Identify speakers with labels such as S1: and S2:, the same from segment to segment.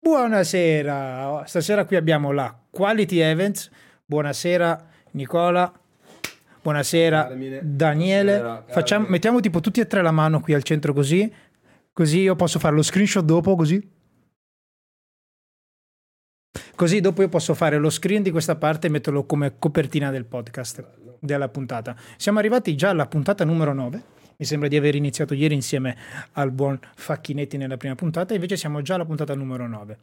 S1: Buonasera, stasera qui abbiamo la Quality Events. Buonasera Nicola. Buonasera
S2: Carmine.
S1: Daniele.
S2: Buonasera,
S1: Facciamo, mettiamo tipo tutti e tre la mano qui al centro così, così io posso fare lo screenshot dopo così. Così dopo io posso fare lo screen di questa parte e metterlo come copertina del podcast, della puntata. Siamo arrivati già alla puntata numero 9. Mi sembra di aver iniziato ieri insieme al buon Facchinetti nella prima puntata, invece siamo già alla puntata numero 9.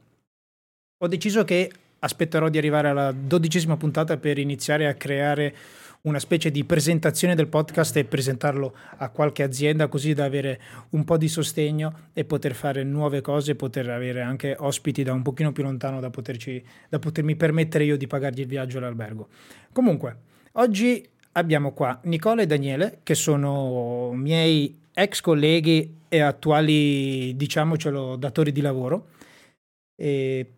S1: Ho deciso che aspetterò di arrivare alla dodicesima puntata per iniziare a creare una specie di presentazione del podcast e presentarlo a qualche azienda così da avere un po' di sostegno e poter fare nuove cose, poter avere anche ospiti da un pochino più lontano da, poterci, da potermi permettere io di pagargli il viaggio all'albergo. Comunque, oggi abbiamo qua Nicola e Daniele che sono miei ex colleghi e attuali, diciamocelo, datori di lavoro. E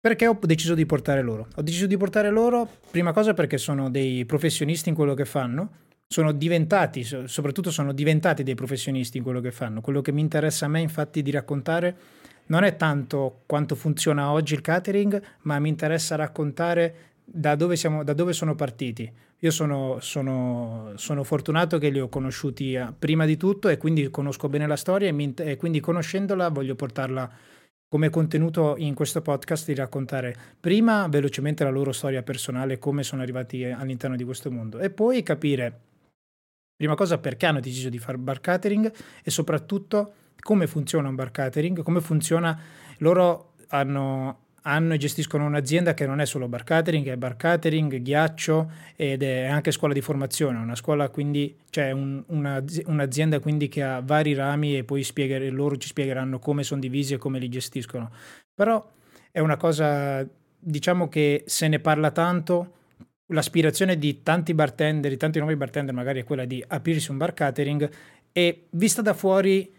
S1: perché ho deciso di portare loro? Ho deciso di portare loro, prima cosa perché sono dei professionisti in quello che fanno, sono diventati, so- soprattutto sono diventati dei professionisti in quello che fanno. Quello che mi interessa a me infatti di raccontare non è tanto quanto funziona oggi il catering, ma mi interessa raccontare da dove, siamo, da dove sono partiti. Io sono, sono- sono fortunato che li ho conosciuti eh, prima di tutto e quindi conosco bene la storia e, mi e quindi conoscendola voglio portarla come contenuto in questo podcast di raccontare prima velocemente la loro storia personale, come sono arrivati all'interno di questo mondo e poi capire prima cosa perché hanno deciso di fare bar catering e soprattutto come funziona un bar catering, come funziona loro hanno, hanno e gestiscono un'azienda che non è solo bar catering, è bar catering, ghiaccio ed è anche scuola di formazione, una scuola quindi, cioè un- una- un'azienda quindi che ha vari rami e poi spieghere- loro ci spiegheranno come sono divisi e come li gestiscono. Però è una cosa, diciamo che se ne parla tanto, l'aspirazione di tanti bartender, di tanti nuovi bartender magari è quella di aprirsi un bar catering e vista da fuori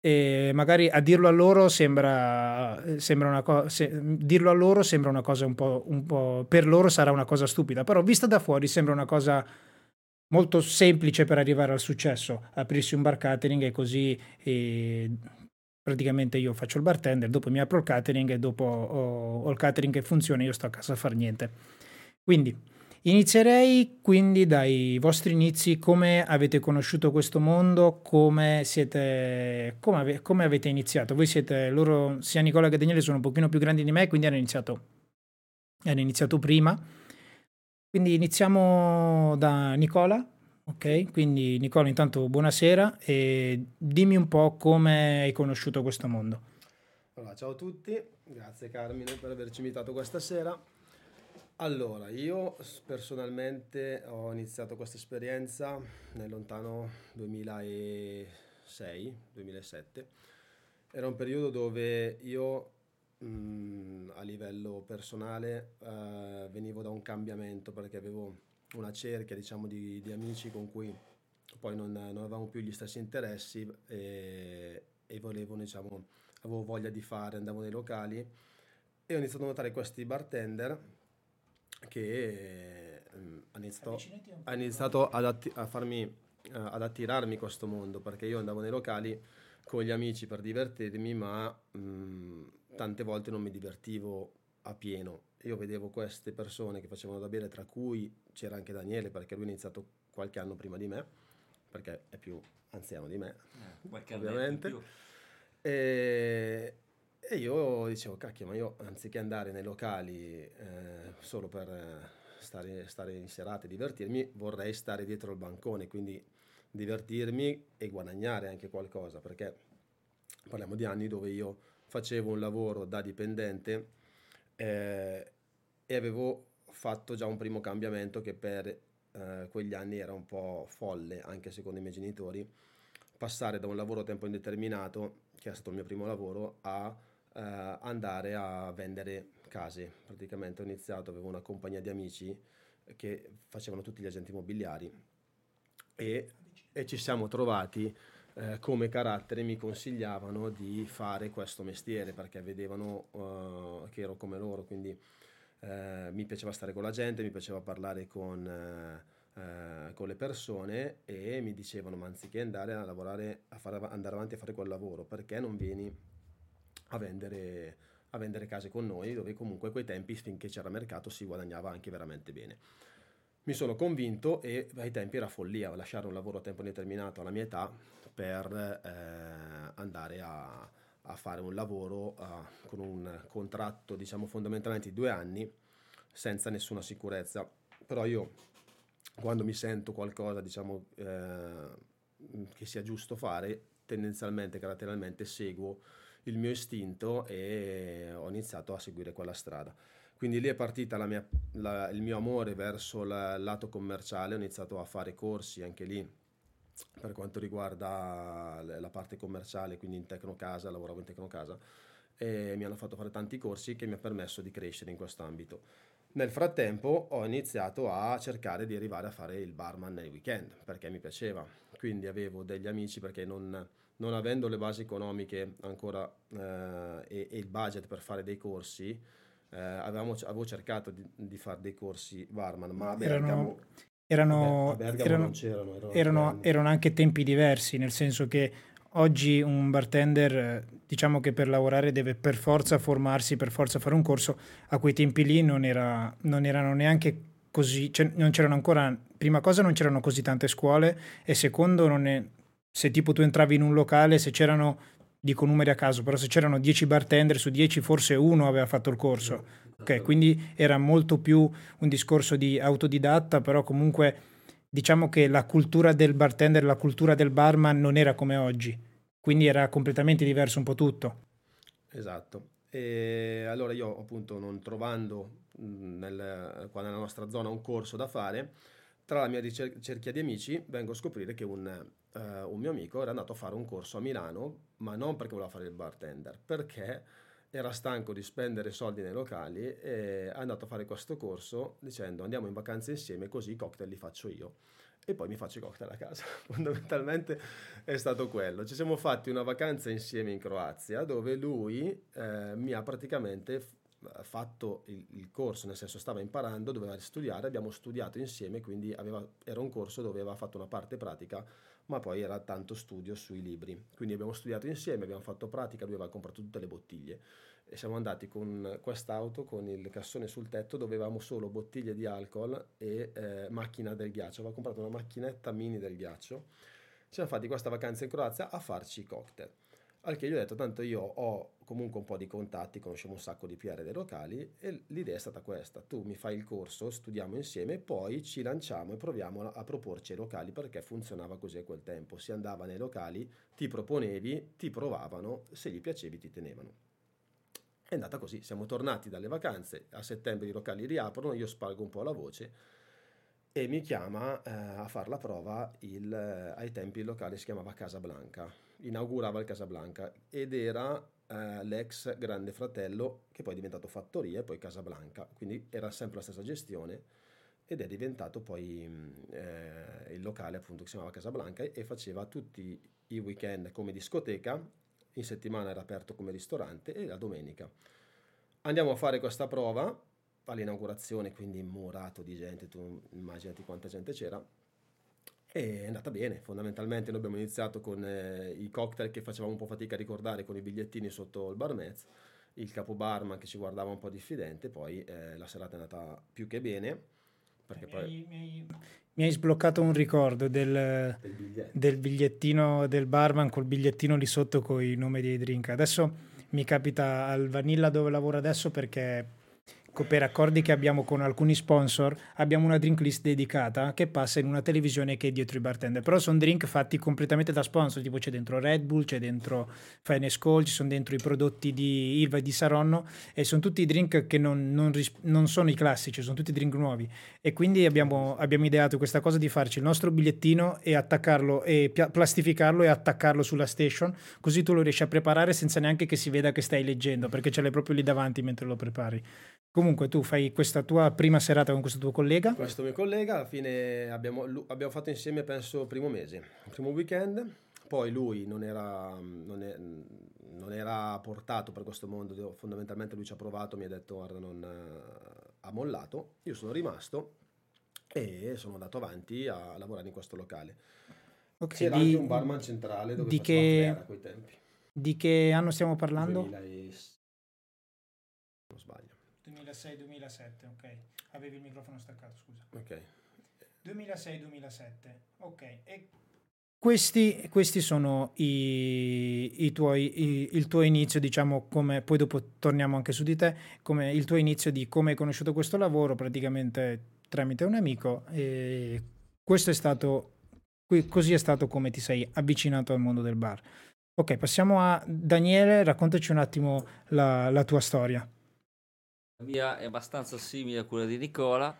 S1: e magari a dirlo a loro sembra, sembra una cosa dirlo a loro sembra una cosa un po', un po' per loro sarà una cosa stupida però vista da fuori sembra una cosa molto semplice per arrivare al successo. Aprirsi un bar catering e così e praticamente io faccio il bartender dopo mi apro il catering e dopo ho, ho il catering che funziona io sto a casa a far niente. Quindi Inizierei quindi dai vostri inizi, come avete conosciuto questo mondo, come siete, come, ave- come avete iniziato. Voi siete, loro, sia Nicola che Daniele sono un pochino più grandi di me, quindi hanno iniziato, hanno iniziato prima. Quindi iniziamo da Nicola, ok? Quindi Nicola intanto buonasera e dimmi un po' come hai conosciuto questo mondo.
S2: Allora, ciao a tutti, grazie Carmine per averci invitato questa sera. Allora, io personalmente ho iniziato questa esperienza nel lontano 2006-2007. Era un periodo dove io mh, a livello personale eh, venivo da un cambiamento perché avevo una cerchia, diciamo, di, di amici con cui poi non, non avevamo più gli stessi interessi e, e volevo, diciamo, avevo voglia di fare, andavo nei locali e ho iniziato a notare questi bartender che ehm, hanno iniziato, ha iniziato ad, atti- a farmi, eh, ad attirarmi questo mondo perché io andavo nei locali con gli amici per divertirmi ma mh, tante volte non mi divertivo a pieno io vedevo queste persone che facevano da bere tra cui c'era anche Daniele perché lui ha iniziato qualche anno prima di me perché è più anziano di me
S3: in
S2: ovviamente.
S3: più.
S2: E, e io dicevo, cacchio, ma io anziché andare nei locali eh, solo per eh, stare, stare in serata e divertirmi, vorrei stare dietro il bancone, quindi divertirmi e guadagnare anche qualcosa, perché parliamo di anni dove io facevo un lavoro da dipendente eh, e avevo fatto già un primo cambiamento che per eh, quegli anni era un po' folle, anche secondo i miei genitori, passare da un lavoro a tempo indeterminato, che è stato il mio primo lavoro, a eh, andare a vendere case. Praticamente ho iniziato, avevo una compagnia di amici che facevano tutti gli agenti immobiliari e, e ci siamo trovati eh, come carattere, mi consigliavano di fare questo mestiere perché vedevano eh, che ero come loro, quindi eh, mi piaceva stare con la gente, mi piaceva parlare con, eh, eh, con le persone e mi dicevano ma anziché andare a lavorare, a fare, andare avanti a fare quel lavoro, perché non vieni a vendere, a vendere case con noi, dove comunque a quei tempi, finché c'era mercato, si guadagnava anche veramente bene. Mi sono convinto e ai tempi era follia lasciare un lavoro a tempo indeterminato alla mia età per eh, andare a, a, fare un lavoro uh, con un contratto, diciamo fondamentalmente di due anni, senza nessuna sicurezza. Però io, quando mi sento qualcosa, diciamo, eh, che sia giusto fare, tendenzialmente, caratterialmente seguo il mio istinto e ho iniziato a seguire quella strada. Quindi lì è partita mia, la, il mio amore verso il lato commerciale, ho iniziato a fare corsi anche lì per quanto riguarda la parte commerciale, quindi in Tecnocasa, lavoravo in Tecnocasa e mi hanno fatto fare tanti corsi che mi hanno permesso di crescere in questo ambito. Nel frattempo ho iniziato a cercare di arrivare a fare il barman nei weekend perché mi piaceva, quindi avevo degli amici perché non, non avendo le basi economiche ancora eh, e, e, il budget per fare dei corsi, eh, avevamo, avevo cercato di, di fare dei corsi barman, ma a Bergamo,
S1: erano, erano, erano, erano, erano, erano anche tempi diversi, nel senso che oggi un bartender, diciamo che per lavorare deve per forza formarsi, per forza fare un corso, a quei tempi lì non, era, non erano neanche così, cioè non c'erano ancora, prima cosa non c'erano così tante scuole e secondo non è, se tipo tu entravi in un locale, se c'erano, dico numeri a caso, però se c'erano 10 bartender su 10 forse uno aveva fatto il corso. Ok, quindi era molto più un discorso di autodidatta, però comunque diciamo che la cultura del bartender, la cultura del barman non era come oggi, quindi era completamente diverso un po' tutto.
S2: Esatto. E allora io appunto non trovando nel, qua nella nostra zona un corso da fare, tra la mia cerchia di amici vengo a scoprire che un, uh, un mio amico era andato a fare un corso a Milano, ma non perché voleva fare il bartender, perché era stanco di spendere soldi nei locali e è andato a fare questo corso dicendo andiamo in vacanza insieme così i cocktail li faccio io e poi mi faccio i cocktail a casa. Fondamentalmente è stato quello. Ci siamo fatti una vacanza insieme in Croazia dove lui eh, mi ha praticamente fatto il, il, corso, nel senso stava imparando, doveva studiare, abbiamo studiato insieme, quindi aveva, era un corso dove aveva fatto una parte pratica, ma poi era tanto studio sui libri. Quindi abbiamo studiato insieme, abbiamo fatto pratica, lui aveva comprato tutte le bottiglie e siamo andati con quest'auto, con il cassone sul tetto, dove avevamo solo bottiglie di alcol e eh, macchina del ghiaccio. Aveva comprato una macchinetta mini del ghiaccio. Ci siamo fatti questa vacanza in Croazia a farci i cocktail. Al che gli ho detto, tanto io ho comunque un po' di contatti, conoscevo un sacco di PR dei locali e l'idea è stata questa, tu mi fai il corso, studiamo insieme poi ci lanciamo e proviamo a, proporci ai locali perché funzionava così a quel tempo, si andava nei locali, ti proponevi, ti provavano, se gli piacevi ti tenevano. È andata così, siamo tornati dalle vacanze, a settembre i locali riaprono, io spargo un po' la voce e mi chiama eh, a fare la prova il, eh, ai tempi il locale si chiamava Casablanca inaugurava il Casablanca ed era eh, l'ex Grande Fratello che poi è diventato Fattoria e poi Casablanca, quindi era sempre la stessa gestione ed è diventato poi mm, eh, il locale appunto che si chiamava Casablanca e faceva tutti i weekend come discoteca, in settimana era aperto come ristorante e la domenica. Andiamo a fare questa prova all'inaugurazione, quindi murato di gente, tu immaginati quanta gente c'era e è andata bene, fondamentalmente noi abbiamo iniziato con eh, i cocktail che facevamo un po' fatica a ricordare con i bigliettini sotto il bar mezzo, il capo barman che ci guardava un po' diffidente, poi eh, la serata è andata più che bene. Perché mi,
S1: poi... hai, mi, hai, mi hai sbloccato un ricordo del, del, del, bigliettino del barman col bigliettino lì sotto con i nomi dei drink. Adesso mi capita al Vanilla dove lavoro adesso perché per accordi che abbiamo con alcuni sponsor, abbiamo una drink list dedicata che passa in una televisione che è dietro i bartender. Però sono drink fatti completamente da sponsor, tipo c'è dentro Red Bull, c'è dentro Fine Skull, ci sono dentro i prodotti di Ilva e di Saronno e sono tutti drink che non, non, non sono i classici, sono tutti drink nuovi. E quindi abbiamo, abbiamo, ideato questa cosa di farci il nostro bigliettino e attaccarlo e plastificarlo e attaccarlo sulla station, così tu lo riesci a preparare senza neanche che si veda che stai leggendo, perché ce l'hai proprio lì davanti mentre lo prepari. Comunque tu fai questa tua prima serata con questo tuo collega?
S2: Questo mio collega, alla fine abbiamo, abbiamo fatto insieme penso primo mese, il primo weekend, poi lui non era, non, è, non era, portato per questo mondo, fondamentalmente lui ci ha provato, mi ha detto guarda non ha mollato, io sono rimasto e sono andato avanti a lavorare in questo locale. Okay, C'era di, anche un barman centrale dove
S1: di che, a quei tempi. Di che anno stiamo parlando?
S2: 2006
S1: 2006-2007, ok. Avevi il microfono staccato, scusa.
S2: Ok.
S1: 2006-2007, ok. E questi, questi sono i, i tuoi, i, il tuo inizio, diciamo, come poi dopo torniamo anche su di te, come il tuo inizio di come hai conosciuto questo lavoro, praticamente tramite un amico. E questo è stato, così è stato come ti sei avvicinato al mondo del bar. Ok, passiamo a Daniele, raccontaci un attimo la, la tua storia.
S3: La mia è abbastanza simile a quella di Nicola,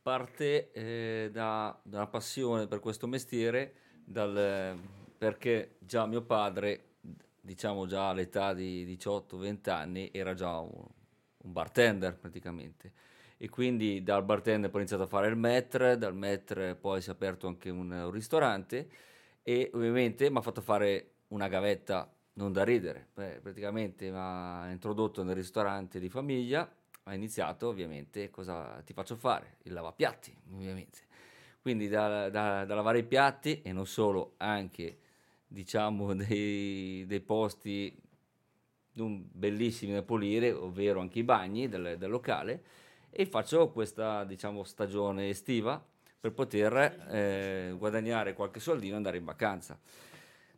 S3: parte eh, da, da, una passione per questo mestiere, dal, perché già mio padre, diciamo già all'età di 18-20 anni, era già un, un, bartender praticamente. E quindi dal bartender poi ho iniziato a fare il maître, dal maître poi si è aperto anche un, un ristorante e ovviamente mi ha fatto fare una gavetta non da ridere, Beh, praticamente mi ha introdotto nel ristorante di famiglia, ha iniziato ovviamente cosa ti faccio fare? Il lavapiatti, ovviamente. Quindi da, da, da lavare i piatti e non solo, anche diciamo dei, dei posti bellissimi da pulire, ovvero anche i bagni del, del locale e faccio questa diciamo stagione estiva per poter eh, guadagnare qualche soldino e andare in vacanza.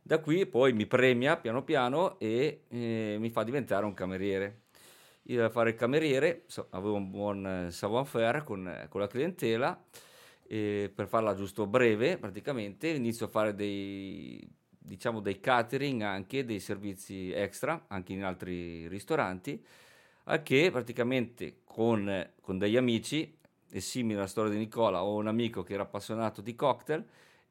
S3: Da qui poi mi premia piano piano e eh, mi fa diventare un cameriere. Io a fare il cameriere so, avevo un buon eh, savoir-faire con, eh, con la clientela e per farla giusto breve praticamente inizio a fare dei, diciamo, dei catering anche, dei servizi extra anche in altri ristoranti a che praticamente con, con degli amici è simile alla storia di Nicola ho un amico che era appassionato di cocktail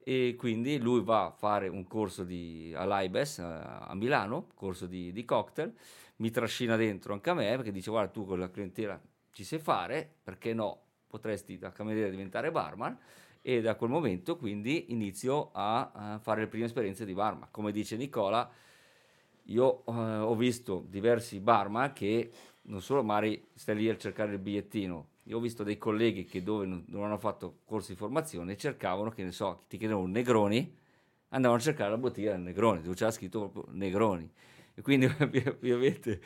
S3: e quindi lui va a fare un corso di, all'AIBES a Milano, corso di, di, cocktail, mi trascina dentro anche a me perché dice guarda tu con la clientela ci sai fare, perché no, potresti da cameriere diventare barman e da quel momento quindi inizio a, fare le prime esperienze di barman. Come dice Nicola, io eh, ho visto diversi barman che non solo magari stai lì a cercare il bigliettino, io ho visto dei colleghi che dove non, non hanno fatto corsi di formazione cercavano, che ne so, ti chiedevano Negroni, andavano a cercare la bottiglia del Negroni, dove c'era scritto proprio Negroni. E quindi ovviamente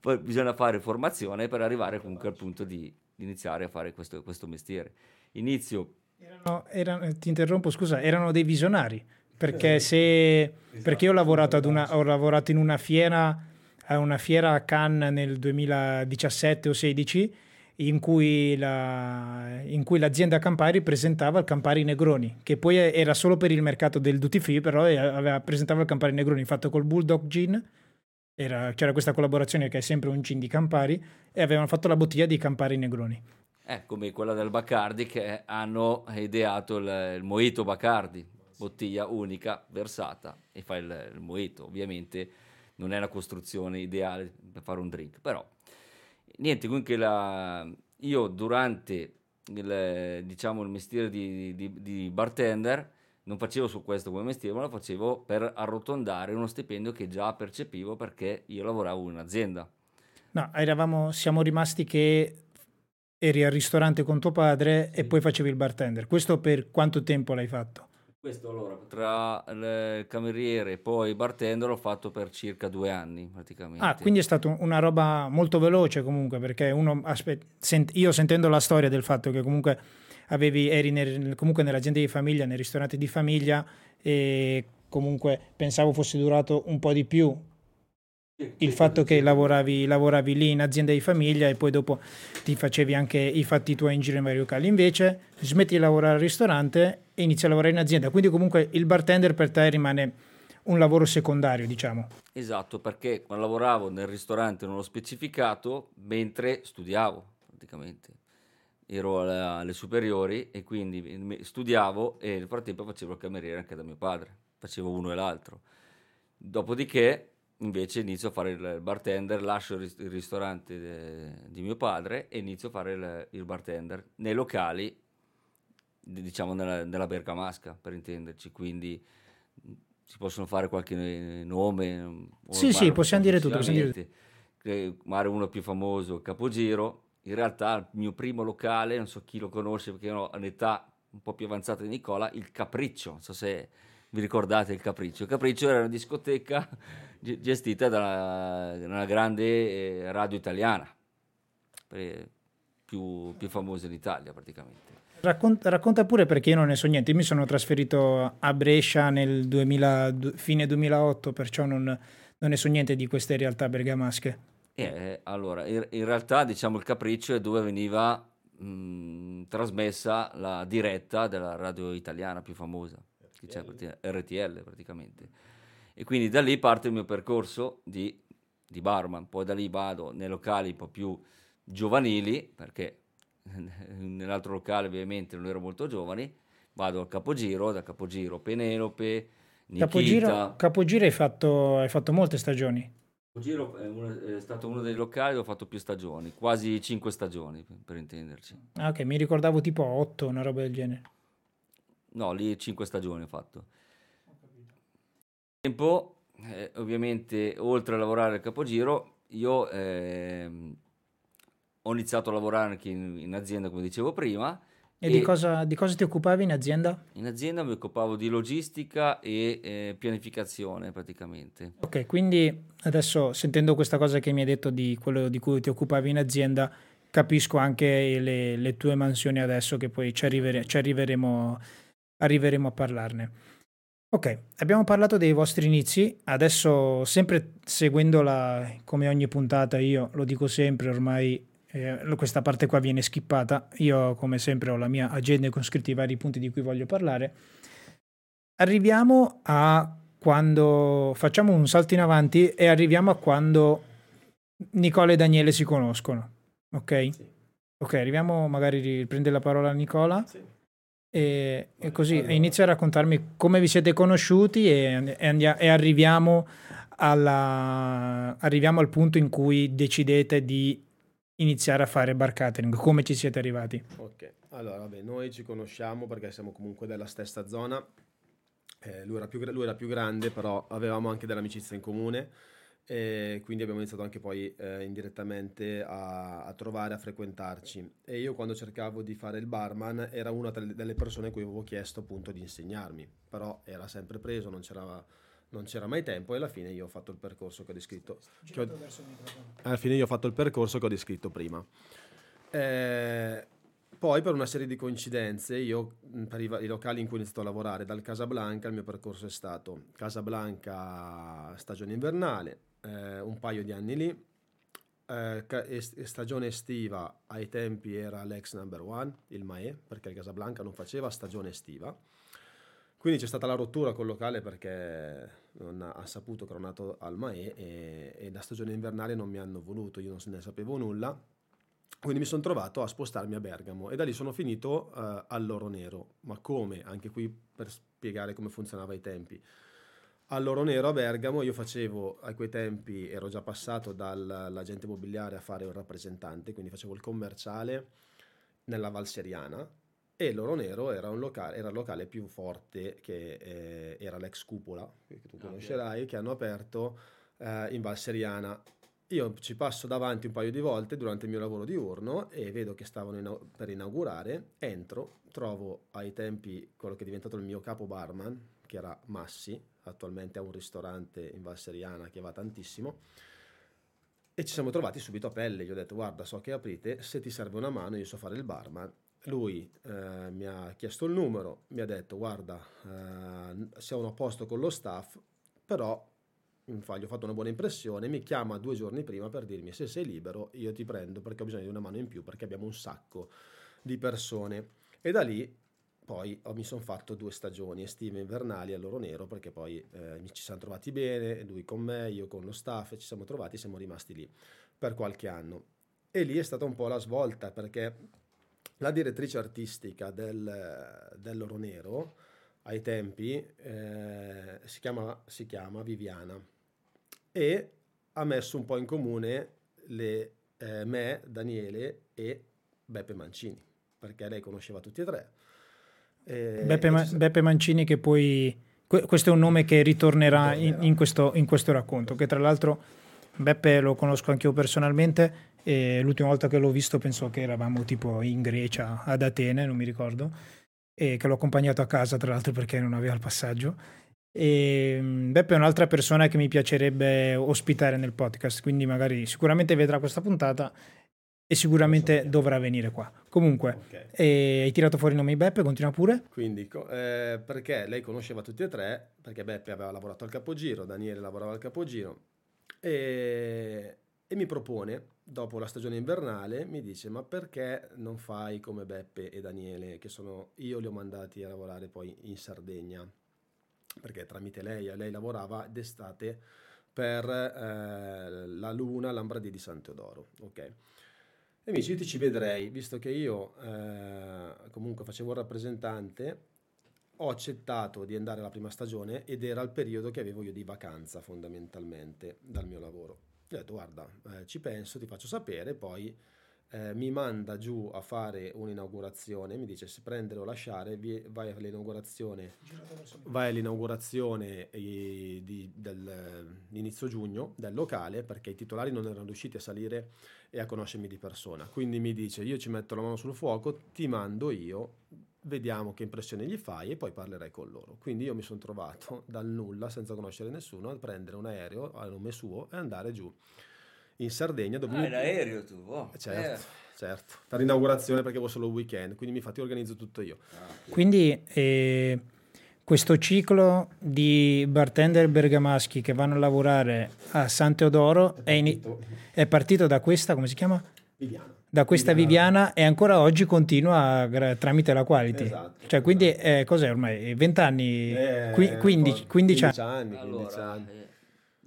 S3: poi bisogna fare formazione per arrivare comunque al punto di, di iniziare a fare questo, questo mestiere. Inizio...
S1: Erano, erano, ti interrompo, scusa, erano dei visionari, perché, se, perché io ho lavorato, una, ho lavorato in una fiera, a una fiera a Cannes nel 2017 o 2016 in cui, la, in cui, l'azienda Campari presentava il Campari Negroni, che poi era solo per il mercato del duty free, però aveva, presentava il Campari Negroni fatto col Bulldog Gin. Era, c'era questa collaborazione che è sempre un gin di Campari e avevano fatto la bottiglia di Campari Negroni.
S3: È come quella del Bacardi che hanno ideato il, il Mojito Bacardi, bottiglia unica, versata e fa il, il Mojito. Ovviamente non è la costruzione ideale per fare un drink, però niente, comunque la, io durante il, diciamo, il mestiere di, di, di, bartender non facevo su questo come mestiere, ma lo facevo per arrotondare uno stipendio che già percepivo perché io lavoravo in un'azienda.
S1: No, eravamo, siamo rimasti che eri al ristorante con tuo padre sì. e poi facevi il bartender. Questo per quanto tempo l'hai fatto?
S3: Questo allora, tra il cameriere e poi il bartender l'ho fatto per circa due anni praticamente.
S1: Ah, quindi è stata una roba molto veloce comunque, perché uno, aspet- sent- io sentendo la storia del fatto che comunque avevi, eri nel, comunque nell'azienda di famiglia, nel ristorante di famiglia e comunque pensavo fosse durato un po' di più il fatto che lavoravi, lavoravi, lì in azienda di famiglia e poi dopo ti facevi anche i fatti tuoi in giro in vari locali. Invece smetti di lavorare al ristorante e inizi a lavorare in azienda. Quindi comunque il bartender per te rimane un lavoro secondario, diciamo.
S3: Esatto, perché quando lavoravo nel ristorante non l'ho specificato, mentre studiavo praticamente. Ero alle, alle superiori e quindi studiavo e nel frattempo facevo il cameriere anche da mio padre. Facevo uno e l'altro. Dopodiché invece inizio a fare il bartender, lascio il ristorante de, di mio padre e inizio a fare il, il bartender nei locali, diciamo nella, nella, Bergamasca per intenderci, quindi si possono fare qualche nome.
S1: Sì, sì, possiamo dire tutto. Possiamo
S3: dire Magari uno più famoso, Capogiro. In realtà il mio primo locale, non so chi lo conosce perché ho un'età un po' più avanzata di Nicola, il Capriccio, non so se vi ricordate il Capriccio. Il Capriccio era una discoteca gestita da una grande eh, radio italiana. più, più famose d'Italia praticamente.
S1: Racconta, racconta, pure perché io non ne so niente. Io mi sono trasferito a Brescia nel 2000, fine 2008, perciò non, non, ne so niente di queste realtà bergamasche.
S3: Eh, allora, in, in, realtà diciamo il capriccio è dove veniva mh, trasmessa la diretta della radio italiana più famosa, RTL. che c'è RTL praticamente. E quindi da lì parte il mio percorso di, di barman. Poi da lì vado nei locali un po' più giovanili, perché nell'altro locale ovviamente non ero molto giovani, vado al capogiro, da capogiro Penelope, Nikita.
S1: Capogiro, capogiro hai, fatto, hai fatto molte stagioni?
S3: Capogiro è, uno, è, stato uno dei locali dove ho fatto più stagioni, quasi cinque stagioni per, intenderci.
S1: Ah, ok, mi ricordavo tipo otto, una roba del genere.
S3: No, lì cinque stagioni ho fatto. Tempo, eh, ovviamente, oltre a lavorare al capogiro, io eh, ho iniziato a lavorare anche in, in azienda, come dicevo prima.
S1: E, e di, cosa, di, cosa, ti occupavi in azienda?
S3: In azienda mi occupavo di logistica e eh, pianificazione praticamente.
S1: Ok, quindi adesso sentendo questa cosa che mi hai detto di quello di cui ti occupavi in azienda, capisco anche le, le tue mansioni adesso che poi ci, arrivere, ci arriveremo, arriveremo a parlarne. Ok, abbiamo parlato dei vostri inizi, adesso sempre seguendo la, come ogni puntata io lo dico sempre ormai eh, questa parte qua viene skippata. Io, come sempre, ho la mia agenda con scritti i vari punti di cui voglio parlare. Arriviamo a quando facciamo un salto in avanti e arriviamo a quando Nicola e Daniele si conoscono. Ok? Sì. Ok, arriviamo, magari prende la parola Nicola. Sì. E, e, così allora. inizia a raccontarmi come vi siete conosciuti e, e, andia, e arriviamo, alla, arriviamo al punto in cui decidete di iniziare a fare bar catering? Come ci siete arrivati?
S2: Ok, allora vabbè, noi ci conosciamo perché siamo comunque della stessa zona. Eh, lui, era più, lui, era più, grande, però avevamo anche dell'amicizia in comune e quindi abbiamo iniziato anche poi eh, indirettamente a, a, trovare, a frequentarci. E io quando cercavo di fare il barman era una delle persone a cui avevo chiesto appunto di insegnarmi, però era sempre preso, non c'era non c'era mai tempo e alla fine io ho fatto il percorso che ho descritto. Che ho, alla fine io ho fatto il percorso che ho descritto prima. Eh, poi per una serie di coincidenze, io per i, i, locali in cui ho iniziato a lavorare, dal Casablanca il mio percorso è stato Casablanca stagione invernale, eh, un paio di anni lì, eh, stagione estiva ai tempi era l'ex number one, il Mae, perché il Casablanca non faceva stagione estiva quindi c'è stata la rottura col locale perché non ha, saputo che ero nato al Mae e, e la stagione invernale non mi hanno voluto, io non ne sapevo nulla. Quindi mi sono trovato a spostarmi a Bergamo e da lì sono finito uh, all'Oro Nero. Ma come? Anche qui per spiegare come funzionava ai tempi. All'Oro Nero a Bergamo io facevo, a quei tempi ero già passato dall'agente immobiliare a fare un rappresentante, quindi facevo il commerciale nella Val Seriana e l'Oro Nero era, un locale, era il locale più forte che eh, era l'ex Cupola, che tu conoscerai, okay. che hanno aperto eh, in Val Seriana. Io ci passo davanti un paio di volte durante il mio lavoro diurno e vedo che stavano in, per inaugurare, entro, trovo ai tempi quello che è diventato il mio capo barman, che era Massi, attualmente ha un ristorante in Val Seriana che va tantissimo, e ci siamo trovati subito a pelle. Gli ho detto guarda so che aprite, se ti serve una mano io so fare il barman lui eh, mi ha chiesto il numero, mi ha detto guarda eh, siamo a posto con lo staff, però gli ho fatto una buona impressione, mi chiama due giorni prima per dirmi se sei libero io ti prendo perché ho bisogno di una mano in più perché abbiamo un sacco di persone e da lì poi mi sono fatto due stagioni estive e invernali a Loro Nero perché poi eh, ci siamo trovati bene, lui con me, io con lo staff, ci siamo trovati, siamo rimasti lì per qualche anno. E lì è stata un po' la svolta perché la direttrice artistica del, dell'Oro Nero ai tempi eh, si, chiama, si chiama Viviana e ha messo un po' in comune le, eh, me, Daniele e Beppe Mancini, perché lei conosceva tutti e tre.
S1: Eh, Beppe, Ma- Beppe, Mancini che poi... Questo è un nome che ritornerà in, in, questo, in questo racconto, che tra l'altro Beppe lo conosco anche io personalmente e l'ultima volta che l'ho visto penso che eravamo tipo in Grecia, ad Atene, non mi ricordo, e che l'ho accompagnato a casa tra l'altro perché non aveva il passaggio. E Beppe è un'altra persona che mi piacerebbe ospitare nel podcast, quindi magari sicuramente vedrà questa puntata e sicuramente dovrà venire qua. Comunque,
S2: Ok.
S1: eh, hai tirato fuori il nome di Beppe, continua pure.
S2: Quindi, eh, perché lei conosceva tutti e tre, perché Beppe aveva lavorato al capogiro, Daniele lavorava al capogiro, e, e mi propone, dopo la stagione invernale, mi dice, ma perché non fai come Beppe e Daniele, che sono, io li ho mandati a lavorare poi in Sardegna, perché tramite lei, lei lavorava d'estate per eh, la Luna Lambradi di San Teodoro, ok? E mi dice, io ti ci vedrei, visto che io eh, comunque facevo il rappresentante, ho accettato di andare alla prima stagione ed era il periodo che avevo io di vacanza fondamentalmente dal mio lavoro. Gli ho detto, guarda, eh, ci penso, ti faccio sapere, poi eh, mi manda giù a fare un'inaugurazione, mi dice se prendere o lasciare, vai all'inaugurazione vai all'inaugurazione eh, di- di inizio giugno del locale perché i titolari non erano riusciti a salire e a conoscermi di persona. Quindi mi dice: Io ci metto la mano sul fuoco, ti mando io, vediamo che impressione gli fai e poi parlerai con loro. Quindi io mi sono trovato dal nulla, senza conoscere nessuno, a prendere un aereo a nome suo e andare giù in Sardegna dove
S3: Ah,
S2: mi-
S3: in aereo tu. oh.
S2: Certo,
S3: Eh.
S2: certo, per l'inaugurazione perché avevo solo il weekend, quindi mi fatti organizzo tutto io.
S1: Quindi eh, questo ciclo di bartender bergamaschi che vanno a lavorare a San Teodoro è, ini- è partito da questa, come si chiama?
S2: Viviano.
S1: Da questa Viviana e ancora oggi continua gra- tramite la quality.
S2: Esatto,
S1: Cioè, quindi eh, cos'è ormai? 20 anni?
S2: Eh,
S1: Qui- 15,
S2: poi
S1: 15 anni.
S2: anni. 15
S3: Allora,
S2: anni.
S3: eh,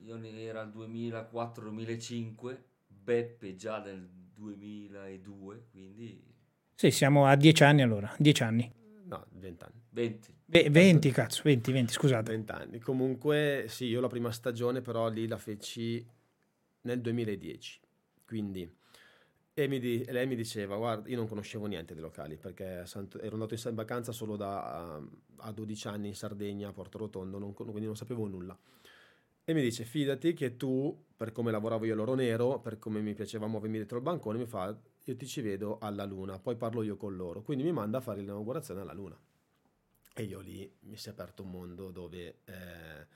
S3: io ne era il 2004-2005, Beppe già nel 2002, quindi
S1: Sì, siamo a 10 anni allora, 10 anni.
S2: No, 20 anni.
S3: 20.
S1: Beh, 20, cazzo, 20, 20, scusate.
S2: 20 anni. Comunque, sì, io la prima stagione però lì la feci nel 2010. Quindi, e mi di- e lei mi diceva, guarda, io non conoscevo niente dei locali perché ero andato in, vacanza solo da, a 12 anni in Sardegna, a Porto Rotondo, non quindi non sapevo nulla. E mi dice, fidati che tu, per come lavoravo io all'oro nero, per come mi piaceva muovermi dietro il bancone, mi fa, io ti ci vedo alla luna, poi parlo io con loro. Quindi mi manda a fare l'inaugurazione alla luna. E io lì mi si è aperto un mondo dove, eh,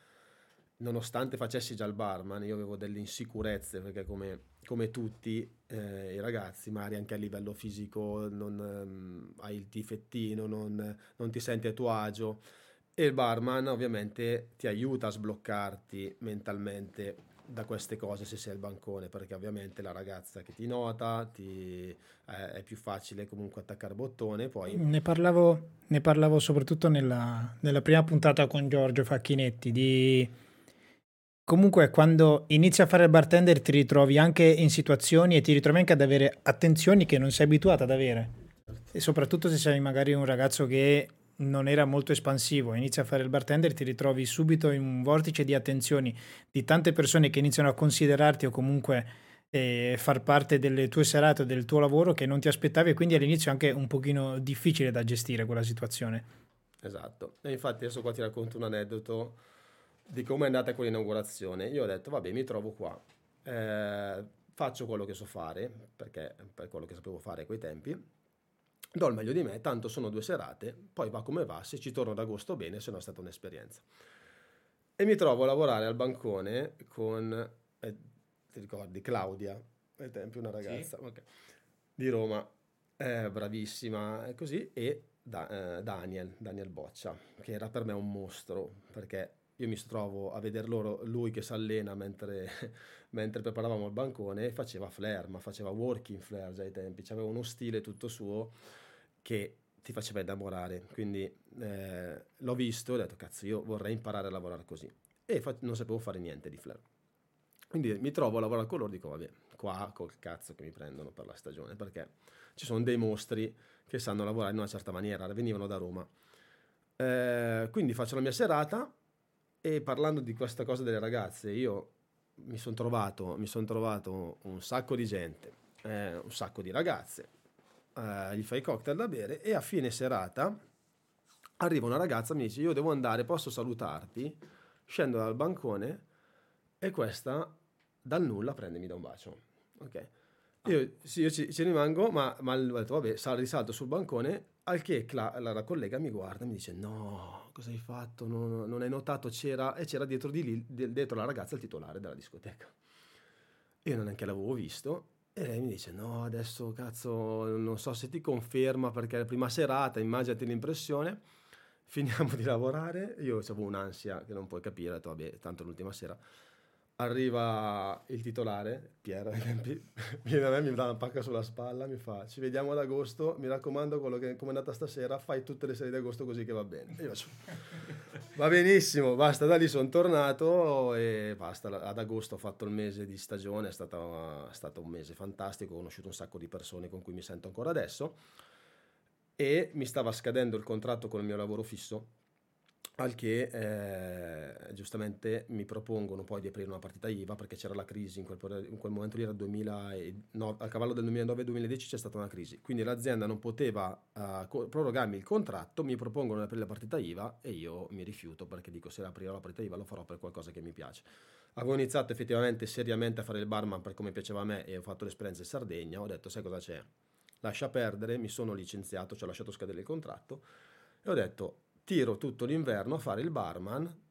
S2: nonostante facessi già il barman, io avevo delle insicurezze, perché come, come tutti eh, i ragazzi, magari anche a livello fisico, non, ehm, hai il difettino, non, non ti senti a tuo agio. E il barman ovviamente ti aiuta a sbloccarti mentalmente da queste cose se sei al bancone, perché ovviamente la ragazza che ti nota ti, eh, è più facile comunque attaccare bottone, poi
S1: Ne parlavo, ne parlavo soprattutto nella, nella prima puntata con Giorgio Facchinetti di comunque quando inizi a fare il bartender ti ritrovi anche in situazioni e ti ritrovi anche ad avere attenzioni che non sei abituato ad avere. E soprattutto se sei magari un ragazzo che non era molto espansivo, inizi a fare il bartender ti ritrovi subito in un vortice di attenzioni di tante persone che iniziano a considerarti o comunque eh, far parte delle tue serate o del tuo lavoro che non ti aspettavi e quindi all'inizio è anche un pochino difficile da gestire quella situazione.
S2: Esatto, e infatti adesso qua ti racconto un aneddoto di come è andata quell'inaugurazione. Io ho detto, vabbè, mi trovo qua, eh, faccio quello che so fare, perché per quello che sapevo fare a quei tempi, do il meglio di me, tanto sono due serate, poi va come va, se ci torno ad agosto bene, se no è stata un'esperienza. E mi trovo a lavorare al bancone con, eh, ti ricordi, Claudia, ai tempi una ragazza ok, di Roma, eh, bravissima così, e da- eh, Daniel, Daniel Boccia, che era per me un mostro, perché io mi trovo a vedere loro, lui che si allena mentre, mentre preparavamo il bancone, faceva flare, ma faceva working flare già ai tempi, aveva uno stile tutto suo che ti faceva innamorare, quindi eh, l'ho visto e ho detto, cazzo, io vorrei imparare a lavorare così. E fa- non sapevo fare niente di flare. Quindi mi trovo a lavorare con loro e dico, vabbè, qua col cazzo che mi prendono per la stagione, perché ci sono dei mostri che sanno lavorare in una certa maniera, venivano da Roma. Eh, quindi faccio la mia serata e parlando di questa cosa delle ragazze, io mi sono trovato, son trovato un sacco di gente, eh, un sacco di ragazze, eh, gli fai cocktail da bere e a fine serata arriva una ragazza e mi dice io devo andare, posso salutarti? Scendo dal bancone e questa dal nulla prende e mi dà un bacio. Ok. Io, sì, io ci, ci rimango, ma, ma ho detto, vabbè, sal- risalto sul bancone, al che Cla- la, la collega mi guarda e mi dice, no, cosa hai fatto? Non, non hai notato? C'era, e c'era dietro di lì, di- dietro la ragazza, il titolare della discoteca. Io non neanche l'avevo visto, E lei mi dice: No, adesso cazzo, non so se ti conferma perché è la prima serata, immaginati l'impressione. Finiamo di lavorare. Io avevo un'ansia che non puoi capire. Ho detto, vabbè, tanto l'ultima sera. Arriva il titolare, Pier, viene da me, mi dà una pacca sulla spalla, mi fa: Ci vediamo ad agosto. Mi raccomando, quello che come è andata stasera, fai tutte le serie di agosto così che va bene. E io faccio, va benissimo, basta. Da lì sono tornato e basta. Ad agosto ho fatto il mese di stagione, è stato, è stato un mese fantastico. Ho conosciuto un sacco di persone con cui mi sento ancora adesso. E mi stava scadendo il contratto con il mio lavoro fisso al che eh, giustamente mi propongono poi di aprire una partita IVA perché c'era la crisi, in quel, in quel momento lì era 2009, a cavallo del 2009-2010 c'è stata una crisi, quindi l'azienda non poteva uh, prorogarmi il contratto, mi propongono di aprire la partita IVA e io mi rifiuto perché dico se aprirò la partita IVA lo farò per qualcosa che mi piace. Avevo iniziato effettivamente seriamente a fare il barman per come piaceva a me e ho fatto l'esperienza in Sardegna, ho detto sai cosa c'è? Lascia perdere, mi sono licenziato, ci ho lasciato scadere il contratto e ho detto tiro tutto l'inverno a fare il barman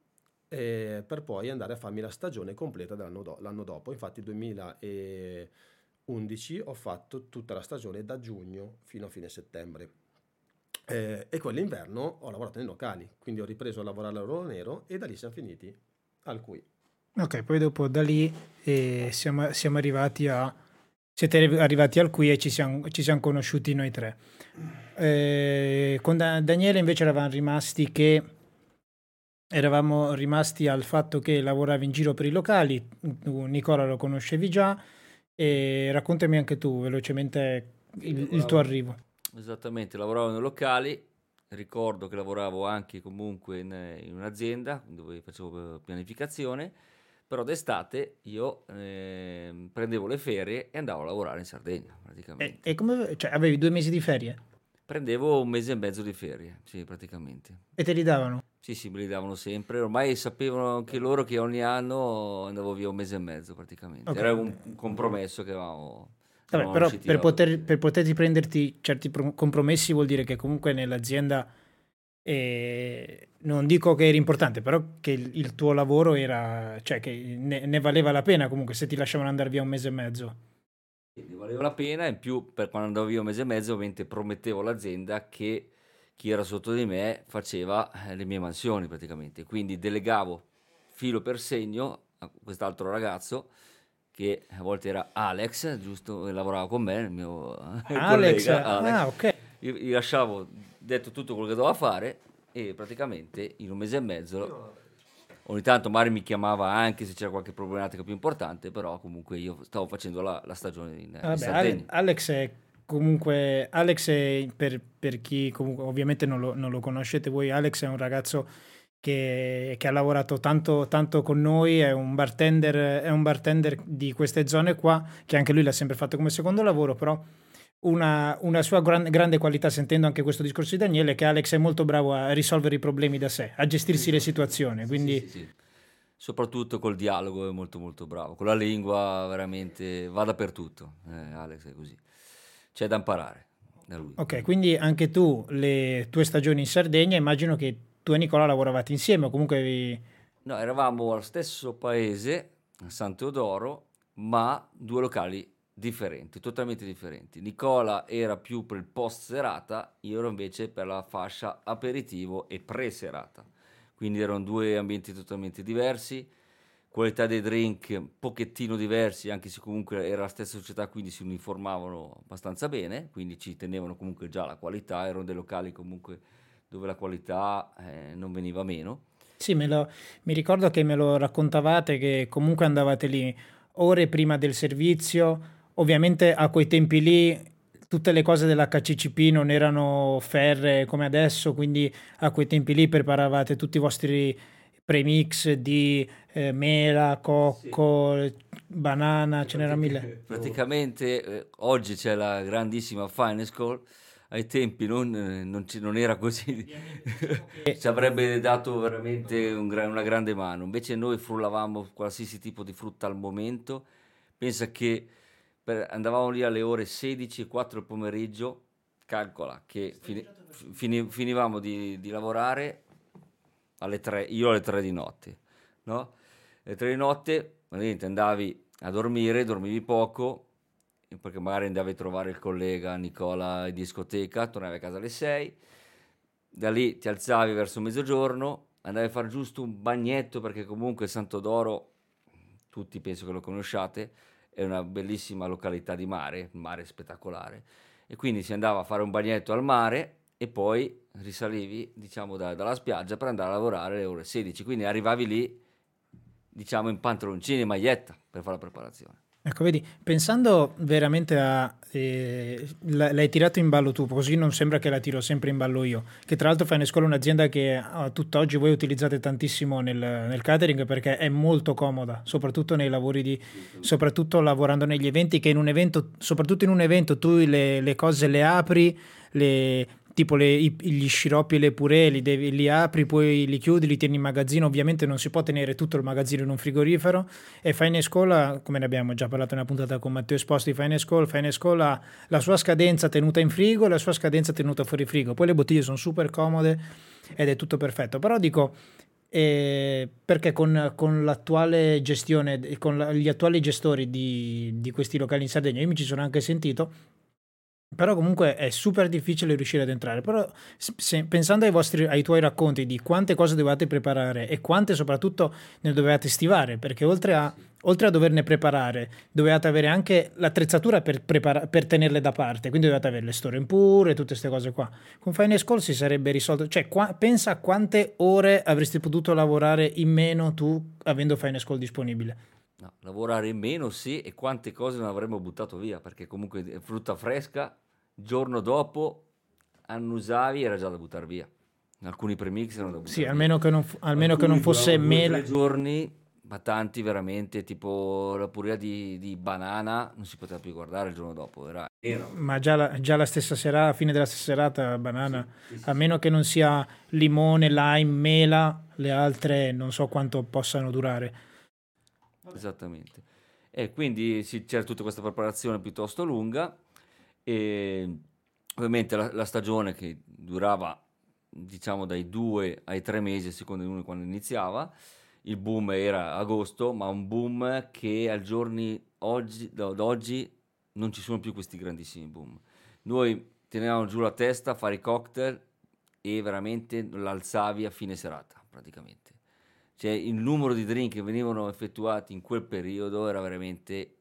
S2: eh, per poi andare a farmi la stagione completa dell'anno do- l'anno dopo. Infatti 2011 ho fatto tutta la stagione da giugno fino a fine settembre. Eh, e quell'inverno ho lavorato nei locali, quindi ho ripreso a lavorare al lavoro nero e da lì siamo finiti al qui.
S1: Ok, poi dopo da lì eh, siamo, siamo, arrivati a... Siete arrivati al qui e ci siamo, ci siamo conosciuti noi tre. Eh, con da- Daniele invece eravamo rimasti che eravamo rimasti al fatto che lavoravi in giro per i locali, tu Nicola lo conoscevi già e raccontami anche tu velocemente il, il tuo arrivo.
S3: Esattamente, lavoravo nei locali, ricordo che lavoravo anche comunque in, in un'azienda dove facevo pianificazione, però d'estate io eh, prendevo le ferie e andavo a lavorare in Sardegna praticamente.
S1: E, e come, cioè, avevi due mesi di ferie?
S3: Prendevo un mese e mezzo di ferie, sì, praticamente.
S1: E te li davano?
S3: Sì, sì, me li davano sempre. Ormai sapevano anche loro che ogni anno andavo via un mese e mezzo, praticamente. Okay. Era un, compromesso che avevamo.
S1: Vabbè, però per, poter, per poterti prenderti certi compromessi vuol dire che comunque nell'azienda eh, non dico che era importante, però che il, il, tuo lavoro era, cioè che ne, ne valeva la pena comunque se ti lasciavano andare via un mese e mezzo.
S3: Quindi valeva la pena, in più per quando andavo via un mese e mezzo ovviamente promettevo all'azienda che chi era sotto di me faceva eh, le mie mansioni praticamente, quindi delegavo filo per segno a quest'altro ragazzo che a volte era Alex, giusto, lavorava con me, il mio
S1: Alex,
S3: collega,
S1: Alex. Ah, ok.
S3: Io gli lasciavo detto tutto quello che doveva fare e praticamente in un mese e mezzo ogni tanto Mari mi chiamava anche se c'era qualche problematica più importante, però comunque io stavo facendo la, la stagione in, Vabbè, in Sardegna.
S1: Alex è comunque, Alex è, per, per chi comunque, ovviamente non lo, non lo, conoscete voi, Alex è un ragazzo che, che ha lavorato tanto, tanto, con noi, è un, bartender, è un bartender di queste zone qua, che anche lui l'ha sempre fatto come secondo lavoro, però una, una sua gran, grande qualità, sentendo anche questo discorso di Daniele, è che Alex è molto bravo a risolvere i problemi da sé, a gestirsi le situazioni. Quindi... Sì, sì, sì.
S3: Soprattutto col dialogo è molto molto bravo, con la lingua veramente va dappertutto, eh, Alex è così. C'è da imparare da lui.
S1: Ok, quindi anche tu, le tue stagioni in Sardegna, immagino che tu e Nicola lavoravate insieme o comunque... Vi...
S3: No, eravamo allo stesso paese, a San Teodoro, ma due locali differenti, totalmente differenti. Nicola era più per il post serata, io ero invece per la fascia aperitivo e pre-serata. Quindi erano due ambienti totalmente diversi, qualità dei drink un pochettino diversi, anche se comunque era la stessa società, quindi si uniformavano abbastanza bene, quindi ci tenevano comunque già la qualità, erano dei locali comunque dove la qualità eh, non veniva meno.
S1: Sì, lo, mi ricordo che me lo raccontavate che comunque andavate lì ore prima del servizio, Ovviamente a quei tempi lì tutte le cose dell'HCCP non erano ferre come adesso, quindi a quei tempi lì preparavate tutti i vostri premix di eh, mela, cocco, sì. banana, ce n'era mille.
S3: Praticamente eh, oggi c'è la grandissima Finance Call, ai tempi non, eh, non, ci, non era così, ci avrebbe dato veramente un, una grande mano, invece noi frullavamo qualsiasi tipo di frutta al momento, pensa che per, andavamo lì alle ore 16 e 4 del pomeriggio, calcola che fini, fini, finivamo di, di, lavorare alle 3, io alle 3 di notte, no? Alle 3 di notte, andavi a dormire, dormivi poco, perché magari andavi a trovare il collega Nicola in discoteca, tornavi a casa alle 6, da lì ti alzavi verso mezzogiorno, andavi a fare giusto un bagnetto perché comunque Santo d'Oro, tutti penso che lo conosciate, è una bellissima località di mare, mare spettacolare, e quindi si andava a fare un bagnetto al mare e poi risalivi diciamo da, dalla spiaggia per andare a lavorare alle ore 16, quindi arrivavi lì diciamo in pantaloncini e maglietta per fare la preparazione.
S1: Ecco, vedi, pensando veramente a... Eh, l'hai tirato in ballo tu, così non sembra che la tiro sempre in ballo io, che tra l'altro Fine School è un'azienda che a tutt'oggi voi utilizzate tantissimo nel, nel, catering perché è molto comoda, soprattutto nei lavori di... soprattutto lavorando negli eventi, che in un evento, soprattutto in un evento tu le, le cose le apri, le, tipo le, gli sciroppi e le puree li, devi, li, apri, poi li chiudi, li tieni in magazzino. Ovviamente non si può tenere tutto il magazzino in un frigorifero. E Fine School, come ne abbiamo già parlato nella puntata con Matteo Esposti di Fine School, Fine School ha la sua scadenza tenuta in frigo e la sua scadenza tenuta fuori frigo. Poi le bottiglie sono super comode ed è tutto perfetto. Però dico. Eh, perché con, con, l'attuale gestione, con la, gli attuali gestori di, di questi locali in Sardegna, io mi ci sono anche sentito, però comunque è super difficile riuscire ad entrare. Però se, pensando ai, vostri, ai tuoi racconti di quante cose dovevate preparare e quante soprattutto ne dovevate stivare, perché oltre a, oltre a doverne preparare, dovevate avere anche l'attrezzatura per, prepara- per tenerle da parte, quindi dovevate avere le store in pure tutte queste cose qua. Con Fine School si sarebbe risolto, cioè qua, pensa a quante ore avresti potuto lavorare in meno tu avendo Fine School disponibile.
S3: No, lavorare in meno sì, e quante cose non avremmo buttato via, perché comunque frutta fresca giorno dopo annusavi era già da buttare via. Alcuni premix erano da buttare
S1: sì,
S3: via.
S1: almeno che non, almeno che non fosse mela.
S3: Giorni, ma tanti veramente, tipo la purea di, di, banana, non si poteva più guardare il giorno dopo. Era,
S1: era. Ma già la, già la, stessa sera, a fine della stessa serata, banana, sì, sì, a meno che non sia limone, lime, mela, le altre non so quanto possano durare.
S3: Esattamente. E quindi c'era tutta questa preparazione piuttosto lunga e ovviamente la, la stagione che durava diciamo dai due ai tre mesi a seconda di uno quando iniziava il boom era agosto ma un boom che al giorni oggi, da oggi non ci sono più questi grandissimi boom. Noi tenevamo giù la testa a fare i cocktail e veramente l'alzavi a fine serata praticamente. Cioè il numero di drink che venivano effettuati in quel periodo era veramente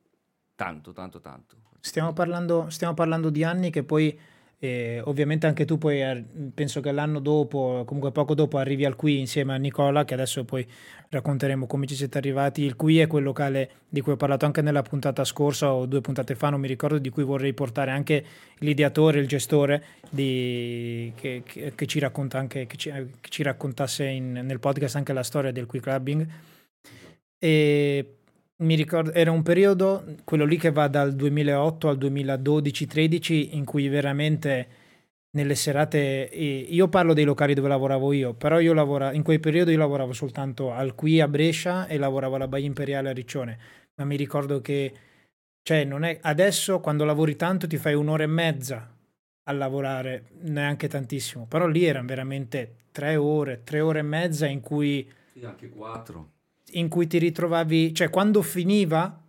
S3: tanto tanto tanto
S1: Stiamo parlando, stiamo parlando di anni che poi eh, ovviamente anche tu poi penso che l'anno dopo, comunque poco dopo, arrivi al qui insieme a Nicola, che adesso poi racconteremo come ci siete arrivati. Il qui è quel locale di cui ho parlato anche nella puntata scorsa o due puntate fa, non mi ricordo, di cui vorrei portare anche l'ideatore, il gestore, di, che, che, che, ci racconta anche, che ci, che ci raccontasse in, nel podcast anche la storia del qui clubbing. E mi ricordo, era un periodo, quello lì che va dal 2008 al 2012-13, in cui veramente nelle serate, io parlo dei locali dove lavoravo io, però io lavora, in quel periodo io lavoravo soltanto al qui a Brescia e lavoravo alla Baia Imperiale a Riccione, ma mi ricordo che, cioè, non è, adesso quando lavori tanto ti fai un'ora e mezza a lavorare, neanche tantissimo, però lì erano veramente tre ore, tre ore e mezza in cui...
S3: Sì, anche quattro
S1: in cui ti ritrovavi, cioè quando finiva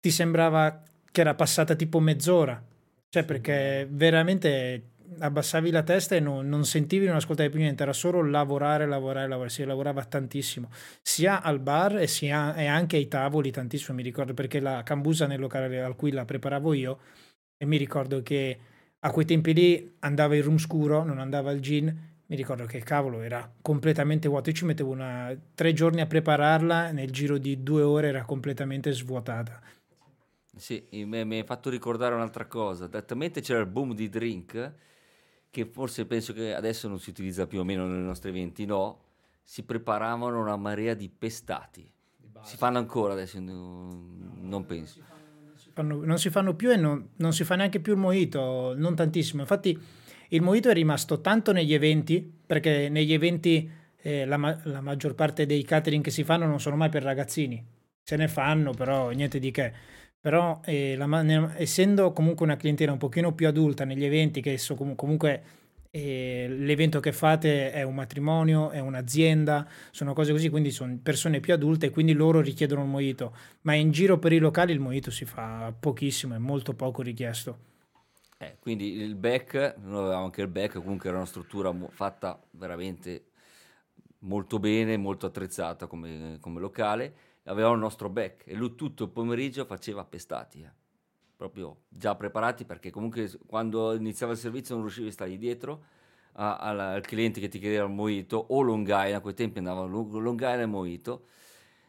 S1: ti sembrava che era passata tipo mezz'ora, cioè perché veramente abbassavi la testa e non, non, sentivi, non ascoltavi più niente, era solo lavorare, lavorare, lavorare, si lavorava tantissimo, sia al bar e, sia, e anche ai tavoli tantissimo, mi ricordo perché la cambusa nel locale al cui la preparavo io e mi ricordo che a quei tempi lì andava il room scuro, non andava il gin mi ricordo che cavolo era completamente vuoto. Io ci mettevo una, tre giorni a prepararla, nel giro di due ore era completamente svuotata.
S3: Sì, mi hai fatto ricordare un'altra cosa. Talmente c'era il boom di drink che forse penso che adesso non si utilizza più o meno nei nostri eventi, no. Si preparavano una marea di pestati. Si fanno ancora adesso, non penso.
S1: Non si fanno, non si fanno più e non, non si fa neanche più il mojito, non tantissimo. Infatti il mojito è rimasto tanto negli eventi, perché negli eventi eh, la, ma- la, maggior parte dei catering che si fanno non sono mai per ragazzini, se ne fanno però niente di che. Però eh, la, ne, essendo comunque una clientela un pochino più adulta negli eventi, che so, com- comunque e l'evento che fate è un matrimonio, è un'azienda, sono cose così, quindi sono persone più adulte e quindi loro richiedono il mojito, ma in giro per i locali il mojito si fa pochissimo, è molto poco richiesto.
S3: Eh, quindi il back, noi avevamo anche il back, comunque era una struttura mo- fatta veramente molto bene, molto attrezzata come, come locale, avevamo il nostro back e lui tutto il pomeriggio faceva pestati. Eh proprio già preparati perché comunque quando iniziava il servizio non riuscivi a stargli dietro a, al, al, cliente che ti chiedeva il mojito o Long Island, a quei tempi andava Long Island e mojito,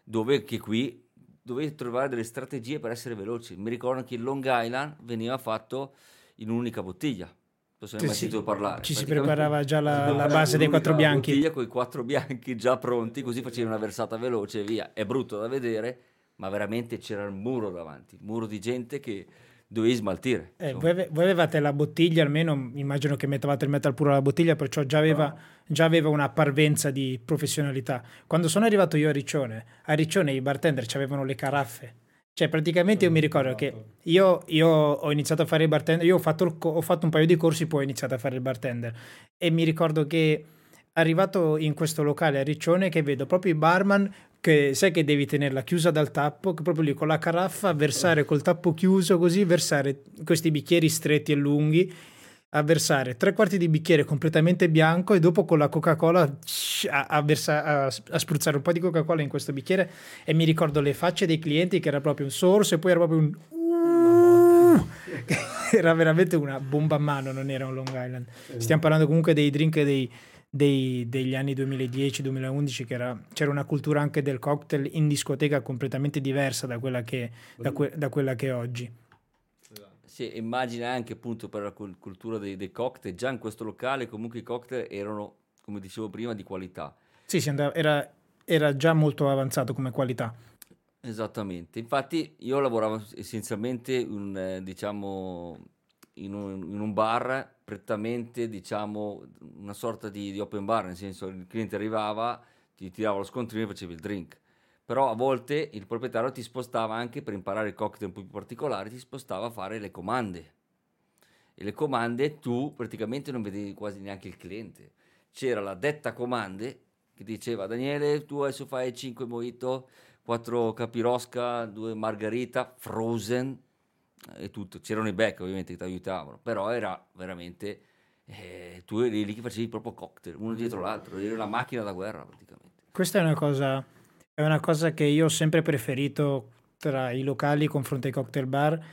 S3: dove che qui dovevi trovare delle strategie per essere veloci. Mi ricordo che il Long Island veniva fatto in un'unica bottiglia. Non so se mai sentito parlare.
S1: Ci si preparava già la, la base dei quattro bianchi.
S3: bottiglia con i quattro bianchi già pronti, così facevi una versata veloce e via. È brutto da vedere, ma veramente c'era il muro davanti, il muro di gente che dovevi smaltire.
S1: Eh, voi, ave- voi, avevate la bottiglia, almeno immagino che mettevate il metal puro alla bottiglia, perciò già aveva, no. già aveva, una parvenza di professionalità. Quando sono arrivato io a Riccione, a Riccione i bartender avevano le caraffe. Cioè, praticamente io mi ricordo che io, io, ho iniziato a fare il bartender, io ho fatto, il, ho fatto un paio di corsi, poi ho iniziato a fare il bartender. E mi ricordo che arrivato in questo locale a Riccione che vedo proprio i barman che sai che devi tenerla chiusa dal tappo, che proprio lì con la caraffa versare col tappo chiuso così, versare questi bicchieri stretti e lunghi, a versare tre quarti di bicchiere completamente bianco e dopo con la Coca-Cola a, versa, a, a spruzzare un po' di Coca-Cola in questo bicchiere e mi ricordo le facce dei clienti che era proprio un sorso e poi era proprio un... Uh, era veramente una bomba a mano, non era un Long Island. Stiamo parlando comunque dei drink dei dei, degli anni 2010-2011 che era, c'era una cultura anche del cocktail in discoteca completamente diversa da quella che, da que, da quella che è oggi.
S3: Sì, immagina anche appunto per la cultura dei, dei, cocktail, già in questo locale comunque i cocktail erano, come dicevo prima, di qualità.
S1: Sì, sì andava, era, era già molto avanzato come qualità.
S3: Esattamente, infatti io lavoravo essenzialmente un, diciamo, in un, in un, bar prettamente diciamo una sorta di, di, open bar nel senso il cliente arrivava ti tirava lo scontrino e facevi il drink però a volte il proprietario ti spostava anche per imparare il cocktail un po' più particolare ti spostava a fare le comande e le comande tu praticamente non vedevi quasi neanche il cliente c'era la detta comande che diceva Daniele tu adesso fai 5 mojito 4 capirosca 2 margarita frozen e tutto. C'erano i back ovviamente che ti aiutavano, però era veramente... Eh, tu eri lì che facevi proprio cocktail, uno dietro l'altro, eri una macchina da guerra praticamente.
S1: Questa è una cosa, è una cosa che io ho sempre preferito tra i locali confronto ai cocktail bar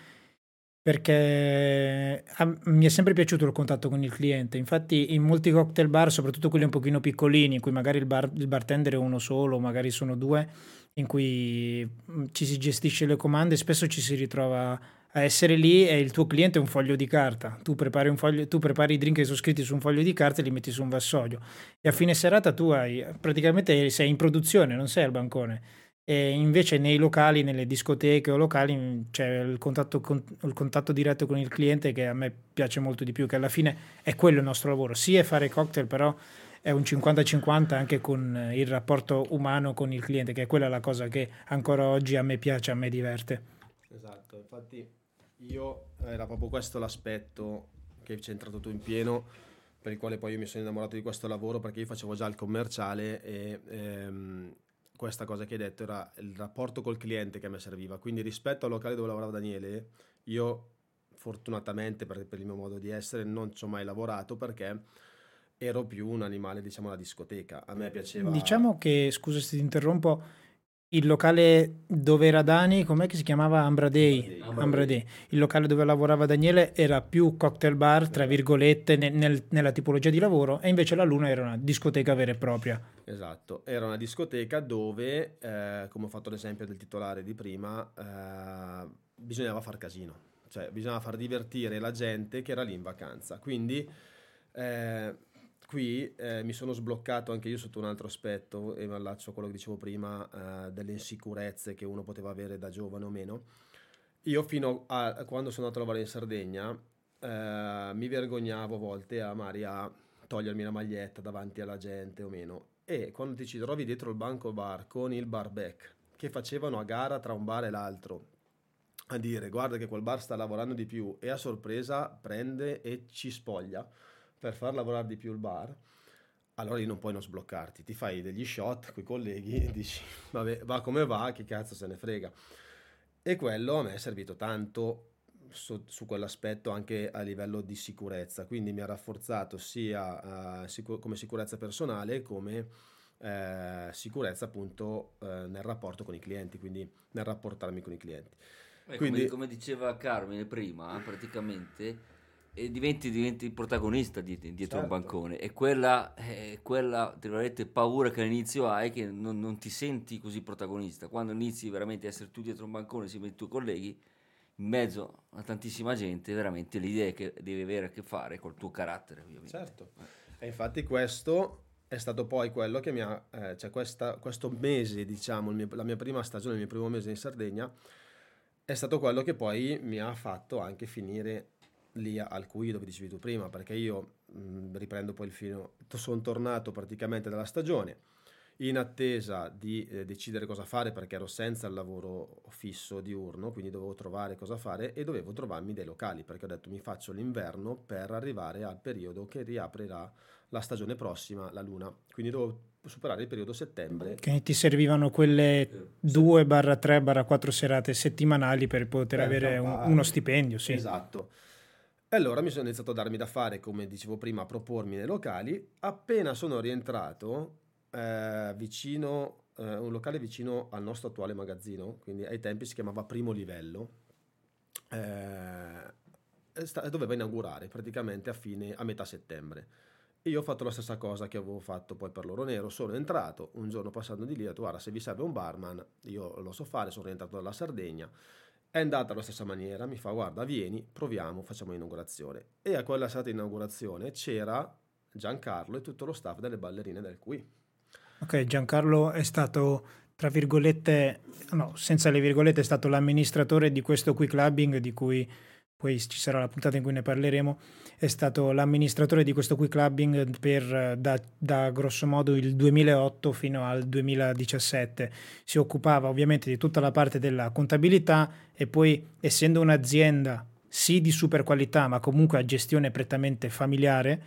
S1: perché a, mi è sempre piaciuto il contatto con il cliente. Infatti, in molti cocktail bar, soprattutto quelli un pochino piccolini, in cui magari il, bar, il bartender è uno solo, magari sono due, in cui mm, ci si gestisce le comande, spesso ci si ritrova a essere lì e il tuo cliente è un foglio di carta. Tu prepari, foglio, tu prepari i drink che sono scritti su un foglio di carta e li metti su un vassoio. E a fine serata tu hai, praticamente sei in produzione, non sei al bancone. E invece nei locali, nelle discoteche o locali c'è il contatto, con, il contatto diretto con il cliente che a me piace molto di più, che alla fine è quello il nostro lavoro. Sì è fare cocktail, però è un 50-50 anche con il rapporto umano con il cliente, che è quella la cosa che ancora oggi a me piace, a me diverte.
S2: Esatto, infatti io era proprio questo l'aspetto che hai entrato tu in pieno, per il quale poi io mi sono innamorato di questo lavoro perché io facevo già il commerciale e ehm, questa cosa che hai detto era il rapporto col cliente che a me serviva. Quindi rispetto al locale dove lavorava Daniele, io fortunatamente per, per il mio modo di essere non ci ho mai lavorato perché ero più un animale, diciamo, alla discoteca. A me piaceva.
S1: Diciamo che, scusa se ti interrompo, il locale dove era Dani, com'è che si chiamava Ambra Day? Ambra Day. Il locale dove lavorava Daniele era più cocktail bar, tra virgolette, nel, nel, nella tipologia di lavoro, e invece la Luna era una discoteca vera e propria.
S2: Esatto, era una discoteca dove, eh, come ho fatto l'esempio del titolare di prima, eh, bisognava far casino, cioè bisognava far divertire la gente che era lì in vacanza. Quindi... Eh, qui eh, mi sono sbloccato anche io sotto un altro aspetto e mi allaccio a quello che dicevo prima eh, delle insicurezze che uno poteva avere da giovane o meno. Io fino a quando sono andato a lavorare in Sardegna eh, mi vergognavo a volte a Mari a togliermi la maglietta davanti alla gente o meno e quando ti ci trovi dietro il banco bar con il barback che facevano a gara tra un bar e l'altro a dire guarda che quel bar sta lavorando di più e a sorpresa prende e ci spoglia per far lavorare di più il bar, allora lì non puoi non sbloccarti, ti fai degli shot con i colleghi e dici vabbè va come va, chi cazzo se ne frega. E quello a me è servito tanto su, su, quell'aspetto anche a livello di sicurezza, quindi mi ha rafforzato sia uh, sicur- come sicurezza personale come eh, sicurezza appunto eh, nel rapporto con i clienti, quindi nel rapportarmi con i clienti.
S3: Eh, quindi, come, come, diceva Carmine prima, praticamente e diventi, diventi il protagonista dietro, dietro certo. un bancone. E quella, eh, quella paura che all'inizio hai che non, non, ti senti così protagonista. Quando inizi veramente a essere tu dietro un bancone insieme ai tuoi colleghi in mezzo a tantissima gente veramente l'idea che devi avere a che fare col tuo carattere ovviamente.
S2: Certo. E infatti questo è stato poi quello che mi ha eh, cioè questa, questo mese diciamo mio, la mia prima stagione il mio primo mese in Sardegna è stato quello che poi mi ha fatto anche finire lì al cui dove dicevi tu prima, perché io mh, riprendo poi il filo, sono tornato praticamente dalla stagione in attesa di eh, decidere cosa fare perché ero senza il lavoro fisso diurno, quindi dovevo trovare cosa fare e dovevo trovarmi dei locali perché ho detto mi faccio l'inverno per arrivare al periodo che riaprirà la stagione prossima, la luna. Quindi dovevo superare il periodo settembre.
S1: Che ti servivano quelle 2-3-4 serate settimanali per poter per avere un, uno stipendio, sì.
S2: Esatto. E allora mi sono iniziato a darmi da fare, come dicevo prima, a propormi nei locali. Appena sono rientrato eh, vicino, eh, un locale vicino al nostro attuale magazzino, quindi ai tempi si chiamava Primo Livello, eh, sta- doveva inaugurare praticamente a, fine, a metà settembre. Io ho fatto la stessa cosa che avevo fatto poi per l'oro nero, sono entrato un giorno passando di lì, ho detto guarda se vi serve un barman, io lo so fare, sono rientrato dalla Sardegna, è andata alla stessa maniera, mi fa guarda vieni, proviamo, facciamo l'inaugurazione. E a quella serata di inaugurazione c'era Giancarlo e tutto lo staff delle ballerine del qui.
S1: Ok, Giancarlo è stato, tra virgolette, no, senza le virgolette, è stato l'amministratore di questo qui clubbing di cui poi ci sarà la puntata in cui ne parleremo, è stato l'amministratore di questo qui clubbing per da, da grosso modo il 2008 fino al 2017. Si occupava ovviamente di tutta la parte della contabilità e poi essendo un'azienda sì di super qualità ma comunque a gestione prettamente familiare,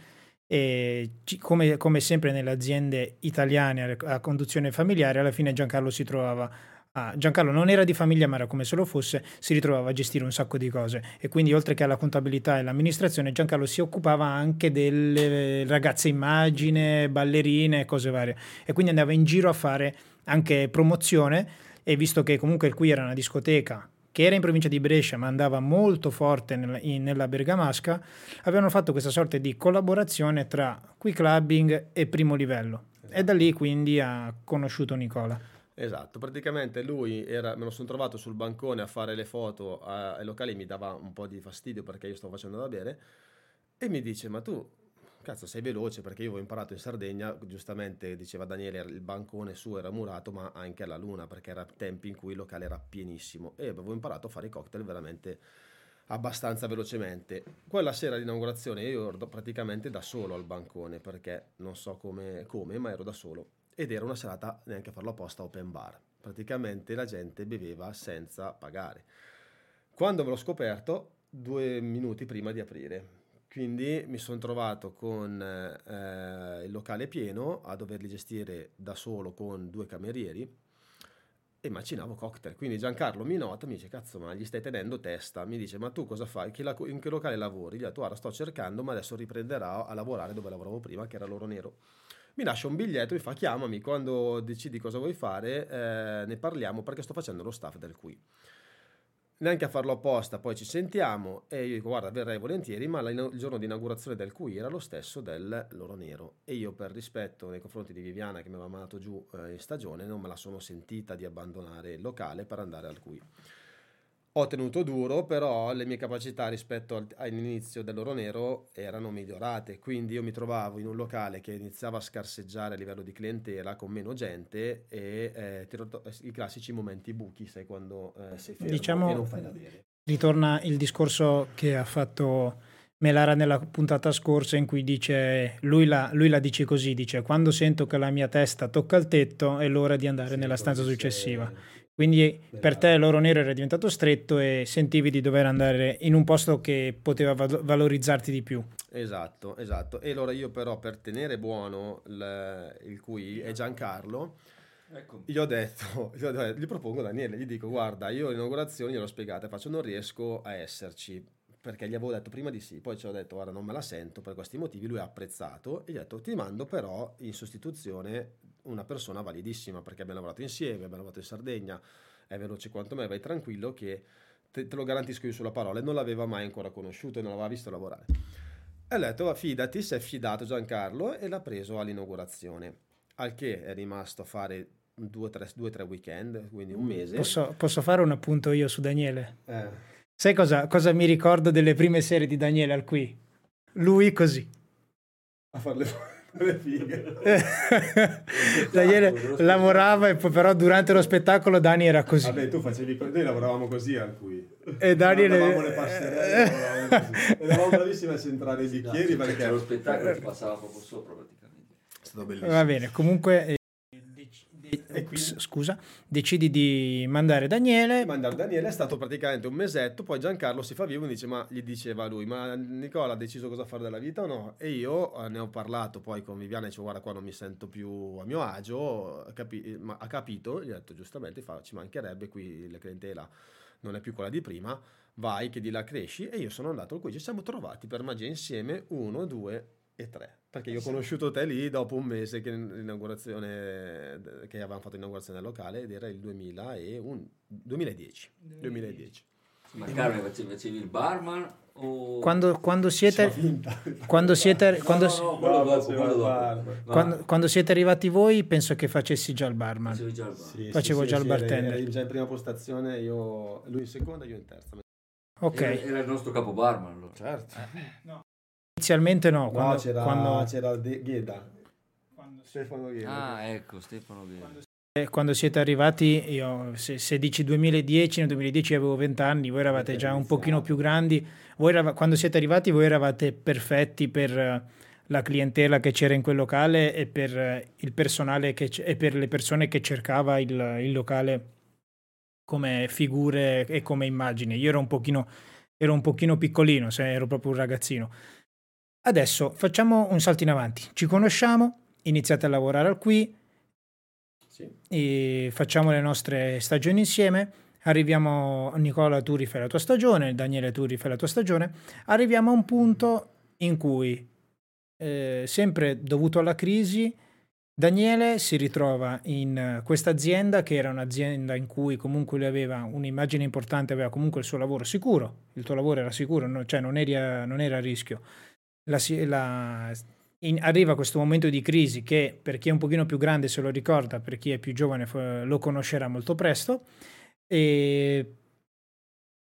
S1: come, come sempre nelle aziende italiane a conduzione familiare, alla fine Giancarlo si trovava Ah, Giancarlo non era di famiglia, ma era come se lo fosse, si ritrovava a gestire un sacco di cose. E quindi oltre che alla contabilità e all'amministrazione, Giancarlo si occupava anche delle ragazze immagine, ballerine e cose varie. E quindi andava in giro a fare anche promozione e visto che comunque qui era una discoteca che era in provincia di Brescia ma andava molto forte nella, in, nella Bergamasca, avevano fatto questa sorta di collaborazione tra qui clubbing e primo livello. E da lì quindi ha conosciuto Nicola.
S2: Esatto, praticamente lui era, me lo sono trovato sul bancone a fare le foto ai locali, mi dava un po' di fastidio perché io stavo facendo da bere e mi dice ma tu cazzo sei veloce perché io ho imparato in Sardegna, giustamente diceva Daniele il bancone suo era murato ma anche alla luna perché era tempi in cui il locale era pienissimo e avevo imparato a fare i cocktail veramente abbastanza velocemente. Quella sera di inaugurazione io ero praticamente da solo al bancone perché non so come, come ma ero da solo ed era una serata neanche a farlo apposta open bar. Praticamente la gente beveva senza pagare. Quando ve l'ho scoperto, due minuti prima di aprire. Quindi mi sono trovato con eh, il locale pieno a doverli gestire da solo con due camerieri e macinavo cocktail. Quindi Giancarlo mi nota, mi dice cazzo ma gli stai tenendo testa, mi dice ma tu cosa fai, in che locale lavori? Gli ho detto guarda sto cercando ma adesso riprenderò a lavorare dove lavoravo prima che era l'oro nero mi lascia un biglietto, mi fa chiamami quando decidi cosa vuoi fare, eh, ne parliamo perché sto facendo lo staff del qui. Neanche a farlo apposta, poi ci sentiamo e io dico guarda verrei volentieri, ma il giorno di inaugurazione del qui era lo stesso del Loro Nero e io per rispetto nei confronti di Viviana che mi aveva mandato giù eh, in stagione non me la sono sentita di abbandonare il locale per andare al qui. Ho tenuto duro, però le mie capacità rispetto all'inizio dell'oro nero erano migliorate, quindi io mi trovavo in un locale che iniziava a scarseggiare a livello di clientela con meno gente e eh, i classici momenti buchi, sai quando eh, sei fermo diciamo, e non fai da bere.
S1: Ritorna il discorso che ha fatto Melara nella puntata scorsa in cui dice, lui la, lui la dice così, dice quando sento che la mia testa tocca il tetto è l'ora di andare sì, nella stanza successiva. Sei quindi per te l'oro nero era diventato stretto e sentivi di dover andare in un posto che poteva valorizzarti di più.
S2: Esatto, esatto. E allora io però per tenere buono il, il QI e Giancarlo,
S3: Ecco.
S2: gli ho detto, gli, ho detto- gli propongo Daniele, gli dico guarda, io l'inaugurazione gliel'ho spiegata, faccio non riesco a esserci, perché gli avevo detto prima di sì, poi ci ho detto guarda non me la sento per questi motivi, lui ha apprezzato e gli ho detto ti mando però in sostituzione una persona validissima, perché abbiamo lavorato insieme, abbiamo lavorato in Sardegna, è veloce quanto me, vai tranquillo che te, te lo garantisco io sulla parola, non l'aveva mai ancora conosciuto e non l'aveva visto lavorare. E ho detto, "Va, fidati, si è fidato Giancarlo e l'ha preso all'inaugurazione. Al che è rimasto a fare due o tre, tre weekend, quindi un mese.
S1: Posso, posso fare un appunto io su Daniele?
S2: Eh,
S1: Sai cosa, cosa mi ricordo delle prime serie di Daniele al qui? Lui così.
S2: a fare le, le fighe.
S1: Daniele lavorava e poi però durante lo spettacolo Dani era così.
S2: Vabbè, tu facevi, co- noi lavoravamo così al cui.
S1: E Daniele...
S2: Guardavamo le passerelle, lavoravamo così. Ed eravamo bravissimi a centrare i bicchieri perché
S3: C'era lo spettacolo che passava proprio sopra praticamente.
S2: è stato bellissimo.
S1: Va bene, comunque... Ops, scusa, decidi di mandare Daniele.
S2: mandare Daniele è stato praticamente un mesetto, poi Giancarlo si fa vivo e dice, ma gli diceva lui, ma Nicola ha deciso cosa fare della vita o no? E io eh, ne ho parlato poi con Viviana e dicevo, guarda qua non mi sento più a mio agio, capi- ma ha capito, gli ho detto giustamente, fa, ci mancherebbe qui la clientela non è più quella di prima, vai che di là cresci e io sono andato qui, ci siamo trovati per magia insieme, uno, due e tre. Perché io ho conosciuto te lì dopo un mese che l'inaugurazione che avevamo fatto l'inaugurazione del locale ed era il 2001, 2010. 2010.
S3: Ma Carmen facevi, il barman o...
S1: Quando, quando siete... Quando siete...
S3: No,
S1: Quando,
S3: no, no, quello dopo, dopo.
S1: Quando, quando siete arrivati voi penso che facessi già il barman.
S3: facevi già il bar.
S2: Sì,
S1: Facevo
S2: sì,
S1: già
S2: sì,
S1: il bartender.
S2: Era già in prima postazione, io, lui in seconda, io in terza.
S1: Ok,
S3: Era, era il nostro capo barman allora.
S2: Certo.
S1: Inizialmente no. Quando,
S2: no, c'era,
S1: quando-
S2: c'era Gheda. Stefano Gheda.
S3: Ah, ecco, Stefano Ghedi.
S1: eh, quando siete arrivati, io, se, se dici 2010, nel 2010 avevo 20 anni, voi eravate già un pochino più grandi. Voi erava- quando siete arrivati voi eravate perfetti per eh, la clientela che c'era in quel locale e per eh, il personale che c- e per le persone che cercava il, il locale come figure e come immagini. Io ero un pochino, ero un pochino piccolino, se ero proprio un ragazzino. Adesso facciamo un salto in avanti. Ci conosciamo, iniziate a lavorare al qui,
S2: Sì.
S1: e facciamo le nostre stagioni insieme. Arriviamo, Nicola, tu rifai la tua stagione, Daniele, tu rifai la tua stagione. Arriviamo a un punto in cui, eh, sempre dovuto alla crisi, Daniele si ritrova in eh, questa azienda che era un'azienda in cui comunque lui aveva un'immagine importante, aveva comunque il suo lavoro sicuro, il tuo lavoro era sicuro, no- cioè non, eri a, non era a rischio. La la- in- arriva questo momento di crisi che per chi è un pochino più grande se lo ricorda, per chi è più giovane lo conoscerà molto presto. E,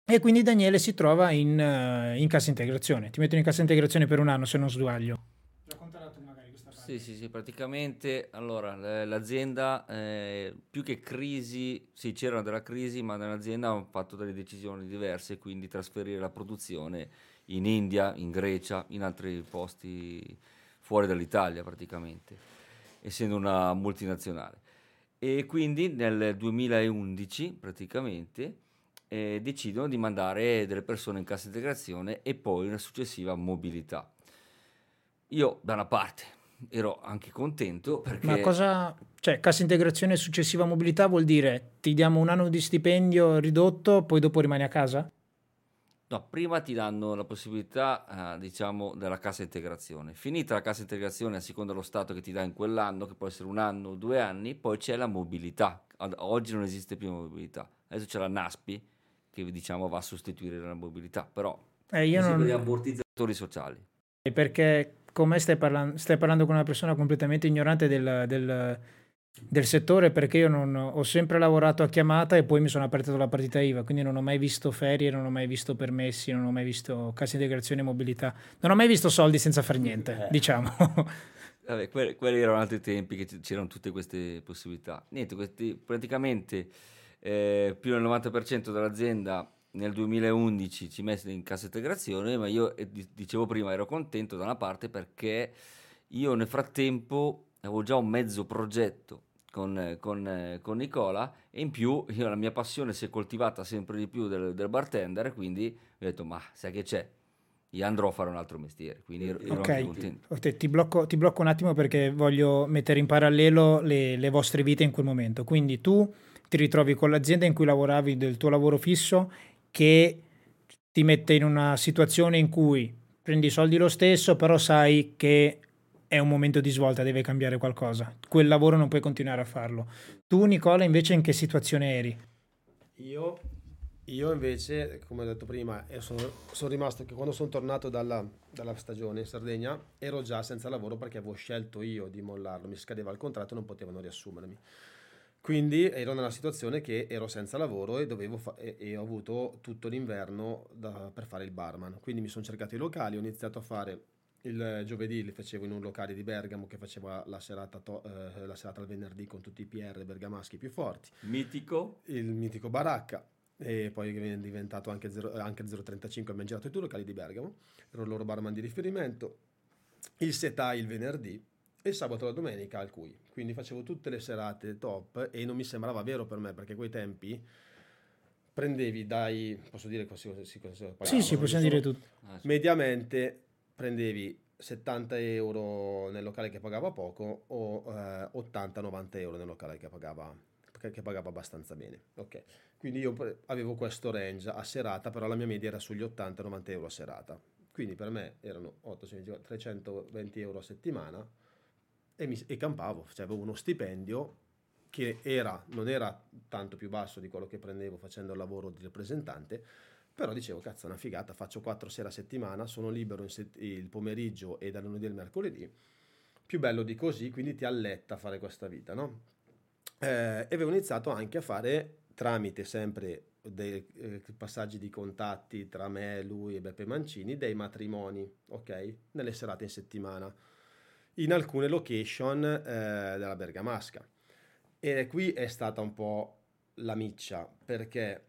S1: e quindi Daniele si trova in, eh, in cassa integrazione. Ti mettono in cassa integrazione per un anno se non sbaglio. Raccontala tu magari questa
S3: Sì, sì, sì, praticamente allora l'azienda eh, più che crisi, sì, c'era della crisi, ma nell'azienda hanno fatto delle decisioni diverse, quindi trasferire la produzione in India, in Grecia, in altri posti fuori dall'Italia praticamente, essendo una multinazionale. E quindi nel 2011 praticamente eh, decidono di mandare delle persone in cassa integrazione e poi una successiva mobilità. Io da una parte ero anche contento perché
S1: Ma cosa, cioè, cassa integrazione e successiva mobilità vuol dire ti diamo un anno di stipendio ridotto, poi dopo rimani a casa?
S3: No, prima ti danno la possibilità, eh, diciamo, della cassa integrazione. Finita la cassa integrazione, a seconda dello Stato che ti dà in quell'anno, che può essere un anno o due anni, poi c'è la mobilità. Ad- oggi non esiste più mobilità. Adesso c'è la NASPI che diciamo va a sostituire la mobilità, però
S1: Eh, io non,
S3: gli ammortizzatori sociali.
S1: perché con me stai parlando, stai parlando con una persona completamente ignorante del, del- del settore perché io non, ho sempre lavorato a chiamata e poi mi sono aperto la partita IVA, quindi non ho mai visto ferie, non ho mai visto permessi, non ho mai visto cassa integrazione e mobilità, non ho mai visto soldi senza fare niente, diciamo.
S3: Vabbè, que- quelli erano altri tempi che c'erano tutte queste possibilità. Niente, questi, praticamente eh, più del 90% dell'azienda nel 2011 ci messe in cassa integrazione, ma io eh, di- dicevo prima ero contento da una parte perché io nel frattempo avevo già un mezzo progetto con, con, con Nicola e in più io, la mia passione si è coltivata sempre di più del, del bartender, quindi ho detto ma sai che c'è? io andrò a fare un altro mestiere, quindi
S1: Ok. Ok, ti, blocco, ti blocco un attimo perché voglio mettere in parallelo le, le vostre vite in quel momento. Quindi tu ti ritrovi con l'azienda in cui lavoravi del tuo lavoro fisso che ti mette in una situazione in cui prendi i soldi lo stesso, però sai che è un momento di svolta, deve cambiare qualcosa. Quel lavoro non puoi continuare a farlo. Tu, Nicola, invece in che situazione eri?
S2: Io, io invece, come ho detto prima, sono, sono rimasto che quando sono tornato dalla, dalla stagione in Sardegna ero già senza lavoro perché avevo scelto io di mollarlo, mi scadeva il contratto e non potevano riassumermi. Quindi ero nella situazione che ero senza lavoro e, fa- e, e ho avuto tutto l'inverno da- per fare il barman. Quindi mi sono cercato i locali, ho iniziato a fare il giovedì, li facevo in un locale di Bergamo che faceva la serata, to- eh, la serata al venerdì con tutti i PR bergamaschi più forti.
S3: Mitico,
S2: il mitico Baracca. E poi è diventato anche, zero- anche 035 abbiamo girato i due locali di Bergamo. Ero il loro barman di riferimento. Il setai il venerdì e il sabato e la domenica al cui. Quindi facevo tutte le serate top e non mi sembrava vero per me perché quei tempi prendevi dai posso dire qualsiasi cosa
S1: Sì, sì, possiamo dire tutto.
S3: Ah,
S2: mediamente prendevi 70 euro nel locale che pagava poco o eh, 80-90 euro nel locale che pagava, che, pagava abbastanza bene. Ok, quindi io avevo questo range a serata, però la mia media era sugli 80-90 euro a serata. Quindi per me erano 8, 320 euro a settimana e, mi, e campavo, cioè avevo uno stipendio che era, non era tanto più basso di quello che prendevo facendo il lavoro di rappresentante, però dicevo, cazzo, è una figata, faccio quattro sere a settimana, sono libero set- il pomeriggio e dal lunedì al mercoledì. Più bello di così, quindi ti alletta fare questa vita, no? Eh, e avevo iniziato anche a fare, tramite sempre dei eh, passaggi di contatti tra me, lui e Beppe Mancini, dei matrimoni, ok? Nelle serate in settimana, in alcune location eh, della Bergamasca. E qui è stata un po' la miccia, perché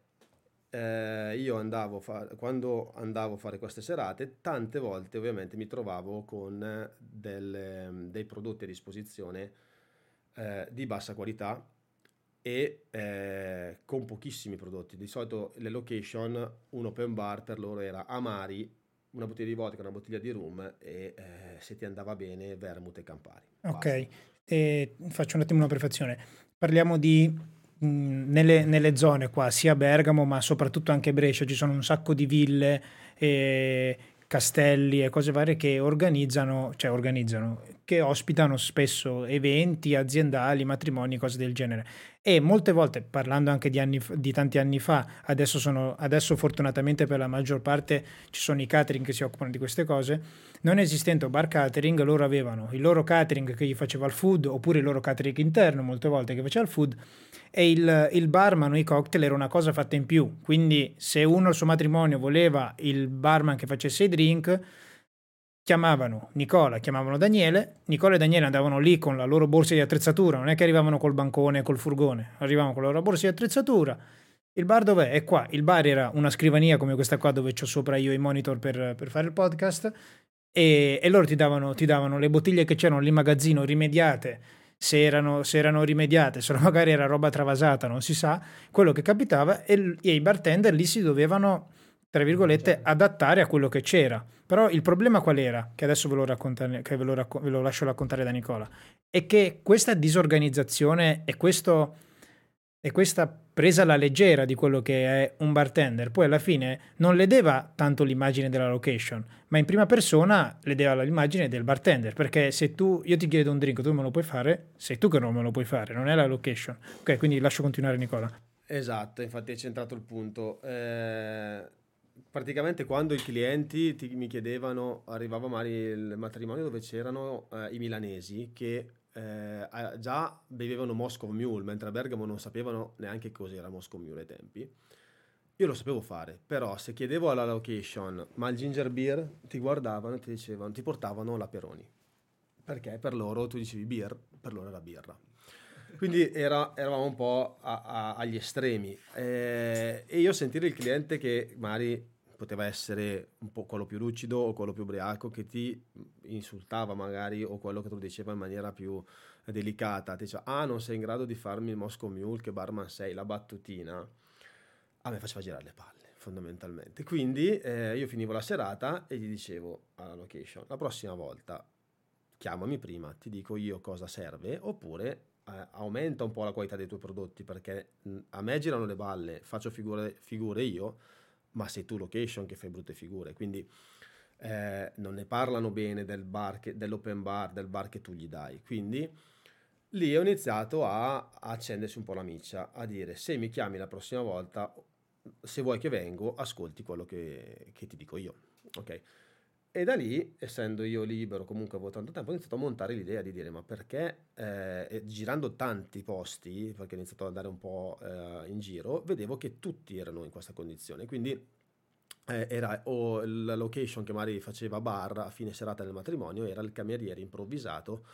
S2: eh, io andavo fa- quando andavo a fare queste serate, tante volte ovviamente mi trovavo con delle- dei prodotti a disposizione eh, di bassa qualità e eh, con pochissimi prodotti. Di solito le location, un open bar per loro era Amari, una bottiglia di vodka, una bottiglia di rum e eh, se ti andava bene vermouth e Campari.
S1: Ok, e faccio un attimo una prefazione. Parliamo di nelle, nelle zone qua, sia Bergamo ma soprattutto anche Brescia, ci sono un sacco di ville e castelli e cose varie che organizzano, cioè organizzano, che ospitano spesso eventi aziendali, matrimoni, cose del genere. E molte volte, parlando anche di, anni, di tanti anni fa, adesso, sono, adesso fortunatamente per la maggior parte ci sono i catering che si occupano di queste cose, non esistendo bar catering, loro avevano il loro catering che gli faceva il food, oppure il loro catering interno, molte volte che faceva il food, e il, il barman o i cocktail era una cosa fatta in più. Quindi se uno al suo matrimonio voleva il barman che facesse i drink, chiamavano Nicola, chiamavano Daniele, Nicola e Daniele andavano lì con la loro borsa di attrezzatura, non è che arrivavano col bancone, col furgone, arrivavano con la loro borsa di attrezzatura. Il bar dov'è? È qua. Il bar era una scrivania come questa qua dove ho sopra io i monitor per, per fare il podcast e, e loro ti davano, ti davano le bottiglie che c'erano lì in magazzino rimediate, se erano, se erano rimediate, se magari era roba travasata, non si sa, quello che capitava e, e i bartender lì si dovevano, tra virgolette, adattare a quello che c'era. Però il problema qual era? Che adesso ve lo, che ve lo, racco- ve lo lascio raccontare da Nicola. È che questa disorganizzazione e questo e questa presa alla leggera di quello che è un bartender, poi alla fine non ledeva tanto l'immagine della location, ma in prima persona ledeva l'immagine del bartender, perché se tu, io ti chiedo un drink, tu me lo puoi fare, sei tu che non me lo puoi fare, non è la location. Ok, quindi lascio continuare Nicola.
S2: Esatto, infatti hai centrato il punto. Eh, praticamente quando i clienti ti- mi chiedevano, arrivava magari il matrimonio dove c'erano eh, i milanesi che eh, già bevevano Moscow Mule, mentre a Bergamo non sapevano neanche cos'era Moscow Mule ai tempi. Io lo sapevo fare, però se chiedevo alla location, ma il ginger beer, ti guardavano e ti dicevano, ti portavano la Peroni. Perché per loro tu dicevi beer, per loro era birra. Quindi era- eravamo un po' a- a- agli estremi. Eh, e io sentire il cliente che magari poteva essere un po' quello più lucido o quello più ubriaco che ti insultava magari o quello che lo diceva in maniera più delicata, ti diceva ah non sei in grado di farmi il Moscow Mule, che barman sei, la battutina, a me faceva girare le palle. fondamentalmente. Quindi eh, io finivo la serata e gli dicevo alla location, la prossima volta chiamami prima, ti dico io cosa serve, oppure eh, aumenta un po' la qualità dei tuoi prodotti, perché a me girano le balle, faccio figure, figure io, ma sei tu location che fai brutte figure, quindi eh, non ne parlano bene del bar che, dell'open bar, del bar che tu gli dai. Quindi lì ho iniziato a, a accendersi un po' la miccia, a dire se mi chiami la prossima volta, se vuoi che vengo, ascolti quello che, che ti dico io. Ok. E da lì, essendo io libero, comunque avevo tanto tempo, ho iniziato a montare l'idea di dire ma perché, eh, girando tanti posti, perché ho iniziato ad andare un po' eh, in giro, vedevo che tutti erano in questa condizione. Quindi eh, era o la location che magari faceva bar a fine serata del matrimonio, era il cameriere improvvisato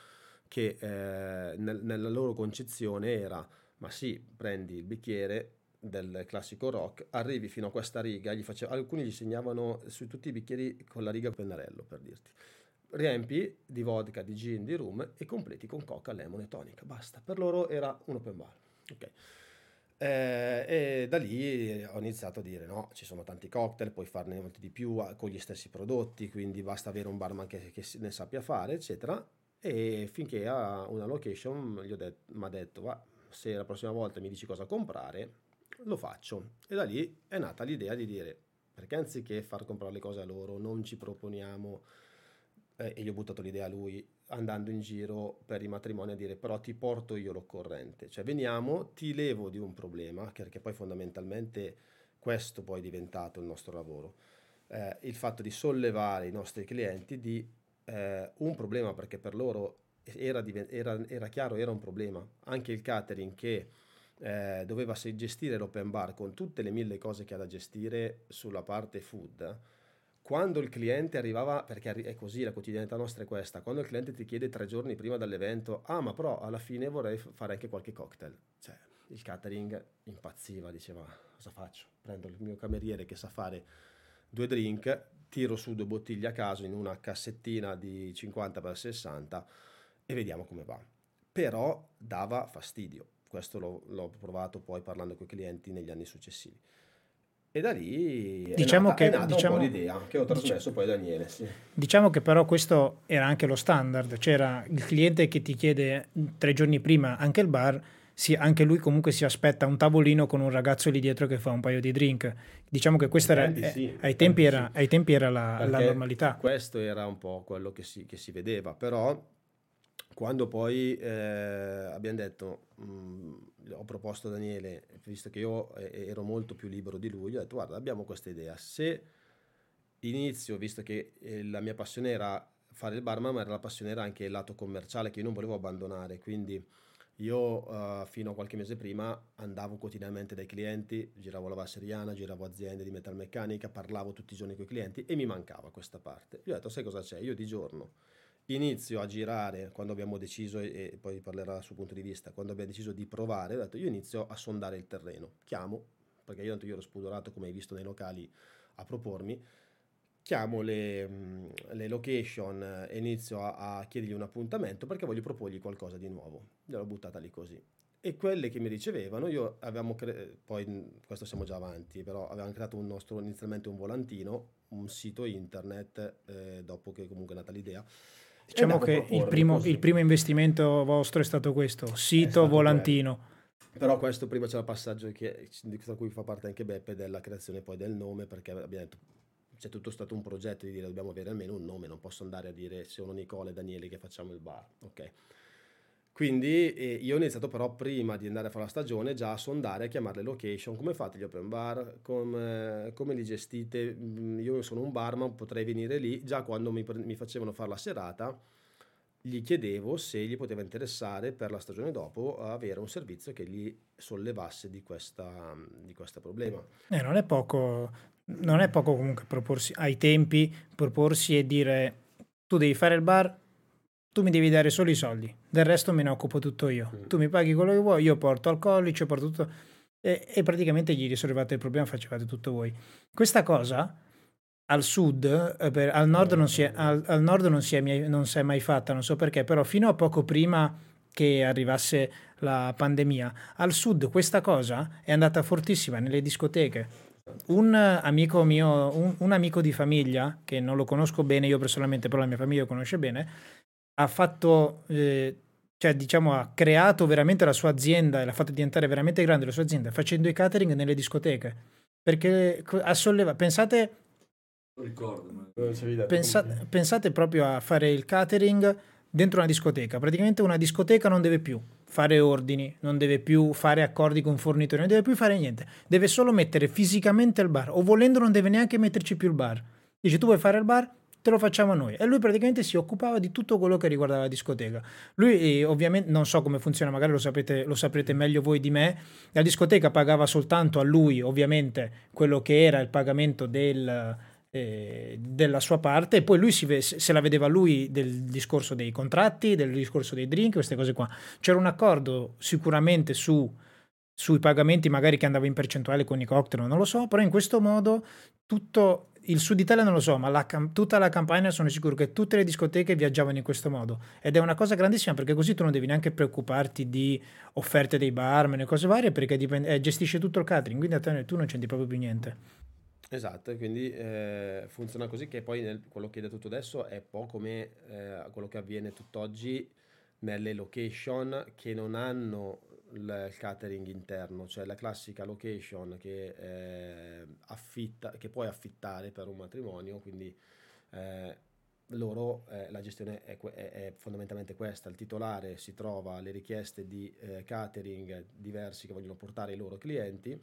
S2: che eh, nel, nella loro concezione era ma sì, prendi il bicchiere, del classico rock, arrivi fino a questa riga, gli faceva, alcuni gli segnavano su tutti i bicchieri con la riga pennarello per dirti. Riempi di vodka, di gin, di rum e completi con coca, lemon e tonica. Basta, per loro era un open bar. Ok. Eh, e da lì ho iniziato a dire no, ci sono tanti cocktail, puoi farne molti di più con gli stessi prodotti, quindi basta avere un barman che, che ne sappia fare, eccetera. E finché a una location mi ha detto, va, se la prossima volta mi dici cosa comprare, lo faccio. E da lì è nata l'idea di dire, perché anziché far comprare le cose a loro, non ci proponiamo, eh, e gli ho buttato l'idea a lui, andando in giro per i matrimoni a dire, però ti porto io l'occorrente. Cioè veniamo, ti levo di un problema, perché poi fondamentalmente questo poi è diventato il nostro lavoro. Eh, il fatto di sollevare i nostri clienti di eh, un problema, perché per loro era, era, era chiaro, era un problema. Anche il catering che eh, doveva gestire l'open bar con tutte le mille cose che ha da gestire sulla parte food, quando il cliente arrivava, perché è così, la quotidianità nostra è questa, quando il cliente ti chiede tre giorni prima dell'evento, ah ma però alla fine vorrei fare anche qualche cocktail, cioè il catering impazziva, diceva cosa faccio? Prendo il mio cameriere che sa fare due drink, tiro su due bottiglie a caso in una cassettina di 50x60 e vediamo come va. Però dava fastidio questo l'ho, l'ho provato poi parlando con i clienti negli anni successivi. E da lì
S1: diciamo
S2: nata,
S1: che,
S2: è nata
S1: diciamo,
S2: l'idea che ho trasmesso diciamo, poi a Daniele. Sì.
S1: Diciamo che però questo era anche lo standard, c'era il cliente che ti chiede tre giorni prima anche il bar, sì, anche lui comunque si aspetta un tavolino con un ragazzo lì dietro che fa un paio di drink. Diciamo che questa era, sì, eh, ai, tempi era, sì. ai, tempi era, la, la normalità.
S2: Questo era un po' quello che si, che si vedeva, però quando poi eh, abbiamo detto, mh, mm, ho proposto a Daniele, visto che io eh, ero molto più libero di lui, ho detto guarda abbiamo questa idea, se inizio, visto che eh, la mia passione era fare il barman, ma era la passione era anche il lato commerciale che io non volevo abbandonare, quindi io uh, fino a qualche mese prima andavo quotidianamente dai clienti, giravo la Vasseriana, giravo aziende di metalmeccanica, parlavo tutti i giorni con i clienti e mi mancava questa parte. Io ho detto sai cosa c'è? Io di giorno inizio a girare quando abbiamo deciso, e poi parlerà suo punto di vista, quando abbiamo deciso di provare, ho detto io inizio a sondare il terreno, chiamo, perché io, io ero spudorato come hai visto nei locali a propormi, chiamo le, le location e inizio a, a, chiedergli un appuntamento perché voglio proporgli qualcosa di nuovo. Gliel'ho buttata lì così. E quelle che mi ricevevano, io avevamo, cre- poi questo siamo già avanti, però avevamo creato un nostro, inizialmente un volantino, un sito internet, eh, dopo che comunque è nata l'idea,
S1: Diciamo che il primo, il primo, investimento vostro è stato questo, sito, stato volantino.
S2: Quello. Però questo prima c'è il passaggio che, di cui fa parte anche Beppe della creazione poi del nome, perché abbiamo detto c'è tutto stato un progetto di dire dobbiamo avere almeno un nome, non posso andare a dire sono Nicola e Daniele che facciamo il bar, ok? Quindi eh, io ho iniziato però prima di andare a fare la stagione già a sondare, a chiamare le location, come fate gli open bar, come, come li gestite, mm, io sono un barman, potrei venire lì, già quando mi, mi facevano fare la serata gli chiedevo se gli poteva interessare per la stagione dopo avere un servizio che gli sollevasse di, questa, di questo problema.
S1: Eh, non, è poco, non è poco comunque proporsi ai tempi, proporsi e dire tu devi fare il bar, tu mi devi dare solo i soldi, del resto me ne occupo tutto io. Mm. Tu mi paghi quello che vuoi, io porto alcolici, porto tutto... E, e, praticamente gli risolvevate il problema, facevate tutto voi. Questa cosa al sud, eh, per, al nord, non si, è, al, al nord non, si è, non si è mai fatta, non so perché, però fino a poco prima che arrivasse la pandemia, al sud questa cosa è andata fortissima nelle discoteche un amico mio, un, un, amico di famiglia, che non lo conosco bene, io personalmente, però la mia famiglia lo conosce bene, ha fatto, eh, cioè diciamo, ha creato veramente la sua azienda e l'ha fatto diventare veramente grande la sua azienda facendo i catering nelle discoteche. Perché ha sollevato, pensate,
S3: ricordo,
S1: pensate, pensate proprio a fare il catering dentro una discoteca. Praticamente una discoteca non deve più fare ordini, non deve più fare accordi con fornitori, non deve più fare niente. Deve solo mettere fisicamente il bar o volendo non deve neanche metterci più il bar. Dice tu vuoi fare il bar? Te lo facciamo noi. E lui praticamente si occupava di tutto quello che riguardava la discoteca. Lui eh, ovviamente non so come funziona, magari lo, sapete, lo saprete meglio voi di me. La discoteca pagava soltanto a lui ovviamente quello che era il pagamento del eh, della sua parte e poi lui si, se la vedeva lui del discorso dei contratti, del discorso dei drink, queste cose qua. C'era un accordo sicuramente su, sui pagamenti magari che andava in percentuale con i cocktail, non lo so, però in questo modo tutto il sud Italia non lo so, ma la, tutta la campagna sono sicuro che tutte le discoteche viaggiavano in questo modo ed è una cosa grandissima perché così tu non devi neanche preoccuparti di offerte dei barman e cose varie perché dipende, eh, gestisce tutto il catering, quindi a te tu non c'entri proprio più niente.
S2: Esatto, quindi eh, funziona così che poi nel, quello che hai detto adesso è un po' come eh, quello che avviene tutt'oggi nelle location che non hanno il catering interno, cioè la classica location che, eh, affitta, che puoi affittare per un matrimonio, quindi eh, loro eh, la gestione è, è, è, fondamentalmente questa, il titolare si trova le richieste di eh, catering diversi che vogliono portare ai loro clienti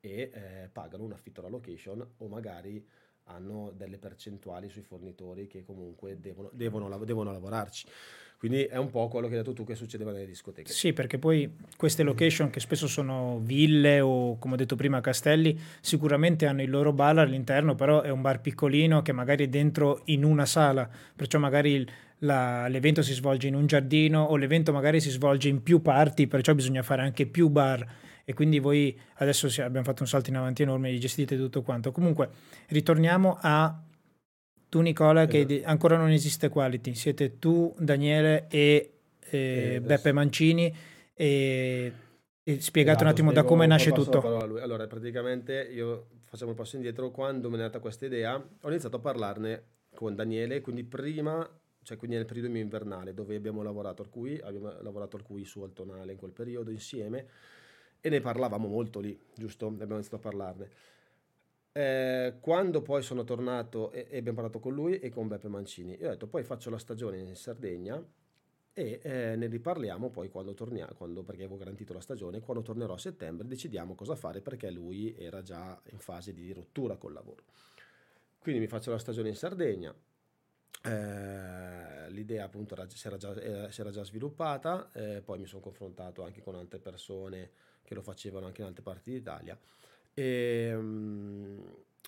S2: e eh, pagano un affitto alla location o magari hanno delle percentuali sui fornitori che comunque devono, devono, devono lavorarci. Quindi è un po' quello che hai detto tu che succedeva nelle discoteche.
S1: Sì, perché poi queste location che spesso sono ville o come ho detto prima castelli, sicuramente hanno il loro bar all'interno, però è un bar piccolino che magari è dentro in una sala, perciò magari la, l'evento si svolge in un giardino o l'evento magari si svolge in più parti, perciò bisogna fare anche più bar e quindi voi adesso abbiamo fatto un salto in avanti enorme gestite tutto quanto. Comunque ritorniamo a tu Nicola che esatto. ancora non esiste Quality, siete tu, Daniele e, e Beppe Mancini e, e spiegate esatto, un attimo da come nasce tutto.
S2: Allora praticamente io facciamo un passo indietro, quando mi è nata questa idea ho iniziato a parlarne con Daniele, quindi prima cioè quindi nel periodo mio invernale dove abbiamo lavorato al QI, abbiamo lavorato al QI su Altonale in quel periodo insieme e ne parlavamo molto lì, giusto? Abbiamo iniziato a parlarne. Eh, quando poi sono tornato e, e, abbiamo parlato con lui e con Beppe Mancini, io ho detto poi faccio la stagione in Sardegna e eh, ne riparliamo poi quando torniamo, quando, perché avevo garantito la stagione, quando tornerò a settembre decidiamo cosa fare perché lui era già in fase di rottura col lavoro. Quindi mi faccio la stagione in Sardegna, eh, l'idea appunto era, si, era già, era, si, era già, sviluppata, eh, poi mi sono confrontato anche con altre persone che lo facevano anche in altre parti d'Italia. E, ehm,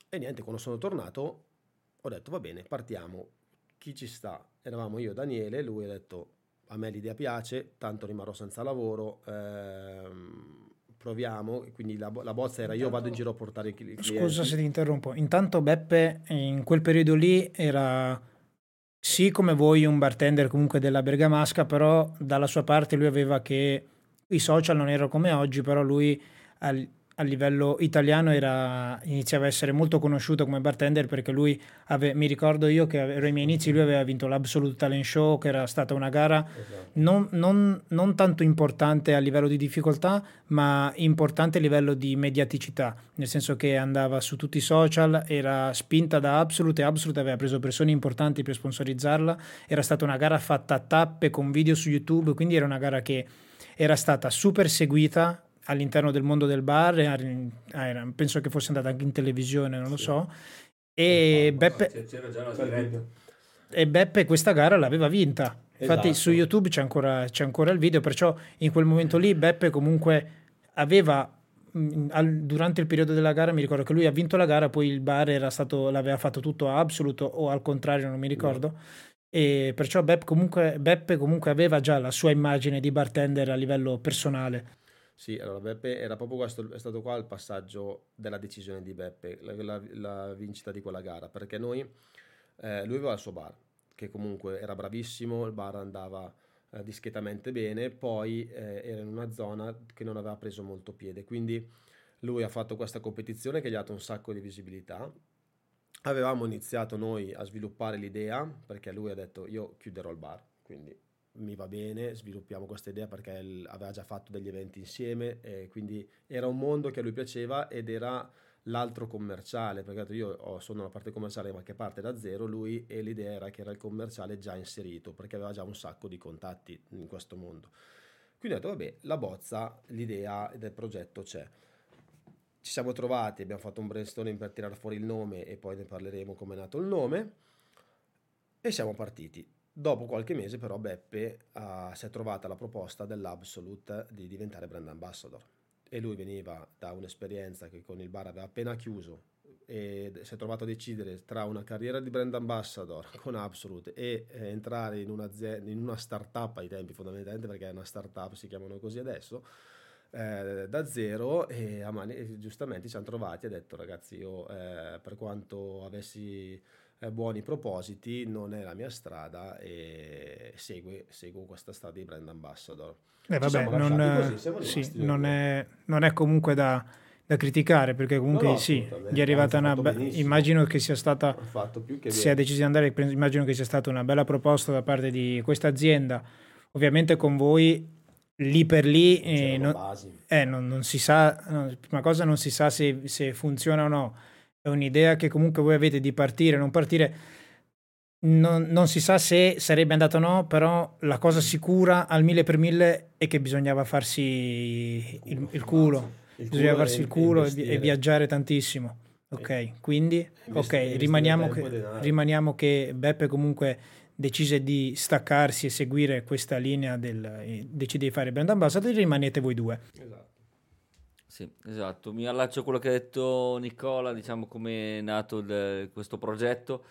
S2: e niente, quando sono tornato ho detto va bene, partiamo, chi ci sta? Eravamo io e Daniele, lui ha detto a me l'idea piace, tanto rimarrò senza lavoro, ehm, proviamo, quindi la, la bozza era io vado in giro a portare i clienti.
S1: Scusa se ti interrompo, intanto Beppe in quel periodo lì era sì come voi un bartender comunque della Bergamasca, però dalla sua parte lui aveva che i social non erano come oggi, però lui al, a livello italiano era, iniziava a essere molto conosciuto come bartender perché lui ave, mi ricordo io che ero ai miei inizi, lui aveva vinto l'Absolute Talent Show che era stata una gara esatto. non, non, non, tanto importante a livello di difficoltà ma importante a livello di mediaticità nel senso che andava su tutti i social era spinta da Absolute e Absolute aveva preso persone importanti per sponsorizzarla era stata una gara fatta a tappe con video su YouTube quindi era una gara che era stata super seguita all'interno del mondo del bar, era, penso che fosse andata anche in televisione, non lo so. E Beppe, e Beppe questa gara l'aveva vinta. Infatti esatto. su YouTube c'è ancora, c'è ancora il video, perciò in quel momento lì Beppe comunque aveva durante il periodo della gara mi ricordo che lui ha vinto la gara poi il bar era stato, l'aveva fatto tutto a Absolute o al contrario non mi ricordo no e perciò Beppe comunque, Beppe comunque aveva già la sua immagine di bartender a livello personale.
S2: Sì, allora Beppe era proprio questo, è stato qua il passaggio della decisione di Beppe, la, la, la vincita di quella gara, perché noi, eh, lui aveva il suo bar, che comunque era bravissimo, il bar andava eh, discretamente bene, poi eh, era in una zona che non aveva preso molto piede, quindi Lui ha fatto questa competizione che gli ha dato un sacco di visibilità. Avevamo iniziato noi a sviluppare l'idea perché lui ha detto io chiuderò il bar, quindi mi va bene, sviluppiamo questa idea perché aveva già fatto degli eventi insieme e quindi era un mondo che a lui piaceva ed era l'altro commerciale, perché io sono la parte commerciale ma che parte da zero, lui e l'idea era che era il commerciale già inserito perché aveva già un sacco di contatti in questo mondo. Quindi ho detto vabbè, la bozza, l'idea del progetto c'è. Ci siamo trovati, abbiamo fatto un brainstorming per tirare fuori il nome e poi ne parleremo come è nato il nome e siamo partiti. Dopo qualche mese però Beppe uh, si è trovata la proposta dell'Absolute di diventare brand ambassador. E lui veniva da un'esperienza che con il bar aveva appena chiuso e si è trovato a decidere tra una carriera di brand ambassador con Absolute e eh, entrare in, in una startup ai tempi fondamentalmente perché è una startup si chiamano così adesso eh, da zero e a mani, giustamente ci siamo trovati e ha detto ragazzi io eh, per quanto avessi eh, buoni propositi non è la mia strada e segue, seguo questa strada di brand ambassador.
S1: Eh, vabbè, non, così, sì, non, è, non, è, comunque da, da criticare perché comunque no, no, sì, gli è arrivata una be- immagino che sia stata che si è deciso di andare immagino che sia stata una bella proposta da parte di questa azienda. Ovviamente con voi lì per lì eh, non, eh, non, non, si sa no, prima cosa non si sa se, se funziona o no. È un'idea che comunque voi avete di partire non partire non, non, si sa se sarebbe andato o no, però la cosa sicura al mille per mille è che bisognava farsi il, il culo, il bisognava farsi il culo e, e, viaggiare tantissimo. Ok, quindi okay, rimaniamo, che, rimaniamo che Beppe comunque decise di staccarsi e seguire questa linea del decide di fare brand ambassador e rimanete voi due.
S3: Esatto. Sì, esatto. Mi allaccio a quello che ha detto Nicola, diciamo come è nato il, questo progetto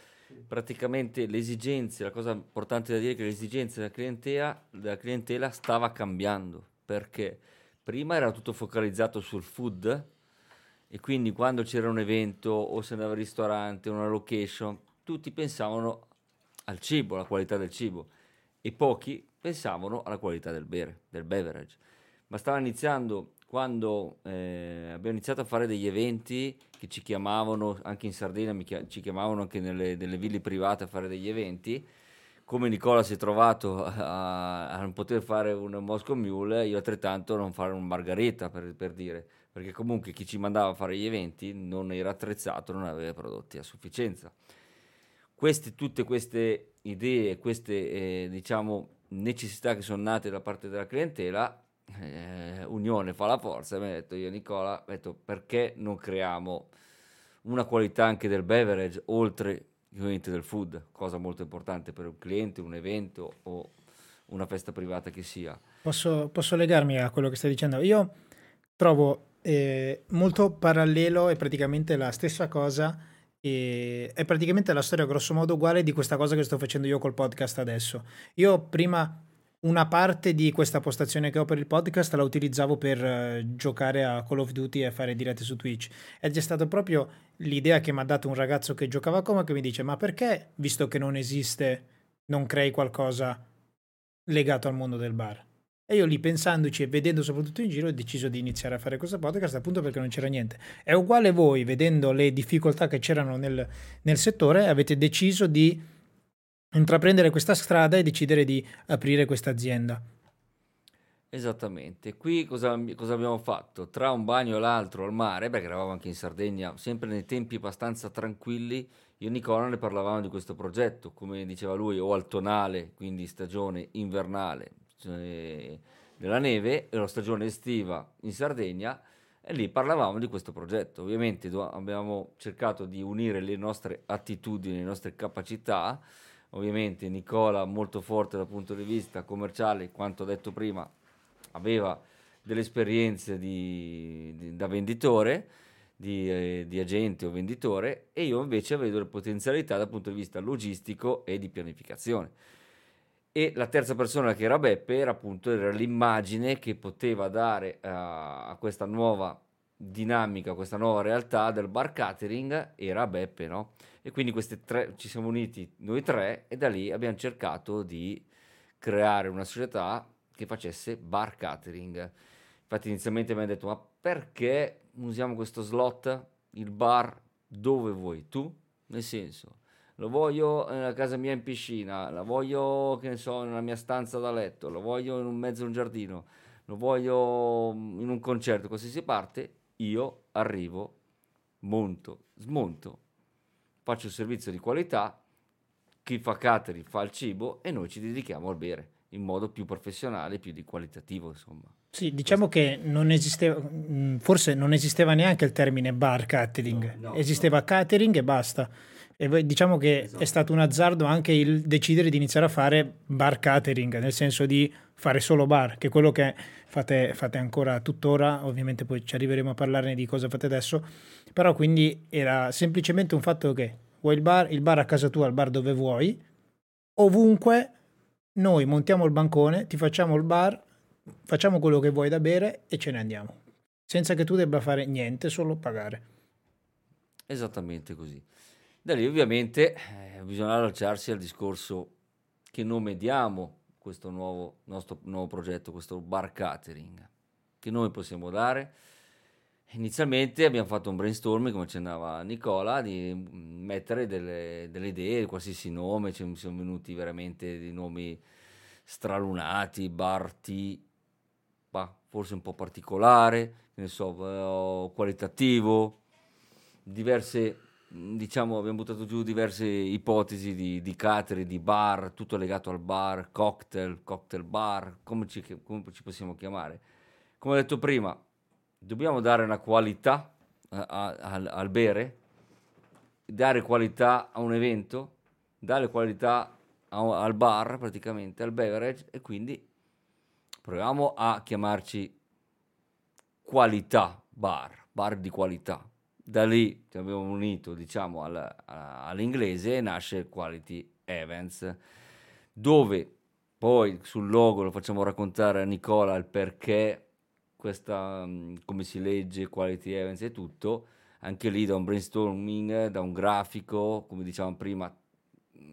S3: praticamente le esigenze, la cosa importante da dire è che le esigenze della clientela, della clientela stava cambiando perché prima era tutto focalizzato sul food e quindi quando c'era un evento o se andava al ristorante, una location, tutti pensavano al cibo, alla qualità del cibo e pochi pensavano alla qualità del bere, del beverage. Ma stava iniziando quando eh, abbiamo iniziato a fare degli eventi che ci chiamavano, anche in Sardegna chia- ci chiamavano anche nelle, nelle, ville private a fare degli eventi, come Nicola si è trovato a, a non poter fare un Moscow Mule, io altrettanto non fare un Margarita per, per, dire, perché comunque chi ci mandava a fare gli eventi non era attrezzato, non aveva prodotti a sufficienza. Queste, tutte queste idee, queste eh, diciamo, necessità che sono nate da parte della clientela eh, unione fa la forza, mi ha detto io Nicola, detto perché non creiamo una qualità anche del beverage oltre ovviamente del food, cosa molto importante per un cliente, un evento o una festa privata che sia.
S1: Posso, posso legarmi a quello che stai dicendo? Io trovo eh, molto parallelo e praticamente la stessa cosa e è praticamente la storia grosso modo uguale di questa cosa che sto facendo io col podcast adesso. Io prima una parte di questa postazione che ho per il podcast la utilizzavo per uh, giocare a Call of Duty e fare dirette su Twitch ed è stata proprio l'idea che mi ha dato un ragazzo che giocava a Coma che mi dice ma perché visto che non esiste non crei qualcosa legato al mondo del bar e io lì pensandoci e vedendo soprattutto in giro ho deciso di iniziare a fare questo podcast appunto perché non c'era niente è uguale voi vedendo le difficoltà che c'erano nel, nel settore avete deciso di intraprendere questa strada e decidere di aprire questa azienda.
S3: Esattamente, qui cosa, cosa, abbiamo fatto? Tra un bagno e l'altro al mare, perché eravamo anche in Sardegna, sempre nei tempi abbastanza tranquilli, io e Nicola ne parlavamo di questo progetto, come diceva lui, o al tonale, quindi stagione invernale cioè della neve, la stagione estiva in Sardegna, e lì parlavamo di questo progetto. Ovviamente abbiamo cercato di unire le nostre attitudini, le nostre capacità, ovviamente Nicola molto forte dal punto di vista commerciale, quanto detto prima, aveva delle esperienze di, di, da venditore, di, eh, di, agente o venditore, e io invece vedo le potenzialità dal punto di vista logistico e di pianificazione. E la terza persona che era Beppe era appunto era l'immagine che poteva dare a, a questa nuova dinamica, questa nuova realtà del bar catering era Beppe, no? E quindi questi tre, ci siamo uniti noi tre e da lì abbiamo cercato di creare una società che facesse bar catering. Infatti inizialmente mi hanno detto ma perché usiamo questo slot, il bar, dove vuoi tu? Nel senso, lo voglio nella casa mia in piscina, la voglio, che ne so, nella mia stanza da letto, lo voglio in mezzo a un giardino, lo voglio in un concerto, qualsiasi parte, io arrivo, monto, smonto, faccio il servizio di qualità, chi fa catering fa il cibo e noi ci dedichiamo al bere in modo più professionale, più di qualitativo, insomma.
S1: Sì, diciamo che non esisteva, forse non esisteva neanche il termine bar catering, no, no, esisteva no. catering e basta. E diciamo che esatto. è stato un azzardo anche il decidere di iniziare a fare bar catering, nel senso di fare solo bar, che è quello che fate, fate ancora tuttora, ovviamente poi ci arriveremo a parlarne di cosa fate adesso, però quindi era semplicemente un fatto che vuoi il bar, il bar a casa tua, il bar dove vuoi, ovunque noi montiamo il bancone, ti facciamo il bar, facciamo quello che vuoi da bere e ce ne andiamo, senza che tu debba fare niente, solo pagare.
S3: Esattamente così. Da lì ovviamente eh, bisogna allacciarsi al discorso che nome diamo questo nuovo, nostro nuovo progetto, questo bar catering, che nome possiamo dare? Inizialmente abbiamo fatto un brainstorming, come accennava Nicola, di mettere delle, delle idee, qualsiasi nome, ci sono venuti veramente dei nomi stralunati, Barti, forse un po' particolare, ne so, eh, qualitativo, diverse, diciamo, abbiamo buttato giù diverse ipotesi di, di catering, di bar, tutto legato al bar, cocktail, cocktail bar, come ci, come ci possiamo chiamare. Come ho detto prima, dobbiamo dare una qualità a, a, al, al bere, dare qualità a un evento, dare qualità a, al bar praticamente, al beverage e quindi proviamo a chiamarci qualità bar, bar di qualità. Da lì ci abbiamo unito diciamo al, all'inglese e nasce Quality Events, dove poi sul logo lo facciamo raccontare a Nicola il perché questa, mm, come si legge, quality events e tutto, anche lì da un brainstorming, da un grafico, come dicevamo prima,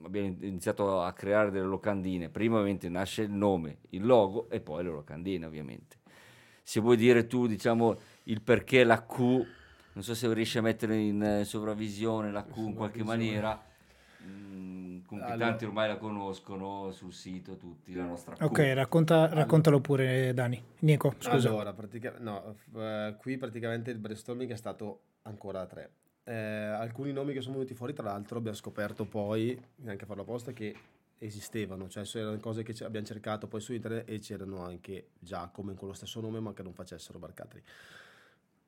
S3: abbiamo iniziato a creare delle locandine. Prima ovviamente nasce il nome, il logo e poi le locandine ovviamente. Se vuoi dire tu, diciamo, il perché la Q, non so se riesci a mettere in eh, sovravvisione la Q in qualche maniera, comunque allora. tanti ormai la conoscono sul sito, tutti la nostra
S1: Ok, racconta, raccontalo pure Dani. Nico, scusa.
S2: Allora, pratica- no, uh, qui praticamente il brainstorming è stato ancora a tre. Eh, alcuni nomi che sono venuti fuori, tra l'altro, abbiamo scoperto poi, neanche a farlo apposta, che esistevano, cioè erano cose che abbiamo cercato poi su internet e c'erano anche già come con lo stesso nome, ma che non facessero barcatri.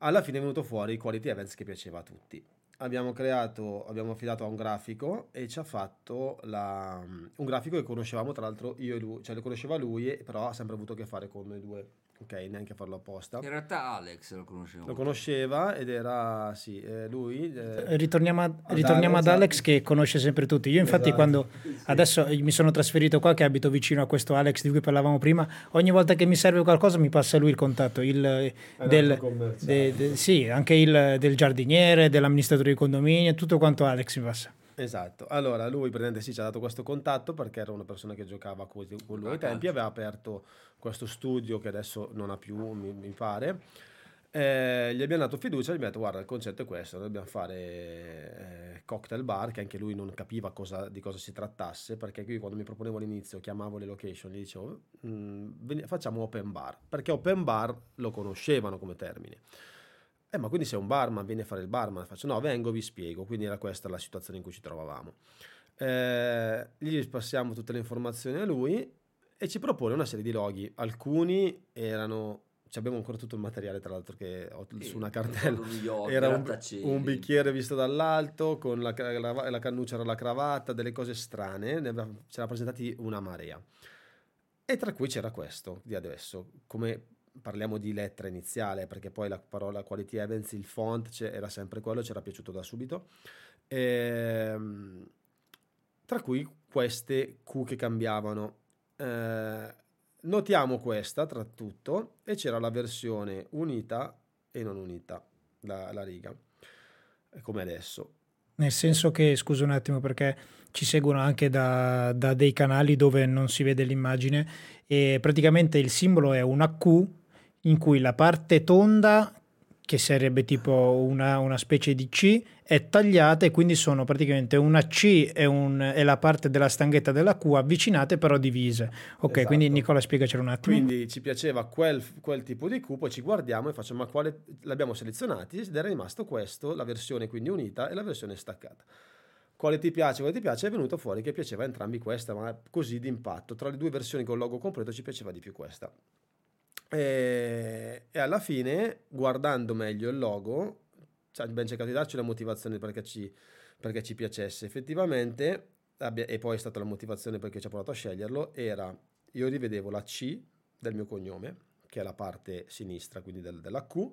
S2: Alla fine è venuto fuori Quality Events che piaceva a tutti. Abbiamo creato, abbiamo affidato a un grafico e ci ha fatto la, un grafico che conoscevamo tra l'altro io e lui, cioè lo conosceva lui, però ha sempre avuto a che fare con noi due ok, neanche a farlo apposta.
S3: In realtà Alex lo conosceva.
S2: Lo conosceva ed era, sì, eh, lui...
S1: Eh, ritorniamo, a, ad, ritorniamo Alex, ad Alex che conosce sempre tutti. Io infatti esatto. quando sì. adesso mi sono trasferito qua che abito vicino a questo Alex di cui parlavamo prima, ogni volta che mi serve qualcosa mi passa lui il contatto, il, del, de, de, sì, anche il del giardiniere, dell'amministratore di condominio, tutto quanto Alex mi passa.
S2: Esatto, allora lui praticamente sì, ci ha dato questo contatto perché era una persona che giocava così con lui ai tempi, aveva aperto questo studio che adesso non ha più, mi, mi pare. Eh, gli abbiamo dato fiducia, gli abbiamo detto guarda il concetto è questo, noi dobbiamo fare eh, cocktail bar che anche lui non capiva cosa, di cosa si trattasse perché qui quando mi proponevo all'inizio chiamavo le location gli dicevo mm, facciamo open bar perché open bar lo conoscevano come termine eh, ma quindi sei un barman, vieni a fare il barman? Faccio, no, vengo, vi spiego. Quindi era questa la situazione in cui ci trovavamo. Eh, gli passiamo tutte le informazioni a lui e ci propone una serie di loghi. Alcuni erano abbiamo ancora tutto il materiale tra l'altro che ho sì, su una cartella era un, un, bicchiere visto dall'alto con la, la, la cannuccia era la cravatta delle cose strane ne aveva, ce l'ha presentati una marea e tra cui c'era questo di adesso come parliamo di lettera iniziale perché poi la parola quality events, il font era sempre quello, ci era piaciuto da subito. E, ehm, tra cui queste Q che cambiavano. Eh, notiamo questa tra tutto e c'era la versione unita e non unita, la, la riga, come adesso.
S1: Nel senso che, scusa un attimo, perché ci seguono anche da, da dei canali dove non si vede l'immagine e praticamente il simbolo è una Q in cui la parte tonda che sarebbe tipo una, una, specie di C, è tagliata e quindi sono praticamente una C e, un, e, la parte della stanghetta della Q avvicinate però divise. Ok, esatto. quindi Nicola spiegacelo un attimo.
S2: Quindi ci piaceva quel, quel, tipo di Q, poi ci guardiamo e facciamo ma quale l'abbiamo selezionati ed era rimasto questo, la versione quindi unita e la versione staccata. Quale ti piace, quale ti piace? È venuto fuori che piaceva entrambi questa, ma così d'impatto. Tra le due versioni con logo completo ci piaceva di più questa. E, e alla fine, guardando meglio il logo, ben cercato di darci la motivazione perché ci, perché ci piacesse. Effettivamente, abbia, e poi è stata la motivazione perché ci ha provato a sceglierlo, era io rivedevo la C del mio cognome, che è la parte sinistra, quindi del, della Q,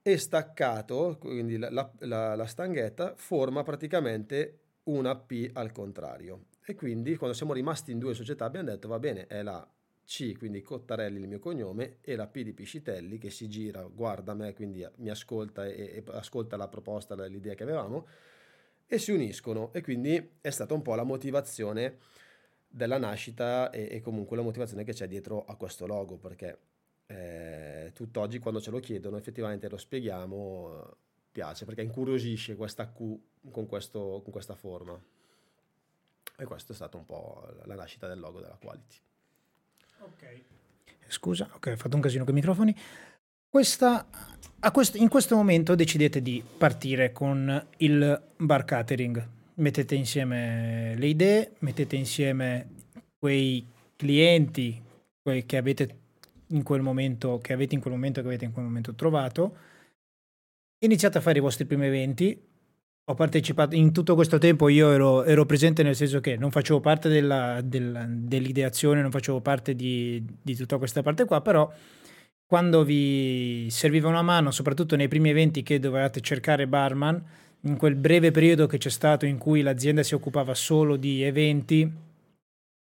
S2: e staccato, quindi la, la, la, stanghetta, forma praticamente una P al contrario. E quindi quando siamo rimasti in due società abbiamo detto va bene, è la c, quindi Cottarelli il mio cognome, e la P di Piscitelli che si gira, guarda me, quindi mi ascolta e, e ascolta la proposta, l'idea che avevamo, e si uniscono. E quindi è stata un po' la motivazione della nascita e, e comunque la motivazione che c'è dietro a questo logo, perché eh, tutt'oggi quando ce lo chiedono effettivamente lo spieghiamo, piace, perché incuriosisce questa Q con, questo, con questa forma. E questo è stato un po' la nascita del logo della Quality.
S1: Ok. Scusa, ok, ho fatto un casino con i microfoni. Questa, questo, in questo momento decidete di partire con il bar catering. Mettete insieme le idee, mettete insieme quei clienti quei che avete in quel momento, che avete in quel momento, che avete in quel momento trovato. Iniziate a fare i vostri primi eventi, ho partecipato in tutto questo tempo, io ero, ero presente nel senso che non facevo parte della, della, dell'ideazione, non facevo parte di, di, tutta questa parte qua, però quando vi serviva una mano, soprattutto nei primi eventi che dovevate cercare barman, in quel breve periodo che c'è stato in cui l'azienda si occupava solo di eventi,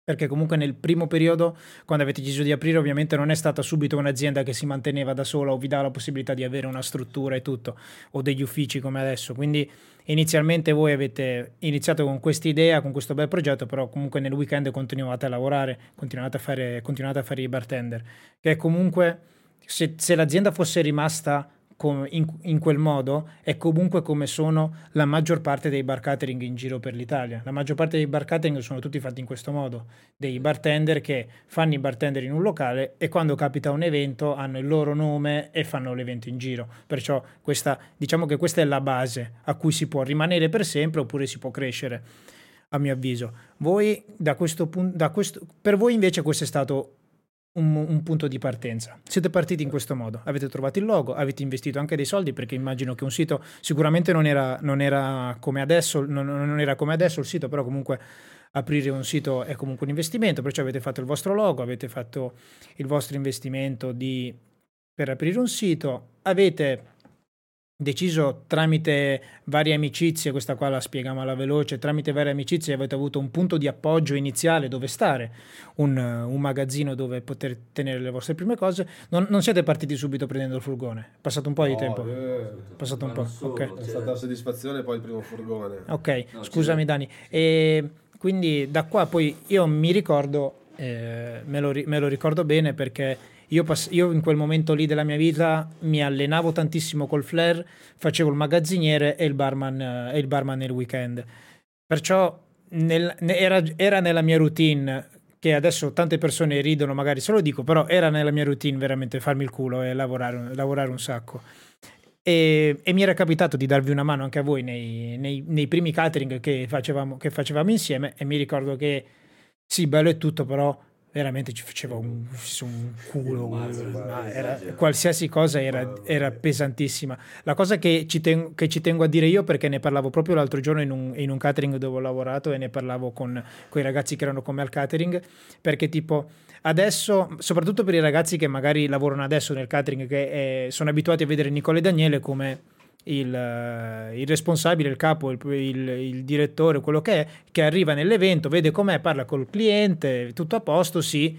S1: perché comunque nel primo periodo, quando avete deciso di aprire, ovviamente non è stata subito un'azienda che si manteneva da sola o vi dà la possibilità di avere una struttura e tutto, o degli uffici come adesso. Quindi inizialmente voi avete iniziato con questa idea, con questo bel progetto, però comunque nel weekend continuate a lavorare, continuate a fare, continuate a fare i bartender, che comunque se, se l'azienda fosse rimasta in, in, quel modo è comunque come sono la maggior parte dei bar catering in giro per l'Italia. La maggior parte dei bar catering sono tutti fatti in questo modo, dei bartender che fanno i bartender in un locale e quando capita un evento hanno il loro nome e fanno l'evento in giro. Perciò questa, diciamo che questa è la base a cui si può rimanere per sempre oppure si può crescere, a mio avviso. Voi, da questo punto, da questo, per voi invece questo è stato un, un, punto di partenza. Siete partiti in questo modo, avete trovato il logo, avete investito anche dei soldi perché immagino che un sito sicuramente non era, non era, come, adesso, non, non era come adesso il sito, però comunque aprire un sito è comunque un investimento, perciò avete fatto il vostro logo, avete fatto il vostro investimento di, per aprire un sito, avete deciso tramite varie amicizie, questa qua la spieghiamo alla veloce, tramite varie amicizie avete avuto un punto di appoggio iniziale dove stare, un, un magazzino dove poter tenere le vostre prime cose, non, non, siete partiti subito prendendo il furgone, è passato un po' di tempo, eh, passato un po', solo, okay.
S2: è stata la soddisfazione poi il primo furgone.
S1: Ok, no, scusami Dani, e quindi da qua poi io mi ricordo, eh, me, lo, me lo ricordo bene perché io, pass- io, in quel momento lì della mia vita mi allenavo tantissimo col flare, facevo il magazziniere e il barman, eh, e il barman nel weekend. Perciò nel, era, era, nella mia routine, che adesso tante persone ridono, magari se lo dico, però era nella mia routine veramente farmi il culo e lavorare, lavorare un sacco. E, e, mi era capitato di darvi una mano anche a voi nei, nei, nei primi catering che facevamo, che facevamo insieme e mi ricordo che sì, bello è tutto, però veramente ci faceva un, un culo, un, era, qualsiasi cosa era, era, pesantissima. La cosa che ci, ten, che ci, tengo a dire io, perché ne parlavo proprio l'altro giorno in un, in un catering dove ho lavorato e ne parlavo con, con i ragazzi che erano con me al catering, perché tipo adesso, soprattutto per i ragazzi che magari lavorano adesso nel catering, che è, sono abituati a vedere Nicole e Daniele come il, eh, il, responsabile, il capo, il, il, il, direttore, quello che è, che arriva nell'evento, vede com'è, parla col cliente, tutto a posto, sì,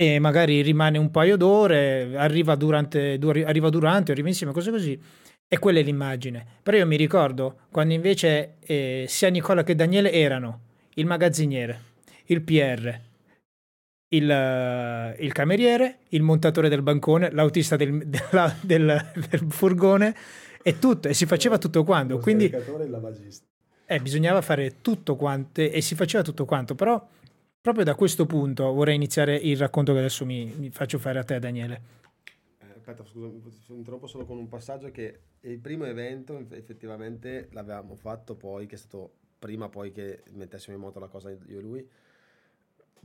S1: e magari rimane un paio d'ore, arriva durante, arriva durante, arriva insieme, cose così. E quella è l'immagine. Però io mi ricordo quando invece eh, sia Nicola che Daniele erano il magazziniere, il PR, il, eh, il cameriere, il montatore del bancone, l'autista del, della- del- del furgone e tutto, e si faceva tutto quanto.
S2: Lo
S1: Quindi
S2: e
S1: eh, bisognava fare tutto quanto e si faceva tutto quanto, però proprio da questo punto vorrei iniziare il racconto che adesso mi, mi faccio fare a te, Daniele.
S2: Eh, aspetta, scusa, interrompo solo con un passaggio che il primo evento effettivamente l'avevamo fatto poi, che è stato prima poi che mettessimo in moto la cosa io e lui,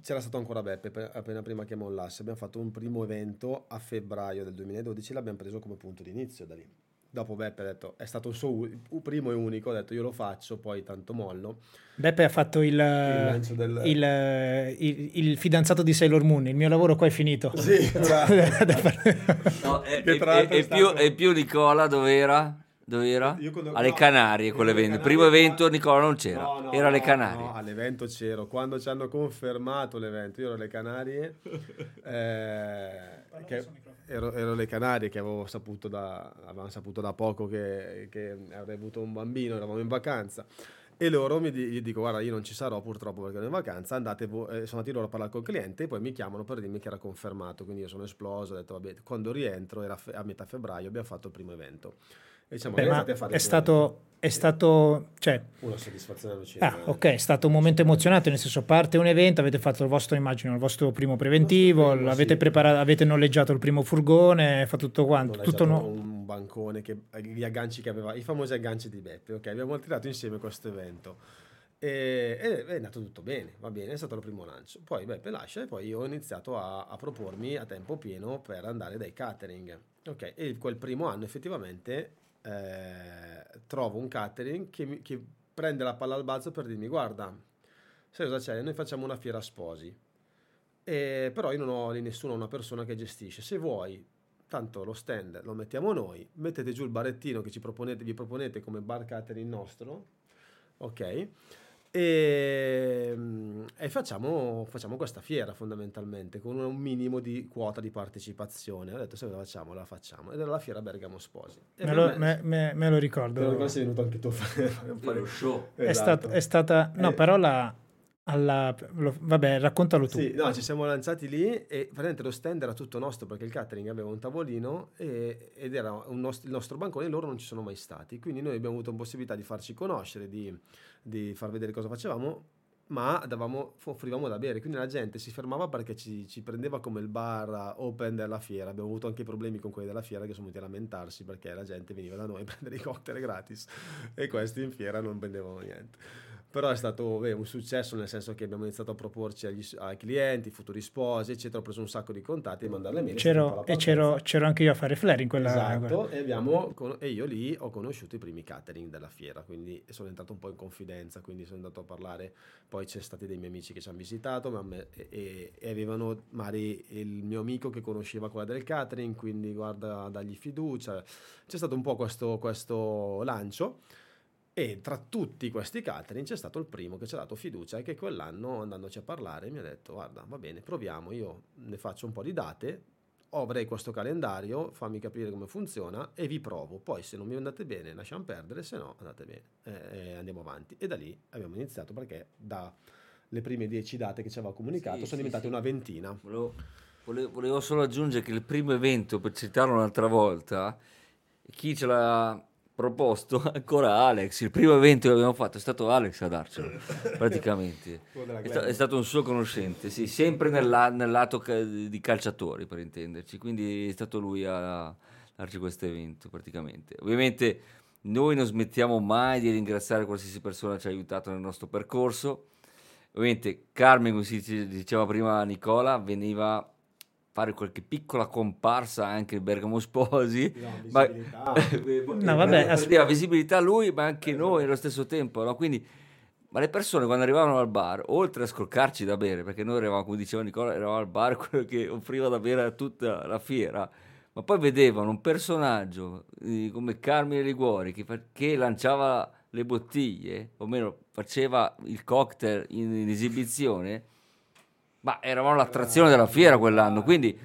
S2: c'era stato ancora Beppe pe- appena prima che mollasse, abbiamo fatto un primo evento a febbraio del 2012, l'abbiamo preso come punto di inizio da lì. Dopo Beppe ha detto, è stato il suo u- primo e unico, ha detto io lo faccio, poi tanto mollo.
S1: Beppe ha fatto il,
S2: lancio del-
S1: il- il- il fidanzato di Sailor Moon, il mio lavoro qua è finito.
S2: Sì,
S3: No, e,
S2: Che
S3: e- e-
S2: è
S3: e più, e più Nicola dov'era? Dov'era?
S2: Io quando-
S3: alle
S2: no,
S3: Canarie quell'evento. Il primo evento Nicola non c'era,
S2: No, no,
S3: era alle
S2: no,
S3: Canarie.
S2: No, all'evento c'ero. Quando ci hanno confermato l'evento, io ero alle Canarie. eh, che ero, ero alle Canarie che avevo saputo da, avevamo saputo da poco che, che avrei avuto un bambino, eravamo in vacanza. E loro mi di- dico: Guarda, io non ci sarò purtroppo perché ero in vacanza. Andate, eh, sono andati loro a parlare col cliente e poi mi chiamano per dirmi che era confermato. Quindi io sono esploso. Ho detto: Vabbè, quando rientro, era fe- a metà febbraio, abbiamo fatto il primo evento. Siamo
S1: Beh, ma è stato, è stato, cioè,
S2: una soddisfazione allucinante.
S1: ah, ok, è stato un momento emozionante, nel senso parte un evento, avete fatto il vostro, immagino, il vostro primo preventivo,
S2: primo,
S1: l'avete
S2: sì.
S1: preparato, avete noleggiato il primo furgone, fa tutto quanto, tutto no-
S2: un bancone che gli agganci che aveva, i famosi agganci di Beppe, ok? Abbiamo tirato insieme questo evento. E, e è andato tutto bene, va bene, è stato il primo lancio. Poi Beppe lascia e poi io ho iniziato a, a propormi a tempo pieno per andare dai catering. Ok, e quel primo anno effettivamente eh, trovo un catering che, mi- che prende la palla al balzo per dirmi guarda, sai cosa c'è? Noi facciamo una fiera sposi. E però io non ho lì nessuno, una persona che gestisce. Se vuoi, tanto lo stand lo mettiamo noi, mettete giù il barettino che proponete, vi proponete come bar catering nostro, ok? E, mm, e facciamo, facciamo questa fiera fondamentalmente con un minimo di quota di partecipazione. Ho detto se la facciamo, la facciamo. Ed era la fiera Bergamo Sposi.
S1: Me, lo,
S2: me-
S1: me- me- lo ricordo.
S2: ricordi, sei venuto anche tu a fare, fare-
S3: lo show.
S1: È,
S2: Esatto.
S1: stat- è stata, no,
S2: Eh,
S1: però la, alla, vabbè, raccontalo tu.
S2: Sì, no, ci siamo lanciati lì e praticamente lo stand era tutto nostro perché il catering aveva un tavolino e- ed era nost- il nostro bancone e loro non ci sono mai stati. Quindi noi abbiamo avuto possibilità di farci conoscere, di, di far vedere cosa facevamo, ma davamo, offrivamo da bere. Quindi la gente si fermava perché ci, ci prendeva come il bar open della fiera. Abbiamo avuto anche problemi con quelli della fiera che sono venuti a lamentarsi perché la gente veniva da noi a prendere i cocktail gratis e questi in fiera non prendevano niente. Però è stato beh, un successo nel senso che abbiamo iniziato a proporci agli- ai clienti, futuri sposi, eccetera. Ho preso un sacco di contatti e mandarle mail.
S1: C'ero, e c'ero, c'ero anche io a fare flare in quella...
S2: Esatto, e, abbiamo e io lì ho conosciuto i primi catering della fiera, quindi sono entrato un po' in confidenza, quindi sono andato a parlare, poi c'è stati dei miei amici che ci hanno visitato me- e, e- e avevano magari il mio amico che conosceva quella del catering, quindi guarda, dagli fiducia, c'è stato un po' questo, questo lancio. E tra tutti questi catering c'è stato il primo che ci ha dato fiducia e che quell'anno andandoci a parlare mi ha detto guarda va bene proviamo, io ne faccio un po' di date, avrei questo calendario, fammi capire come funziona e vi provo, poi se non mi andate bene lasciamo perdere, se no andate bene eh, e andiamo avanti. E da lì abbiamo iniziato perché dalle prime dieci date che ci aveva comunicato
S3: Sì,
S2: sono
S3: sì,
S2: diventate
S3: sì.
S2: una ventina.
S3: Volevo, volevo- volevo solo aggiungere che il primo evento, per citarlo un'altra volta, chi ce l'ha proposto ancora Alex. Il primo evento che abbiamo fatto è stato Alex a darcelo, praticamente. È, sta- è stato un suo conoscente, sì, sempre nel, la- nel lato ca- di calciatori, per intenderci. Quindi è stato lui a darci questo evento, praticamente. Ovviamente noi non smettiamo mai di ringraziare qualsiasi persona che ci ha aiutato nel nostro percorso. Ovviamente Carmen, come si dice- diceva prima Nicola, veniva a fare qualche piccola comparsa anche in Bergamo Sposi.
S2: No,
S3: Ma-
S2: visibilità.
S1: No, vabbè, as-
S3: Perdeva visibilità lui, ma anche noi allo stesso tempo, no? Quindi, ma le persone quando arrivavano al bar, oltre a scroccarci da bere, perché noi eravamo, come diceva Nicola, eravamo al bar quello che offriva da bere a tutta la fiera, ma poi vedevano un personaggio eh, come Carmine Liguori che, che lanciava le bottiglie, o meno faceva il cocktail in, in esibizione, ma eravamo l'attrazione della fiera quell'anno, quindi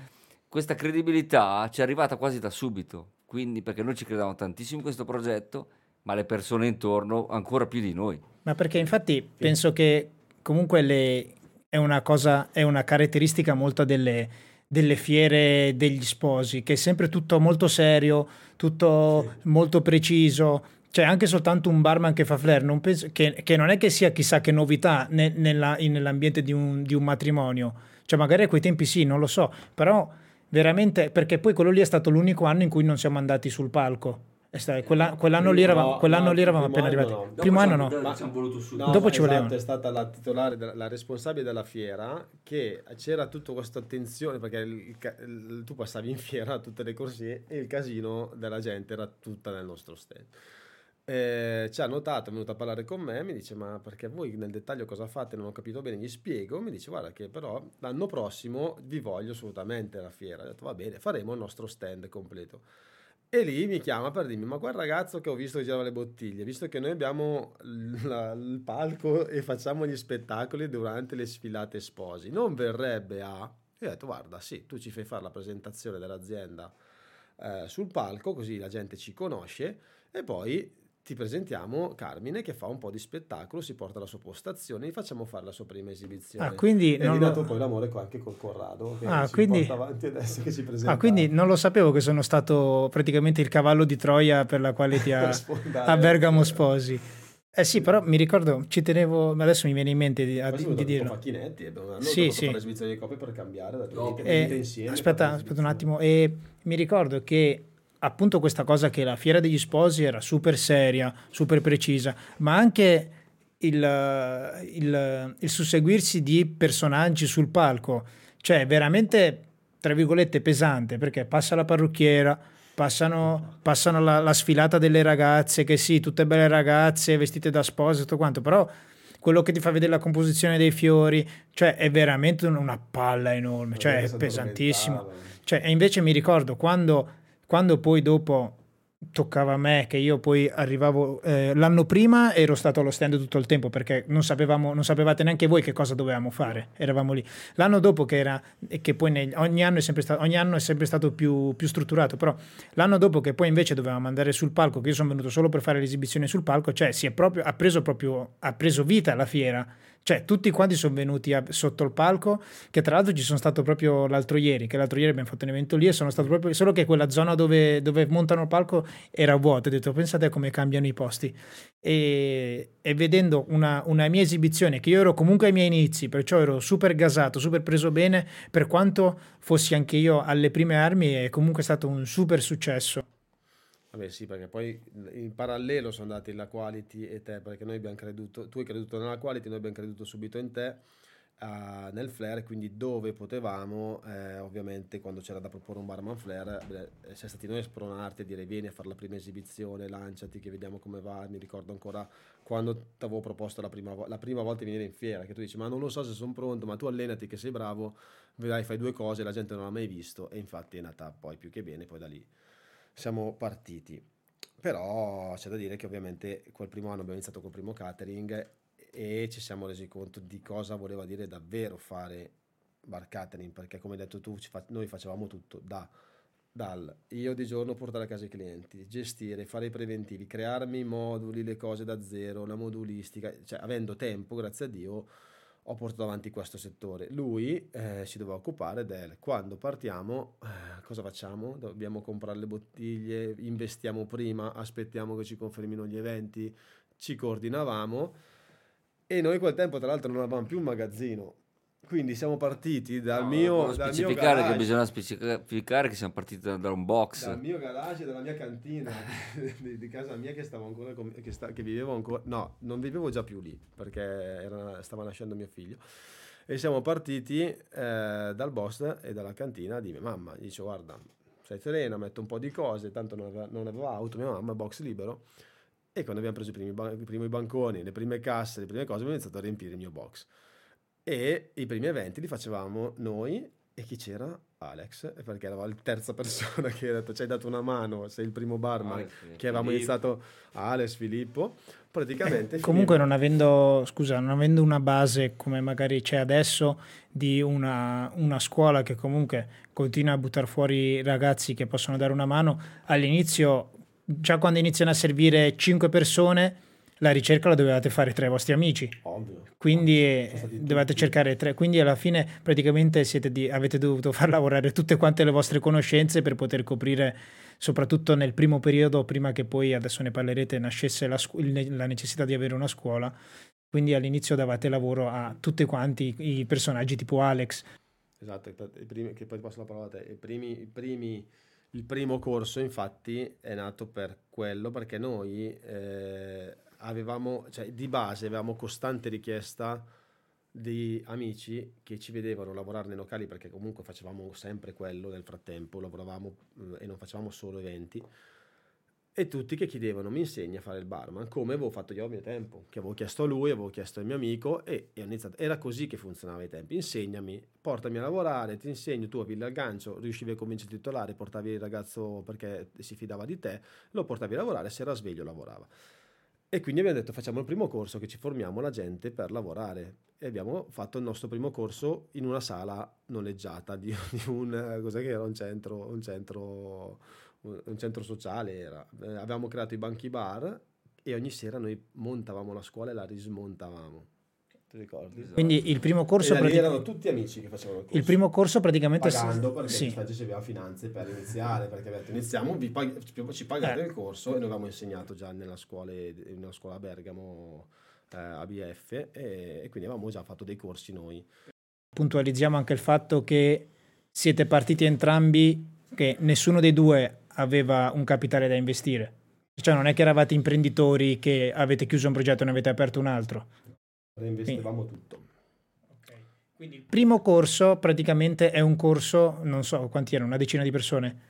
S3: questa credibilità ci è arrivata quasi da subito, quindi perché noi ci credevamo tantissimo in questo progetto, ma le persone intorno ancora più di noi.
S1: Ma perché infatti penso che comunque le- è una cosa, è una caratteristica molto delle, delle fiere degli sposi, che è sempre tutto molto serio, tutto sì. molto preciso. Cioè, anche soltanto un barman che fa flair, non penso, che, che, non è che sia chissà che novità ne, nella, in, nell'ambiente di un, di un matrimonio. Cioè, magari a quei tempi sì, non lo so, però veramente, perché poi quello lì è stato l'unico anno in cui non siamo andati sul palco. Stai, quella, quell'anno, lì eravamo, no, quell'anno no, lì eravamo appena arrivati. No.
S2: Primo
S1: anno no.
S2: Ma, no dopo ci esatto, è stata la titolare, la responsabile della fiera che c'era tutta questa attenzione perché il, il, tu passavi in fiera tutte le corsie e il casino della gente era tutta nel nostro stand. Eh, ci ha notato, è venuto a parlare con me, mi dice ma perché voi nel dettaglio cosa fate, non ho capito bene, gli spiego, mi dice guarda che però l'anno prossimo vi voglio assolutamente alla fiera, ho detto va bene, faremo il nostro stand completo. E lì mi chiama per dirmi: Ma quel ragazzo che ho visto che girava le bottiglie, visto che noi abbiamo la, il palco e facciamo gli spettacoli durante le sfilate sposi, non verrebbe a. E ho detto: Guarda, sì, tu ci fai fare la presentazione dell'azienda eh, sul palco, così la gente ci conosce e poi ti presentiamo Carmine che fa un po' di spettacolo, si porta la sua postazione e facciamo fare la sua prima esibizione.
S1: Ah, quindi
S2: e non dato lo... poi l'amore anche con Corrado che
S1: ah, si quindi...
S2: porta avanti adesso che si presenta.
S1: Ah, quindi non lo sapevo che sono stato praticamente il cavallo di Troia per la quale ti ha a Bergamo Sposi. Eh sì, però mi ricordo, ci tenevo, adesso mi viene in mente di, a, di, di dirlo.
S2: Facchinetti, abbiamo
S1: sì, sì.
S2: fare l'esibizione di coppie per cambiare, da
S1: eh, insieme. Aspetta, aspetta un attimo, e mi ricordo che appunto questa cosa che la fiera degli sposi era super seria, super precisa, ma anche il, il, il susseguirsi di personaggi sul palco, cioè veramente, tra virgolette, pesante, perché passa la parrucchiera, passano, passano la, la, sfilata delle ragazze, che sì, tutte belle ragazze, vestite da spose, tutto quanto, però quello che ti fa vedere la composizione dei fiori, cioè è veramente una palla enorme, cioè è pesantissimo. Cioè, e invece mi ricordo quando quando poi dopo toccava a me che io poi arrivavo eh, l'anno prima ero stato allo stand tutto il tempo perché non sapevamo non sapevate neanche voi che cosa dovevamo fare eravamo lì. L'anno dopo che era che poi negli, ogni anno è sempre stato ogni anno è sempre stato più, più strutturato però l'anno dopo che poi invece dovevamo andare sul palco che io sono venuto solo per fare l'esibizione sul palco cioè si è proprio ha preso proprio ha preso vita la fiera cioè, tutti quanti sono venuti a, sotto il palco, che tra l'altro ci sono stato proprio l'altro ieri, che l'altro ieri abbiamo fatto un evento lì e sono stato proprio, solo che quella zona dove, dove montano il palco era vuota, ho detto pensate come cambiano i posti. E, e vedendo una, una, mia esibizione, che io ero comunque ai miei inizi, perciò ero super gasato, super preso bene, per quanto fossi anche io alle prime armi, è comunque stato un super successo.
S2: Vabbè sì, perché poi in parallelo sono andati la quality e te, perché noi abbiamo creduto, tu hai creduto nella quality, noi abbiamo creduto subito in te, uh, nel flare, quindi dove potevamo, eh, ovviamente quando c'era da proporre un barman flare, beh, siamo stati noi a spronarti e dire vieni a fare la prima esibizione, lanciati che vediamo come va, mi ricordo ancora quando ti avevo proposto la prima, la prima volta di venire in fiera, che tu dici ma non lo so se sono pronto, ma tu allenati che sei bravo, vedrai fai due cose, la gente non l'ha mai visto. E infatti è nata poi più che bene, poi da lì siamo partiti. Però c'è da dire che ovviamente quel primo anno abbiamo iniziato col primo catering e ci siamo resi conto di cosa voleva dire davvero fare bar catering, perché come hai detto tu, noi facevamo tutto da dal io di giorno portare a casa i clienti, gestire, fare i preventivi, crearmi i moduli, le cose da zero, la modulistica, cioè avendo tempo, grazie a Dio, ho portato avanti questo settore. Lui eh, si doveva occupare del quando partiamo, eh, cosa facciamo? Dobbiamo comprare le bottiglie, investiamo prima, aspettiamo che ci confermino gli eventi, ci coordinavamo e noi quel tempo tra l'altro non avevamo più un magazzino, quindi siamo partiti dal no, mio dal
S3: specificare
S2: mio
S3: che bisogna specificare che siamo partiti da, da un box.
S2: Dal mio garage dalla mia cantina di, di, casa mia che stavo ancora con, che, sta, che, vivevo ancora no non vivevo già più lì perché era, stava nascendo mio figlio. E siamo partiti eh, dal boss e dalla cantina di mia mamma. Gli dice guarda sei serena metto un po' di cose tanto non aveva, non aveva auto mia mamma box libero. E quando abbiamo preso i primi, i primi banconi le prime casse le prime cose abbiamo iniziato a riempire il mio box e i primi eventi li facevamo noi e chi c'era? Alex, perché era la terza persona che ha detto ci hai dato una mano, sei il primo barman Alex, che avevamo Filippo. iniziato Alex, Filippo, praticamente...
S1: Eh, comunque non avendo, scusa, non avendo una base come magari c'è adesso di una, una scuola che comunque continua a buttare fuori ragazzi che possono dare una mano, all'inizio, già quando iniziano a servire cinque persone la ricerca la dovevate fare tra i vostri amici.
S2: Ovvio.
S1: Quindi
S2: stati
S1: dovevate cercare tre, quindi alla fine praticamente siete di- avete dovuto far lavorare tutte quante le vostre conoscenze per poter coprire, soprattutto nel primo periodo, prima che poi adesso ne parlerete, nascesse la, scu- la necessità di avere una scuola. Quindi all'inizio davate lavoro a tutti quanti i personaggi tipo Alex.
S2: Esatto, i primi- che poi passo la parola a te. I primi, i primi- il primo corso infatti è nato per quello, perché noi eh, avevamo, cioè di base avevamo costante richiesta di amici che ci vedevano lavorare nei locali, perché comunque facevamo sempre quello nel frattempo, lavoravamo eh, e non facevamo solo eventi. E tutti che chiedevano, mi insegni a fare il barman, come avevo fatto io a mio tempo, che avevo chiesto a lui, avevo chiesto al mio amico e, e ho iniziato. Era così che funzionava ai tempi, insegnami, portami a lavorare, ti insegno, tu avevi il gancio, riuscivi a convincere il titolare, portavi il ragazzo perché si fidava di te, lo portavi a lavorare, se era sveglio lavorava. E quindi abbiamo detto facciamo il primo corso che ci formiamo la gente per lavorare e abbiamo fatto il nostro primo corso in una sala noleggiata di, di un, eh, cos'è che era un centro, un centro, un centro sociale era. Eh, avevamo creato i banchi bar e ogni sera noi montavamo la scuola e la rismontavamo. Ti ricordi?
S3: Esatto.
S1: Quindi il primo corso, pratic-
S2: erano tutti amici che facevano il corso.
S1: il primo corso praticamente...
S2: pagando perché
S1: sì.
S2: ci aveva finanze per iniziare perché abbiamo detto iniziamo vi pag- ci- ci pagate
S1: Eh.
S2: il corso e noi avevamo insegnato già nella scuola una scuola a Bergamo eh, ABF e, e quindi avevamo già fatto dei corsi noi
S1: puntualizziamo anche il fatto che siete partiti entrambi che nessuno dei due aveva un capitale da investire. Cioè non è che eravate imprenditori che avete chiuso un progetto e ne avete aperto un altro.
S2: Reinvestivamo tutto
S1: Quindi il primo corso praticamente è un corso, non so quanti erano, una decina di persone.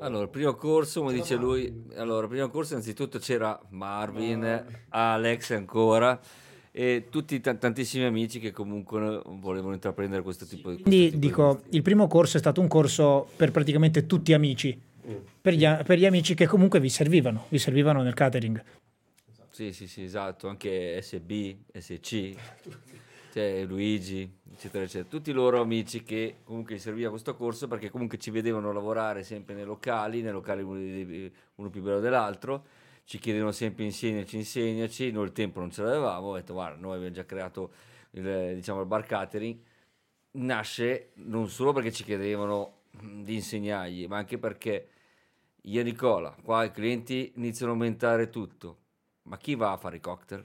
S3: Allora, il primo corso, come dice lui, allora, il primo corso innanzitutto c'era Marvin,
S2: Marvin.
S3: Alex ancora e tutti ta- tantissimi amici che comunque volevano intraprendere questo tipo di questo
S1: Quindi
S3: tipo di
S1: dico,
S3: mestiere.
S1: il primo corso è stato un corso per praticamente tutti amici,
S2: Mm.
S1: per gli, per gli amici che comunque vi servivano, vi servivano nel catering.
S3: Sì, sì, sì, esatto, anche SB, SC, cioè Luigi, eccetera, eccetera. Tutti loro amici che comunque gli serviva questo corso perché comunque ci vedevano lavorare sempre nei locali, nei locali uno, più bello dell'altro, ci chiedevano sempre insegnaci, insegnaci, noi il tempo non ce l'avevamo, ho detto guarda, noi abbiamo già creato il, diciamo, il bar catering, nasce non solo perché ci chiedevano mm, di insegnargli, ma anche perché io e Nicola, qua i clienti iniziano a aumentare tutto, ma chi va a fare i cocktail?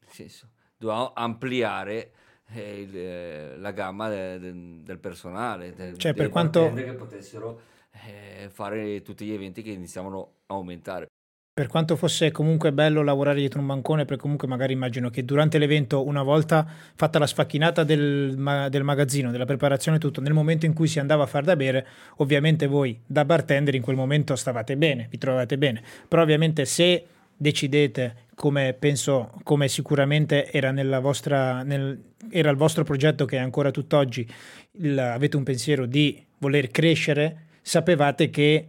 S3: Nel senso, dobbiamo ampliare eh, il, eh, la gamma de- de- del personale, de-
S1: Cioè, per quanto-
S3: che potessero eh, fare tutti gli eventi che iniziavano a aumentare.
S1: Per quanto fosse comunque bello lavorare dietro un bancone, perché comunque magari immagino che durante l'evento, una volta fatta la sfacchinata del, ma- del magazzino, della preparazione e tutto, nel momento in cui si andava a far da bere, ovviamente voi da bartender in quel momento stavate bene, vi trovate bene. Però ovviamente se decidete, come penso, come sicuramente era, vostra, nel- era il vostro progetto che è ancora tutt'oggi, il- avete un pensiero di voler crescere, sapevate che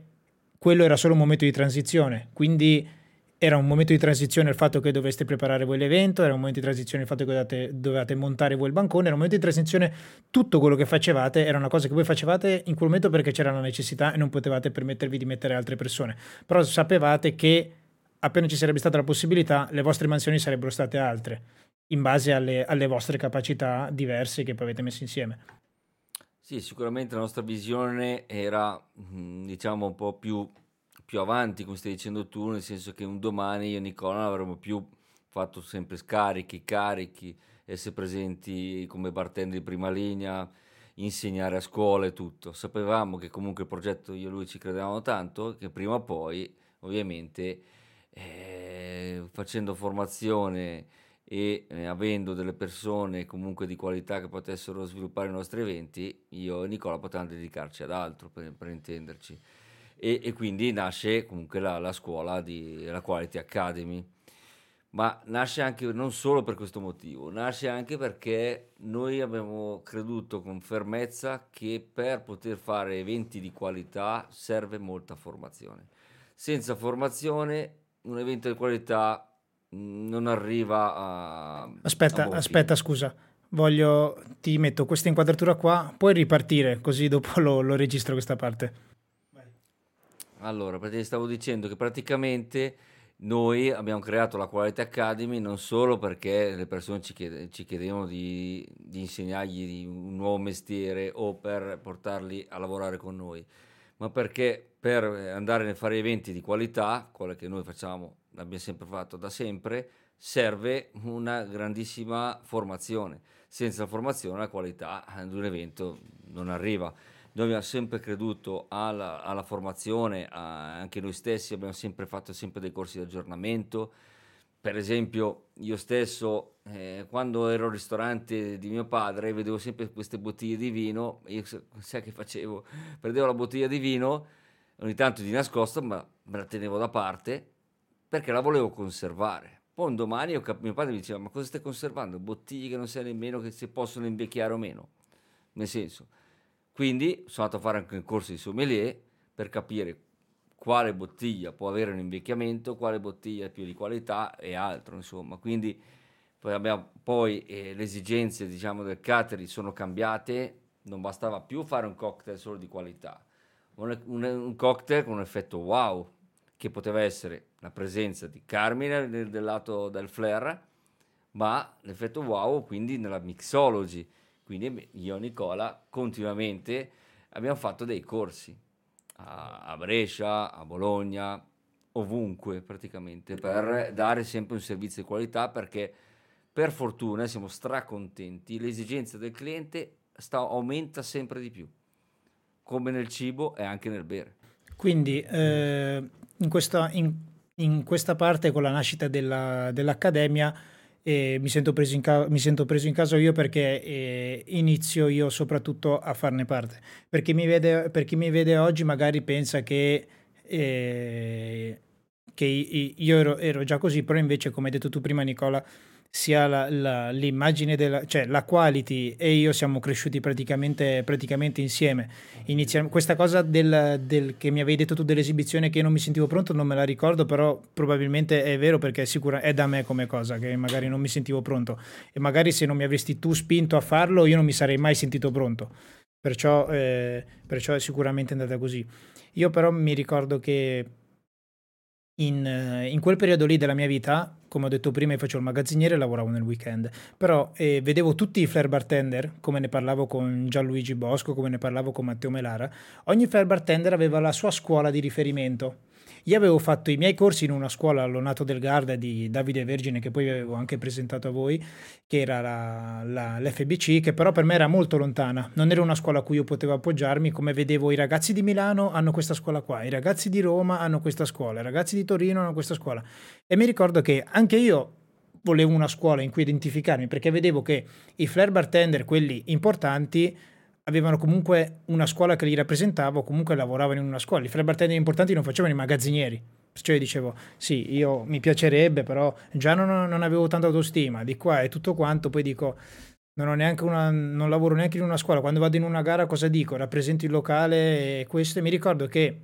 S1: quello era solo un momento di transizione, quindi era un momento di transizione il fatto che doveste preparare voi l'evento, era un momento di transizione il fatto che dovevate, dovevate montare voi il bancone, era un momento di transizione tutto quello che facevate era una cosa che voi facevate in quel momento perché c'era la necessità e non potevate permettervi di mettere altre persone, però sapevate che appena ci sarebbe stata la possibilità le vostre mansioni sarebbero state altre, in base alle, alle vostre capacità diverse che poi avete messo insieme.
S3: Sì, sicuramente la nostra visione era, mm, diciamo, un po' più, più avanti, come stai dicendo tu, nel senso che un domani io e Nicola non avremmo più fatto sempre scarichi, carichi, essere presenti come bartender di prima linea, insegnare a scuola e tutto. Sapevamo che comunque il progetto io e lui ci credevamo tanto, che prima o poi, ovviamente, eh, facendo formazione e eh, avendo delle persone comunque di qualità che potessero sviluppare i nostri eventi, io e Nicola potevamo dedicarci ad altro per, per intenderci. E, e quindi nasce comunque la, la scuola di la Quality Academy. Ma nasce anche non solo per questo motivo, nasce anche perché noi abbiamo creduto con fermezza che per poter fare eventi di qualità serve molta formazione. Senza formazione un evento di qualità mh, non arriva a...
S1: Aspetta,
S3: a
S1: aspetta, scusa. Voglio, ti metto questa inquadratura qua, puoi ripartire così dopo lo, lo registro questa parte.
S3: Allora, perché stavo dicendo che praticamente noi abbiamo creato la Quality Academy non solo perché le persone ci, chiede, ci chiedevano di, di, insegnargli un nuovo mestiere o per portarli a lavorare con noi, ma perché per andare a fare eventi di qualità, quello che noi facciamo, l'abbiamo sempre fatto da sempre, serve una grandissima formazione. Senza formazione la qualità di un evento non arriva noi abbiamo sempre creduto alla, alla formazione, a, anche noi stessi abbiamo sempre fatto sempre dei corsi di aggiornamento. Per esempio, io stesso, eh, quando ero al ristorante di mio padre, vedevo sempre queste bottiglie di vino. Io sai che facevo? Prendevo la bottiglia di vino, ogni tanto di nascosto, ma me la tenevo da parte perché la volevo conservare. Poi un domani cap- mio padre mi diceva: Ma cosa stai conservando? Bottiglie che non sai nemmeno che si possono invecchiare o meno. Nel senso, quindi sono andato a fare anche un corso di sommelier per capire quale bottiglia può avere un invecchiamento, quale bottiglia è più di qualità e altro, insomma. Quindi poi, abbiamo, poi eh, le esigenze diciamo, del catering sono cambiate, non bastava più fare un cocktail solo di qualità, un, un, un cocktail con un effetto wow, che poteva essere la presenza di Carmine del, del lato del flair, ma l'effetto wow quindi nella mixology. Quindi io e Nicola continuamente abbiamo fatto dei corsi a, a Brescia, a Bologna, ovunque praticamente, per dare sempre un servizio di qualità perché per fortuna siamo stracontenti, l'esigenza del cliente sta, aumenta sempre di più, come nel cibo e anche nel bere.
S1: Quindi eh, in, questa, in, in, questa, parte con la nascita della, dell'Accademia e mi sento preso in, ca- mi sento preso in caso io perché eh, inizio io soprattutto a farne parte. Per chi mi vede, per chi mi vede oggi magari pensa che, eh, che io ero, ero, già così, però invece come hai detto tu prima Nicola, sia la, la, l'immagine della, cioè la quality e io siamo cresciuti praticamente, praticamente insieme. Iniziam- questa cosa del, del, che mi avevi detto tu dell'esibizione che io non mi sentivo pronto non me la ricordo, però probabilmente è vero perché è, sicura, è da me come cosa che magari non mi sentivo pronto e magari se non mi avresti tu spinto a farlo io non mi sarei mai sentito pronto. Perciò, eh, perciò è sicuramente andata così. Io però mi ricordo che in, eh, in, quel periodo lì della mia vita, come ho detto prima, io facevo il magazziniere e lavoravo nel weekend, però eh, vedevo tutti i flair bartender, come ne parlavo con Gianluigi Bosco, come ne parlavo con Matteo Melara, ogni flair bartender aveva la sua scuola di riferimento io avevo fatto i miei corsi in una scuola all'Onato del Garda di Davide Vergine, che poi avevo anche presentato a voi, che era la, la, l'FBC, che però per me era molto lontana. Non era una scuola a cui io potevo appoggiarmi, come vedevo i ragazzi di Milano hanno questa scuola qua, i ragazzi di Roma hanno questa scuola, i ragazzi di Torino hanno questa scuola. E mi ricordo che anche io volevo una scuola in cui identificarmi, perché vedevo che i flair bartender, quelli importanti, avevano comunque una scuola che li rappresentava o comunque lavoravano in una scuola. I bartender importanti non facevano i magazzinieri. Perciò io dicevo, sì, io mi piacerebbe, però già non, non avevo tanta autostima, di qua e tutto quanto, poi dico, non, una, non lavoro neanche in una scuola, quando vado in una gara cosa dico? Rappresento il locale e questo, e mi ricordo che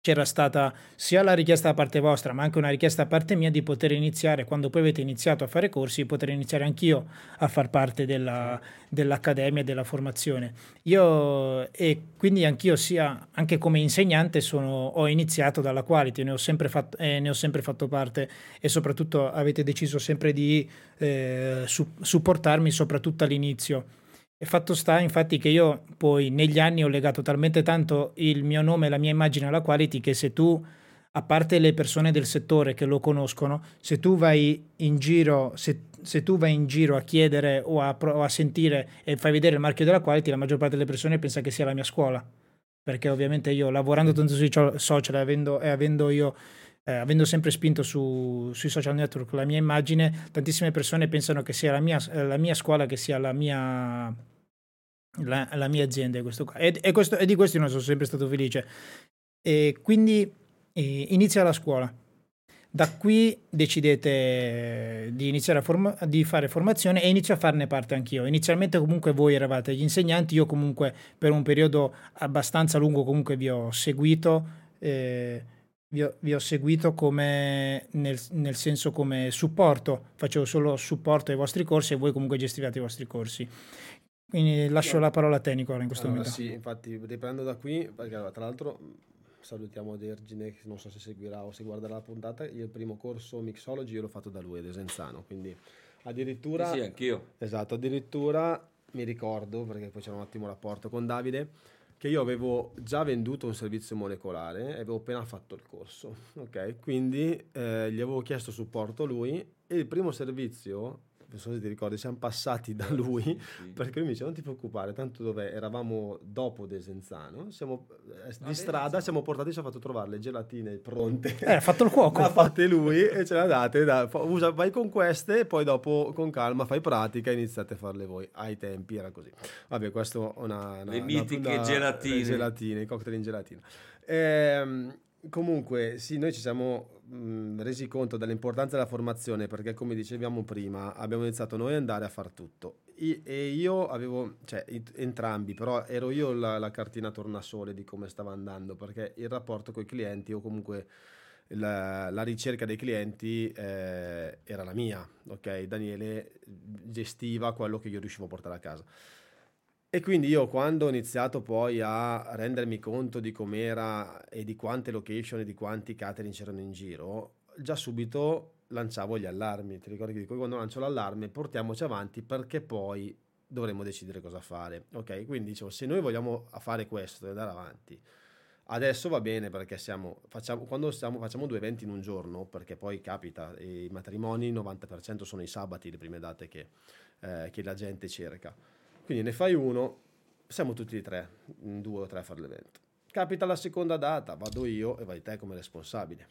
S1: c'era stata sia la richiesta da parte vostra, ma anche una richiesta da parte mia di poter iniziare, quando poi avete iniziato a fare corsi, poter iniziare anch'io a far parte della, dell'accademia e della formazione. Io, e quindi anch'io, sia anche come insegnante, sono, ho iniziato dalla quality, ne ho, sempre fatto, eh, ne ho sempre fatto parte e soprattutto avete deciso sempre di eh, su, supportarmi, soprattutto all'inizio e fatto sta infatti che io poi negli anni ho legato talmente tanto il mio nome e la mia immagine alla quality che se tu, a parte le persone del settore che lo conoscono, se tu vai in giro, se, se tu vai in giro a chiedere o a, o a sentire e fai vedere il marchio della quality, la maggior parte delle persone pensa che sia la mia scuola. Perché ovviamente io lavorando tanto sui social avendo, e avendo io eh, avendo sempre spinto su, sui social network la mia immagine, tantissime persone pensano che sia la mia, la mia scuola, che sia la mia, la, la mia azienda. Questo e, e, questo, e, di questo non sono sempre stato felice. E quindi eh, inizia la scuola. Da qui decidete di iniziare a forma- di fare formazione e inizio a farne parte anch'io. Inizialmente comunque voi eravate gli insegnanti, io comunque per un periodo abbastanza lungo comunque vi ho seguito. Eh, vi ho, vi ho seguito come nel, nel, senso come supporto, facevo solo supporto ai vostri corsi e voi comunque gestivate i vostri corsi. Quindi lascio no. la parola a te Nicola in questo
S2: allora,
S1: momento.
S2: Sì, infatti riprendo da qui perché tra l'altro salutiamo Dergine, che non so se seguirà o se guarderà la puntata, io il primo corso Mixology io l'ho fatto da lui, ad Esenzano, quindi addirittura...
S3: Sì, sì, anch'io.
S2: Esatto, addirittura mi ricordo, perché poi c'era un attimo rapporto con Davide, che io avevo già venduto un servizio molecolare e avevo appena fatto il corso, ok? Quindi eh, gli avevo chiesto supporto a lui e il primo servizio non so se ti ricordi, siamo passati da lui
S3: Sì.
S2: perché lui mi dice non ti preoccupare, tanto dove eravamo dopo Desenzano, siamo eh, di
S3: bene,
S2: strada, siamo portati, ci ha fatto trovare le gelatine pronte.
S1: Eh, ha fatto il cuoco.
S2: Ha fatte lui e ce le ha date. da- usa- vai con queste e poi dopo con calma fai pratica e iniziate a farle voi. Ai tempi era così. Vabbè, questo è una, una-
S3: Le
S2: una-
S3: mitiche
S2: una-
S3: gelatine.
S2: le gelatine, i cocktail in gelatina. Ehm, comunque, sì, noi ci siamo mh, resi conto dell'importanza della formazione perché, come dicevamo prima, abbiamo iniziato noi ad andare a far tutto. I- e io avevo, cioè it- entrambi, però ero io la, la cartina tornasole di come stava andando perché il rapporto con i clienti o comunque la, la ricerca dei clienti eh, era la mia, ok? Daniele gestiva quello che io riuscivo a portare a casa. E quindi io quando ho iniziato poi a rendermi conto di com'era e di quante location e di quanti catering c'erano in giro, già subito lanciavo gli allarmi. Ti ricordi che dico quando lancio l'allarme portiamoci avanti perché poi dovremo decidere cosa fare. Ok, quindi dicevo se noi vogliamo fare questo e andare avanti, adesso va bene perché siamo, facciamo, quando siamo, facciamo due eventi in un giorno, perché poi capita, i matrimoni 90% sono i sabati, le prime date che, eh, che la gente cerca. Quindi ne fai uno, siamo tutti e tre, in due o tre a fare l'evento. Capita la seconda data, vado io e vai te come responsabile.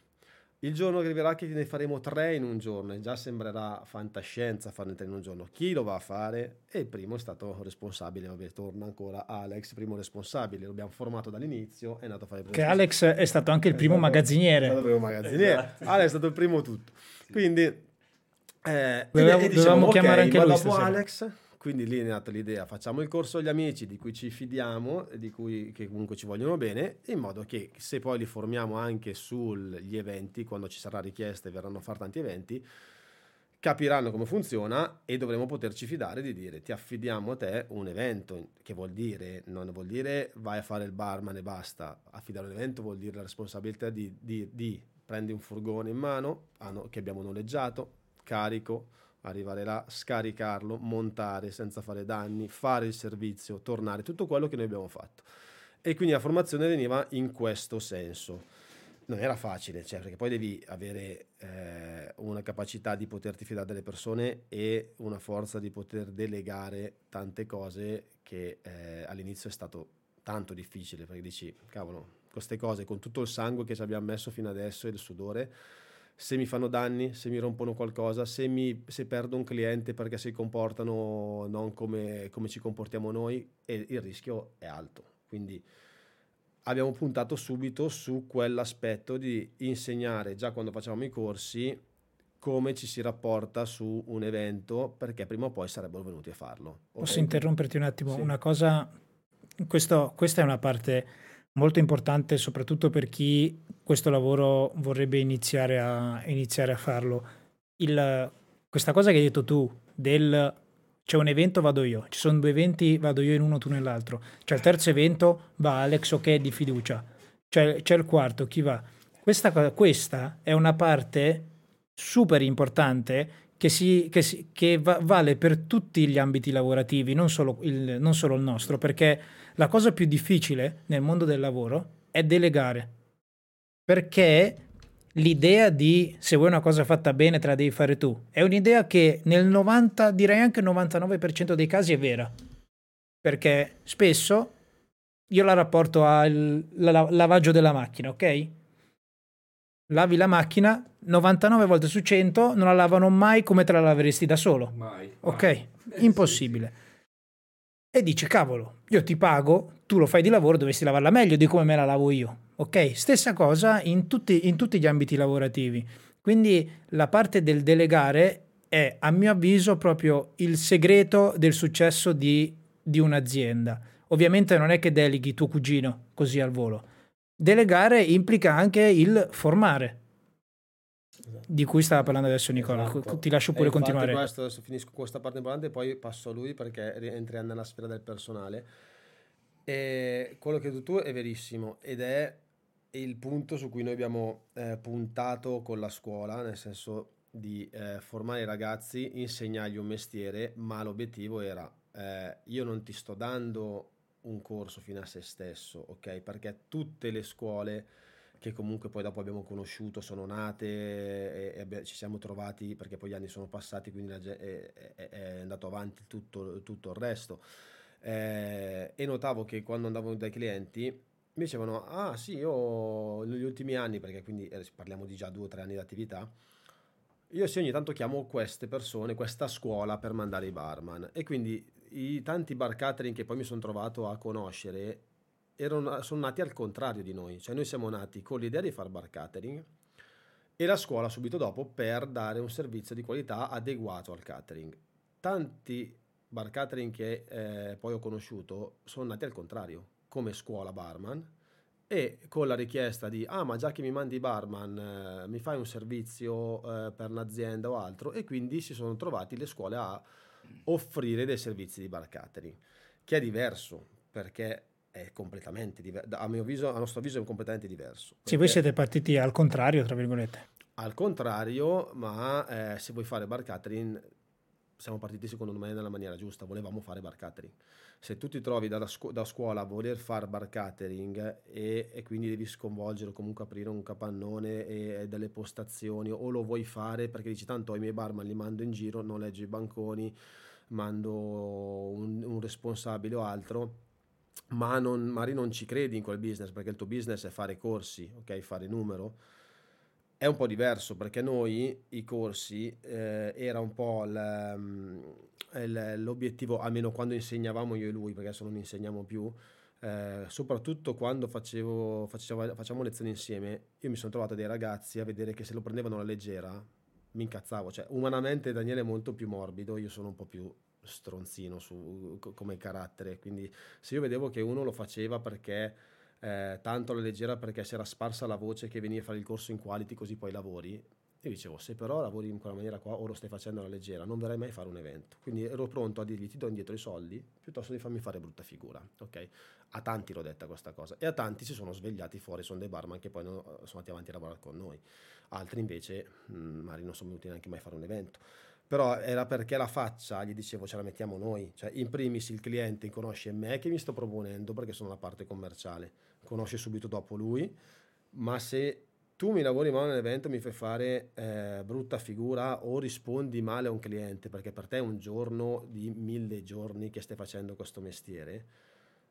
S2: Il giorno che arriverà che ne faremo tre in un giorno e già sembrerà fantascienza farne tre in un giorno. Chi lo va a fare? E il primo è stato responsabile, vabbè, torna ancora Alex, primo responsabile, l'abbiamo formato dall'inizio, è andato a fare il primo
S1: Che Alex è stato anche il primo
S2: È stato- È stato
S1: magazziniere.
S2: il primo magazziniere.
S3: Esatto.
S2: Alex è stato il primo tutto. Quindi eh,
S1: Dovevamo-
S2: e- e
S1: dovevamo
S2: "Ok,
S1: chiamare anche
S2: ma
S1: lui
S2: dopo
S1: stasera."
S2: Alex, quindi lì è nata l'idea, facciamo il corso agli amici di cui ci fidiamo, e di cui che comunque ci vogliono bene, in modo che se poi li formiamo anche sugli eventi, quando ci sarà richiesta e verranno a fare tanti eventi, capiranno come funziona e dovremo poterci fidare di dire ti affidiamo a te un evento, che vuol dire, non vuol dire vai a fare il barman e basta, affidare un evento vuol dire la responsabilità di, di, di prendi un furgone in mano hanno- che abbiamo noleggiato, carico, arrivare là, scaricarlo, montare senza fare danni, fare il servizio, tornare, tutto quello che noi abbiamo fatto. E quindi la formazione veniva in questo senso. Non era facile, cioè, perché poi devi avere eh, una capacità di poterti fidare delle persone e una forza di poter delegare tante cose che eh, all'inizio è stato tanto difficile, perché dici, cavolo, queste cose con tutto il sangue che ci abbiamo messo fino adesso e il sudore, se mi fanno danni, se mi rompono qualcosa, se, mi, se perdo un cliente perché si comportano non come, come ci comportiamo noi, e il rischio è alto. Quindi abbiamo puntato subito su quell'aspetto di insegnare già quando facevamo i corsi come ci si rapporta su un evento perché prima o poi sarebbero venuti a farlo.
S1: Posso interromperti un attimo?
S2: Sì.
S1: Una cosa, questo- questa è una parte molto importante soprattutto per chi questo lavoro vorrebbe iniziare a, iniziare a farlo. Il- questa cosa che hai detto tu del c'è un evento, vado io, ci sono due eventi, vado io in uno, tu nell'altro. C'è il terzo evento, va Alex, ok, di fiducia. C'è, c'è il quarto, chi va? Questa, questa è una parte super importante che, si, che, si- che va- vale per tutti gli ambiti lavorativi, non solo, il, non solo il nostro, perché la cosa più difficile nel mondo del lavoro è delegare. Perché l'idea di se vuoi una cosa fatta bene te la devi fare tu è un'idea che nel 90, direi anche il 99% dei casi è vera. Perché spesso io la rapporto al la- lavaggio della macchina, ok? Lavi la macchina, 99 volte su 100 non la lavano mai come te la laveresti da solo.
S3: Mai.
S1: Ok,
S3: mai.
S1: impossibile. E dice, cavolo, io ti pago, tu lo fai di lavoro, dovresti lavarla meglio di come me la lavo io. Ok, stessa cosa in tutti, in tutti gli ambiti lavorativi. Quindi la parte del delegare è, a mio avviso, proprio il segreto del successo di, di un'azienda. Ovviamente non è che deleghi tuo cugino così al volo. Delegare implica anche il formare, di cui stava parlando adesso Nicola.
S2: Esatto.
S1: Ti lascio pure continuare.
S2: Questo, adesso finisco questa parte importante e poi passo a lui perché ri- entriamo nella sfera del personale. E quello che hai detto tu è verissimo ed è il punto su cui noi abbiamo eh, puntato con la scuola, nel senso di eh, formare i ragazzi, insegnargli un mestiere, ma l'obiettivo era eh, io non ti sto dando un corso fino a se stesso, ok? Perché tutte le scuole che comunque poi dopo abbiamo conosciuto sono nate e, e ci siamo trovati perché poi gli anni sono passati, quindi è, è, è andato avanti tutto, tutto il resto. Eh, e notavo che quando andavo dai clienti mi dicevano, ah sì, io negli ultimi anni, perché quindi eh, parliamo di già due o tre anni di attività, io sì ogni tanto chiamo queste persone, questa scuola per mandare i barman e quindi i tanti bar catering che poi mi sono trovato a conoscere erano, sono nati al contrario di noi, cioè noi siamo nati con l'idea di fare bar catering e la scuola subito dopo per dare un servizio di qualità adeguato al catering. Tanti bar catering che eh, poi ho conosciuto sono nati al contrario, come scuola barman e con la richiesta di ah ma già che mi mandi barman eh, mi fai un servizio eh, per un'azienda o altro e quindi si sono trovati le scuole a offrire dei servizi di bar catering che è diverso perché è completamente diverso a mio avviso a nostro avviso è completamente diverso
S1: sì voi siete partiti al contrario tra virgolette
S2: al contrario ma eh, se vuoi fare bar catering siamo partiti secondo me nella maniera giusta, volevamo fare bar catering. Se tu ti trovi dalla scu- da scuola a voler fare bar catering e, e, quindi devi sconvolgere o comunque aprire un capannone e, e, delle postazioni o lo vuoi fare perché dici tanto i miei barman li mando in giro, non leggi i banconi, mando un, un responsabile o altro, ma non, magari non ci credi in quel business perché il tuo business è fare corsi, ok, fare numero. È un po' diverso perché noi i corsi eh, era un po' l, mm, l'obiettivo, almeno quando insegnavamo io e lui, perché adesso non insegniamo più, eh, soprattutto quando facevo, facevo, facciamo lezioni insieme, io mi sono trovato dei ragazzi a vedere che se lo prendevano alla leggera mi incazzavo, cioè umanamente Daniele è molto più morbido, io sono un po' più stronzino su, come carattere, quindi se io vedevo che uno lo faceva perché eh, tanto alla leggera perché si era sparsa la voce che veniva a fare il corso in quality così poi lavori. E dicevo, se però lavori in quella maniera qua o lo stai facendo alla leggera, non verrai mai a fare un evento. Quindi ero pronto a dirgli ti do indietro i soldi piuttosto di farmi fare brutta figura. Ok? A tanti l'ho detta questa cosa e a tanti si sono svegliati fuori, sono dei barman che poi non, sono andati avanti a lavorare con noi. Altri invece mh, mm, magari non sono venuti neanche mai a fare un evento però era perché la faccia, gli dicevo, ce la mettiamo noi. Cioè, in primis il cliente conosce me che mi sto proponendo perché sono la parte commerciale, conosce subito dopo lui, ma se tu mi lavori male nell'evento mi fai fare eh, brutta figura o rispondi male a un cliente perché per te è un giorno di mille giorni che stai facendo questo mestiere,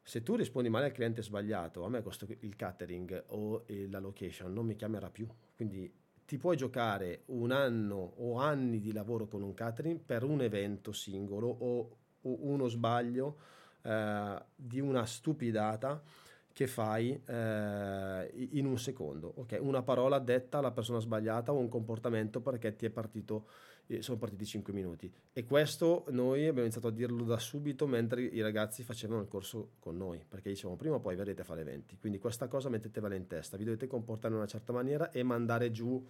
S2: se tu rispondi male al cliente sbagliato, a me questo, il catering o la location non mi chiamerà più. Quindi ti puoi giocare un anno o anni di lavoro con un catering per un evento singolo o, o uno sbaglio eh, di una stupidata che fai eh, in un secondo. Okay? Una parola detta alla persona sbagliata o un comportamento perché ti è partito sono partiti 5 minuti e questo noi abbiamo iniziato a dirlo da subito mentre i ragazzi facevano il corso con noi perché dicevamo prima o poi verrete a fare eventi quindi questa cosa mettetevela in testa vi dovete comportare in una certa maniera e mandare giù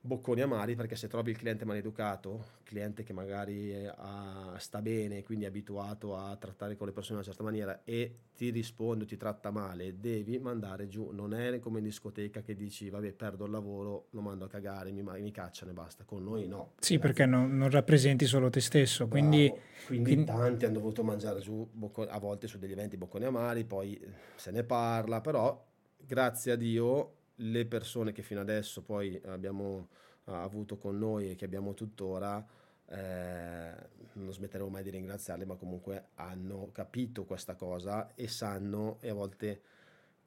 S2: bocconi amari perché se trovi il cliente maleducato, cliente che magari ha, sta bene, quindi è abituato a trattare con le persone in una certa maniera e ti risponde, ti tratta male, devi mandare giù. Non è come in discoteca che dici vabbè perdo il lavoro, lo mando a cagare, mi, mi cacciano e basta. Con noi no.
S1: Sì, Grazie. perché non, non, rappresenti solo te stesso. Quindi,
S2: quindi, quindi, tanti hanno dovuto mangiare giù bocconi, a volte su degli eventi bocconi amari, poi se ne parla, però grazie a Dio le persone che fino adesso poi abbiamo uh, avuto con noi e che abbiamo tuttora, eh, non smetteremo mai di ringraziarle, ma comunque hanno capito questa cosa e sanno e a volte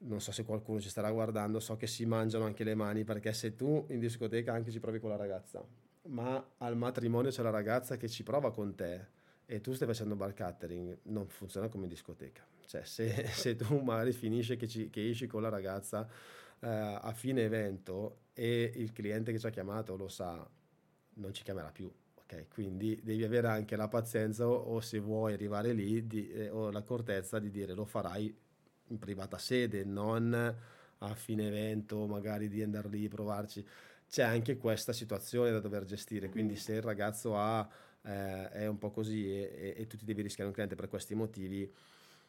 S2: non so se qualcuno ci starà guardando, so che si mangiano anche le mani perché se tu in discoteca anche ci provi con la ragazza, ma al matrimonio c'è la ragazza che ci prova con te e tu stai facendo bar catering, non funziona come in discoteca. Cioè se, se tu magari finisce che, che esci con la ragazza eh, a fine evento e il cliente che ci ha chiamato lo sa, non ci chiamerà più. Okay? Quindi devi avere anche la pazienza o, o se vuoi arrivare lì di, eh, o l'accortezza di dire lo farai in privata sede, non a fine evento, magari di andare lì, provarci. C'è anche questa situazione da dover gestire, quindi se il ragazzo ha, eh, è un po' così e, e, e tu ti devi rischiare un cliente per questi motivi,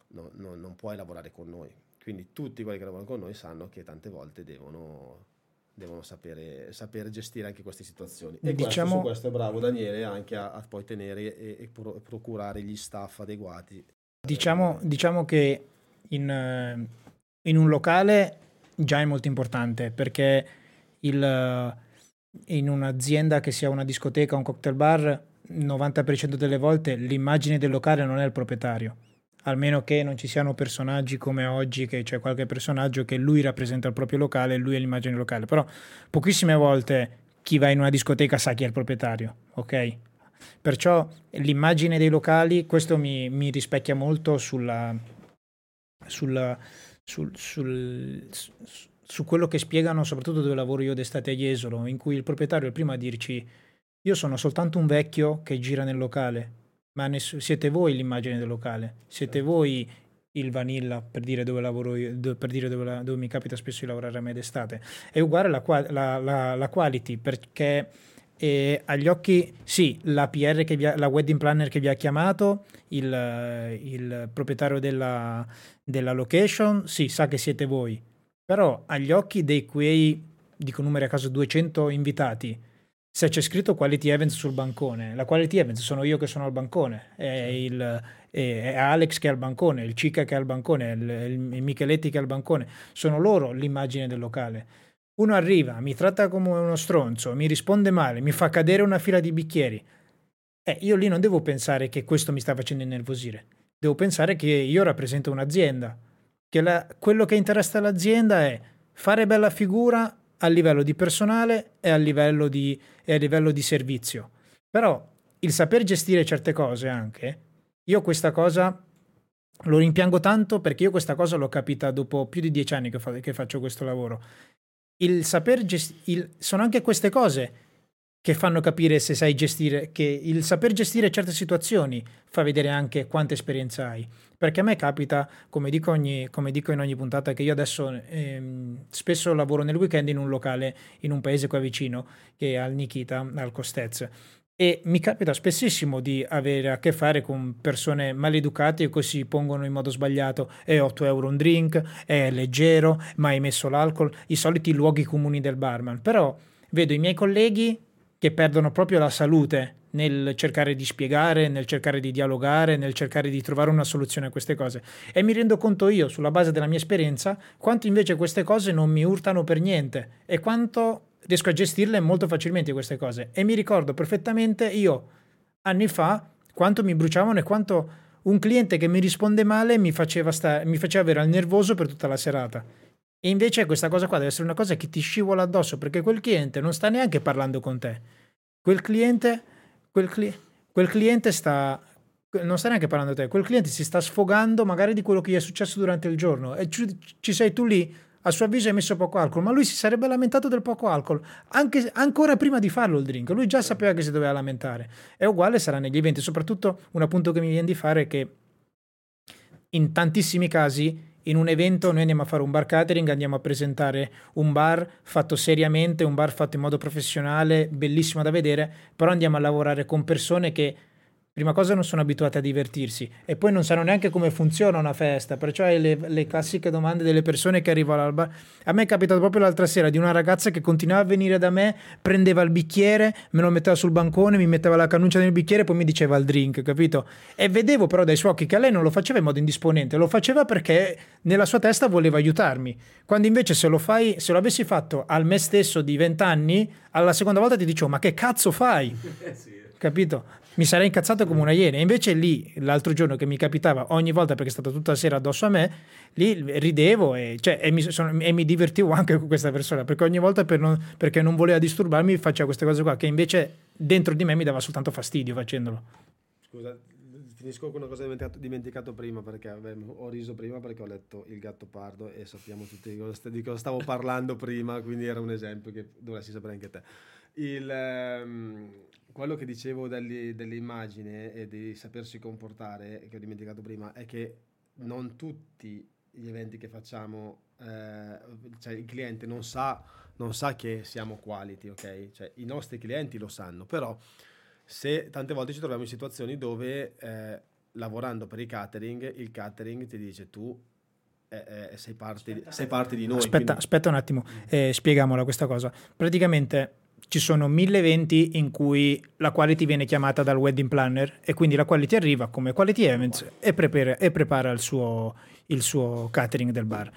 S2: no, no, non puoi lavorare con noi Quindi tutti quelli che lavorano con noi sanno che tante volte devono, devono sapere, sapere gestire anche queste situazioni. E
S1: Diciamo-
S2: questo, su questo è bravo Daniele anche a, a poi tenere e, e pro- procurare gli staff adeguati.
S1: Diciamo, diciamo che in, in un locale già è molto importante perché il, in un'azienda che sia una discoteca o un cocktail bar, il 90% delle volte l'immagine del locale non è il proprietario. Almeno che non ci siano personaggi come oggi, che c'è qualche personaggio che lui rappresenta il proprio locale e lui è l'immagine locale. Però pochissime volte chi va in una discoteca sa chi è il proprietario, ok? Perciò l'immagine dei locali, questo mi, mi rispecchia molto sulla, sulla- sul, sul- su- su quello che spiegano, soprattutto dove lavoro io d'estate a Jesolo, in cui il proprietario è il primo a dirci io sono soltanto un vecchio che gira nel locale, ma ness- siete voi l'immagine del locale, siete voi il vanilla, per dire dove lavoro io, do- per dire dove, la- dove mi capita spesso di lavorare a me d'estate. È uguale la, la- la- la quality, perché eh, agli occhi, sì, la PR, che vi ha- la wedding planner che vi ha chiamato, il, il proprietario della, della location, sì, sa che siete voi, però agli occhi dei quei, dico numeri a caso, 200 invitati, se c'è scritto quality events sul bancone, la quality events sono io che sono al bancone, è, il, è- Alex che è al bancone, il Cica che è al bancone, il, il Micheletti che è al bancone, sono loro l'immagine del locale. Uno arriva, mi tratta come uno stronzo, mi risponde male, mi fa cadere una fila di bicchieri. Eh, io lì non devo pensare che questo mi sta facendo innervosire. Devo pensare che io rappresento un'azienda. Che la- quello che interessa all'azienda è fare bella figura a livello di personale e a livello di, e a livello di servizio. Però il saper gestire certe cose anche, io questa cosa lo rimpiango tanto perché io questa cosa l'ho capita dopo più di dieci anni che, fa- che faccio questo lavoro. Il saper gestire, sono anche queste cose che fanno capire se sai gestire, che il saper gestire certe situazioni fa vedere anche quanta esperienza hai. Perché a me capita, come dico, ogni- come dico in ogni puntata, che io adesso ehm, spesso lavoro nel weekend in un locale in un paese qua vicino, che è al Nikita, al Costez. E mi capita spessissimo di avere a che fare con persone maleducate che si pongono in modo sbagliato. È 8 euro un drink, è leggero, ma hai messo l'alcol, i soliti luoghi comuni del barman. Però vedo i miei colleghi che perdono proprio la salute nel cercare di spiegare, nel cercare di dialogare, nel cercare di trovare una soluzione a queste cose. E mi rendo conto io, sulla base della mia esperienza, quanto invece queste cose non mi urtano per niente e quanto riesco a gestirle molto facilmente queste cose. E mi ricordo perfettamente io, anni fa, quanto mi bruciavano e quanto un cliente che mi risponde male mi faceva, sta- mi faceva avere al nervoso per tutta la serata. E invece questa cosa qua deve essere una cosa che ti scivola addosso perché quel cliente non sta neanche parlando con te. Quel cliente, quel, cli- quel cliente sta, non sta neanche parlando te, quel cliente si sta sfogando magari di quello che gli è successo durante il giorno. E ci, ci sei tu lì, a suo avviso hai messo poco alcol, ma lui si sarebbe lamentato del poco alcol anche, ancora prima di farlo il drink, lui già sapeva che si doveva lamentare. E uguale sarà negli eventi, soprattutto un appunto che mi viene di fare è che in tantissimi casi in un evento noi andiamo a fare un bar catering, andiamo a presentare un bar fatto seriamente, un bar fatto in modo professionale, bellissimo da vedere, però andiamo a lavorare con persone che prima cosa non sono abituate a divertirsi e poi non sanno neanche come funziona una festa, perciò hai le, le classiche domande delle persone che arrivano al bar. A me è capitato proprio l'altra sera di una ragazza che continuava a venire da me, prendeva il bicchiere, me lo metteva sul bancone, mi metteva la cannuccia nel bicchiere e poi mi diceva il drink, capito? E vedevo però dai suoi occhi che a lei non lo faceva in modo indisponente, lo faceva perché nella sua testa voleva aiutarmi. Quando invece se lo fai, se lo avessi fatto al me stesso di vent'anni, alla seconda volta ti dicevo ma che cazzo fai? Capito? Mi sarei incazzato come una iena. Invece lì, l'altro giorno che mi capitava ogni volta perché è stata tutta la sera addosso a me, lì ridevo e, cioè, e, mi, sono- e mi divertivo anche con questa persona perché ogni volta per non- perché non voleva disturbarmi faceva queste cose qua che invece dentro di me mi dava soltanto fastidio facendolo.
S2: Scusa, finisco con una cosa dimenticato, dimenticato prima perché vabbè, ho riso prima perché ho letto Il gatto pardo e sappiamo tutti di cosa, stavo parlando prima, quindi era un esempio che dovresti sapere anche te. Il, ehm, quello che dicevo degli- dell'immagine e di sapersi comportare, che ho dimenticato prima, è che non tutti gli eventi che facciamo, eh, cioè il cliente non sa, non sa che siamo quality, ok? Cioè i nostri clienti lo sanno, però se tante volte ci troviamo in situazioni dove eh, lavorando per il catering, il catering ti dice tu eh, eh, sei, parte, sei, parte, di noi.
S1: Aspetta, quindi... aspetta un attimo, eh, spieghiamola questa cosa. Praticamente ci sono mille eventi in cui la quality viene chiamata dal wedding planner e quindi la quality arriva come quality events e prepara, e prepara il, suo, il suo catering del bar.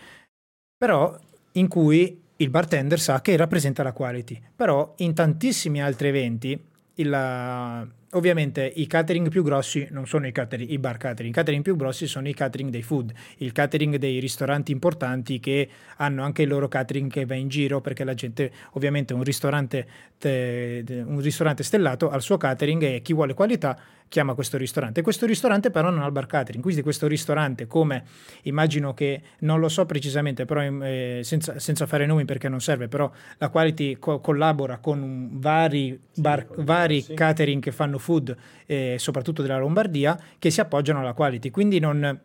S1: Però in cui il bartender sa che rappresenta la quality. Però in tantissimi altri eventi il, ovviamente i catering più grossi non sono i, catering, i bar catering, i catering più grossi sono i catering dei food, il catering dei ristoranti importanti che hanno anche il loro catering che va in giro perché la gente ovviamente un ristorante, te, un ristorante stellato ha il suo catering e chi vuole qualità chiama questo ristorante. Questo ristorante però non ha il bar catering, quindi questo ristorante come immagino che, non lo so precisamente, però eh, senza, senza, fare nomi perché non serve, però la Quality co- collabora con vari, bar, sì, vari sì. catering che fanno food, eh, soprattutto della Lombardia, che si appoggiano alla Quality. Quindi non,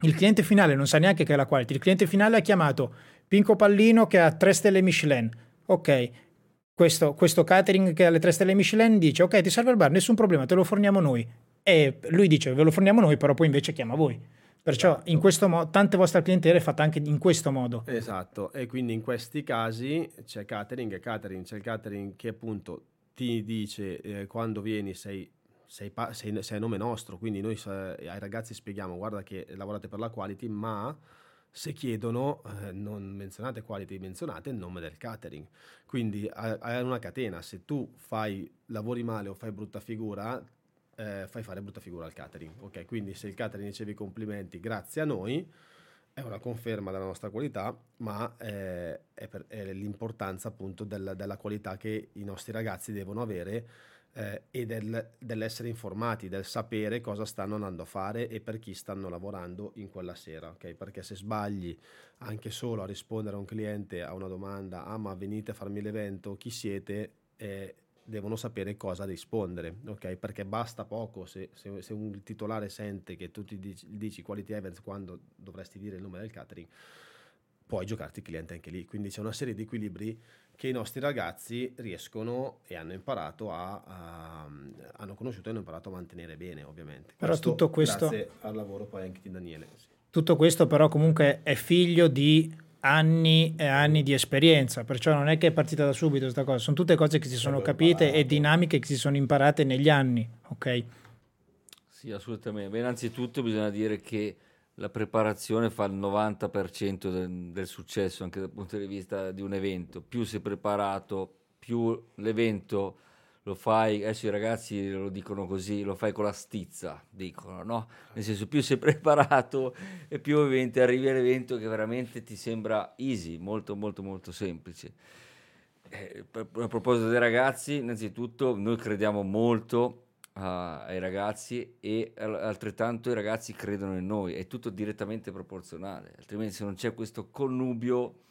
S1: il cliente finale non sa neanche che è la Quality, il cliente finale ha chiamato Pinco Pallino che ha 3 stelle Michelin. Ok, questo, questo, catering che ha le tre stelle Michelin dice ok ti serve il bar, nessun problema, te lo forniamo noi. E lui dice ve lo forniamo noi, però poi invece chiama voi. Perciò esatto. in questo modo tante vostre clientele è fatta anche in questo modo.
S2: Esatto, e quindi in questi casi c'è catering e catering, c'è il catering che appunto ti dice eh, quando vieni sei, sei, sei, sei, nome nostro, quindi noi eh, ai ragazzi spieghiamo guarda che lavorate per la quality, ma se chiedono eh, non menzionate quality, menzionate il nome del catering. Quindi è una catena, se tu fai, lavori male o fai brutta figura, eh, fai fare brutta figura al catering. Ok, quindi se il catering riceve i complimenti grazie a noi, è una conferma della nostra qualità, ma eh, è, per, è, l'importanza appunto del, della qualità che i nostri ragazzi devono avere eh, e del, dell'essere informati, del sapere cosa stanno andando a fare e per chi stanno lavorando in quella sera, ok? Perché se sbagli anche solo a rispondere a un cliente a una domanda, ah ma venite a farmi l'evento, chi siete? Eh, devono sapere cosa rispondere, ok? Perché basta poco se, se, se un titolare sente che tu ti dici, dici quality events quando dovresti dire il nome del catering, puoi giocarti il cliente anche lì. Quindi c'è una serie di equilibri che i nostri ragazzi riescono e hanno imparato a, a hanno conosciuto e hanno imparato a mantenere bene, ovviamente.
S1: Però questo, tutto questo
S2: grazie al lavoro poi anche di Daniele. Sì.
S1: Tutto questo però comunque è figlio di anni e anni di esperienza, perciò non è che è partita da subito questa cosa, sono tutte cose che si sono capite e dinamiche che si sono imparate negli anni, ok?
S3: Sì, assolutamente. Beh, innanzitutto bisogna dire che la preparazione fa il 90% del, del, successo anche dal punto di vista di un evento. Più sei preparato, più l'evento lo fai, adesso i ragazzi lo dicono così, lo fai con la stizza, dicono, no? Nel senso, più sei preparato e più ovviamente arrivi all'evento che veramente ti sembra easy, molto molto molto semplice. Eh, a proposito dei ragazzi, innanzitutto noi crediamo molto ai ragazzi e altrettanto i ragazzi credono in noi, è tutto direttamente proporzionale, altrimenti se non c'è questo connubio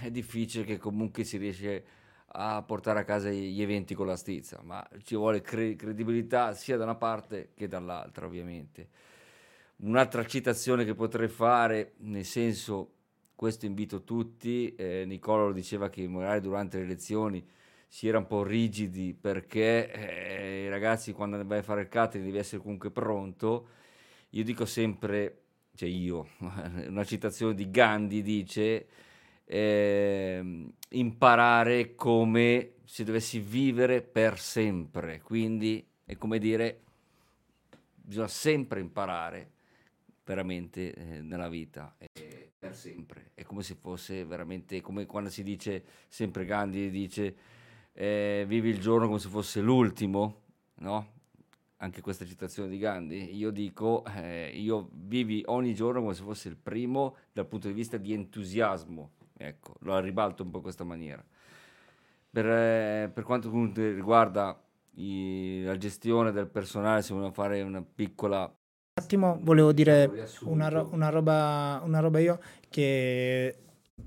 S3: è difficile che comunque si riesce a portare a casa gli eventi con la stizza, ma ci vuole cre- credibilità sia da una parte che dall'altra ovviamente. Un'altra citazione che potrei fare, nel senso, questo invito tutti, eh, lo diceva che magari durante le elezioni si era un po' rigidi perché eh, i ragazzi quando vai a fare il catering devi essere comunque pronto. Io dico sempre, cioè io, una citazione di Gandhi dice eh, imparare come se dovessi vivere per sempre, quindi è come dire bisogna sempre imparare veramente eh, nella vita eh, per sempre. È come se fosse veramente come quando si dice sempre Gandhi dice eh, vivi il giorno come se fosse l'ultimo, no? Anche questa citazione di Gandhi, io dico, eh, io vivi ogni giorno come se fosse il primo dal punto di vista di entusiasmo, ecco, lo ribalto un po' in questa maniera. Per, eh, per quanto riguarda i, la gestione del personale, se vogliamo fare una piccola
S1: un attimo volevo dire una, ro- una, roba, una roba io che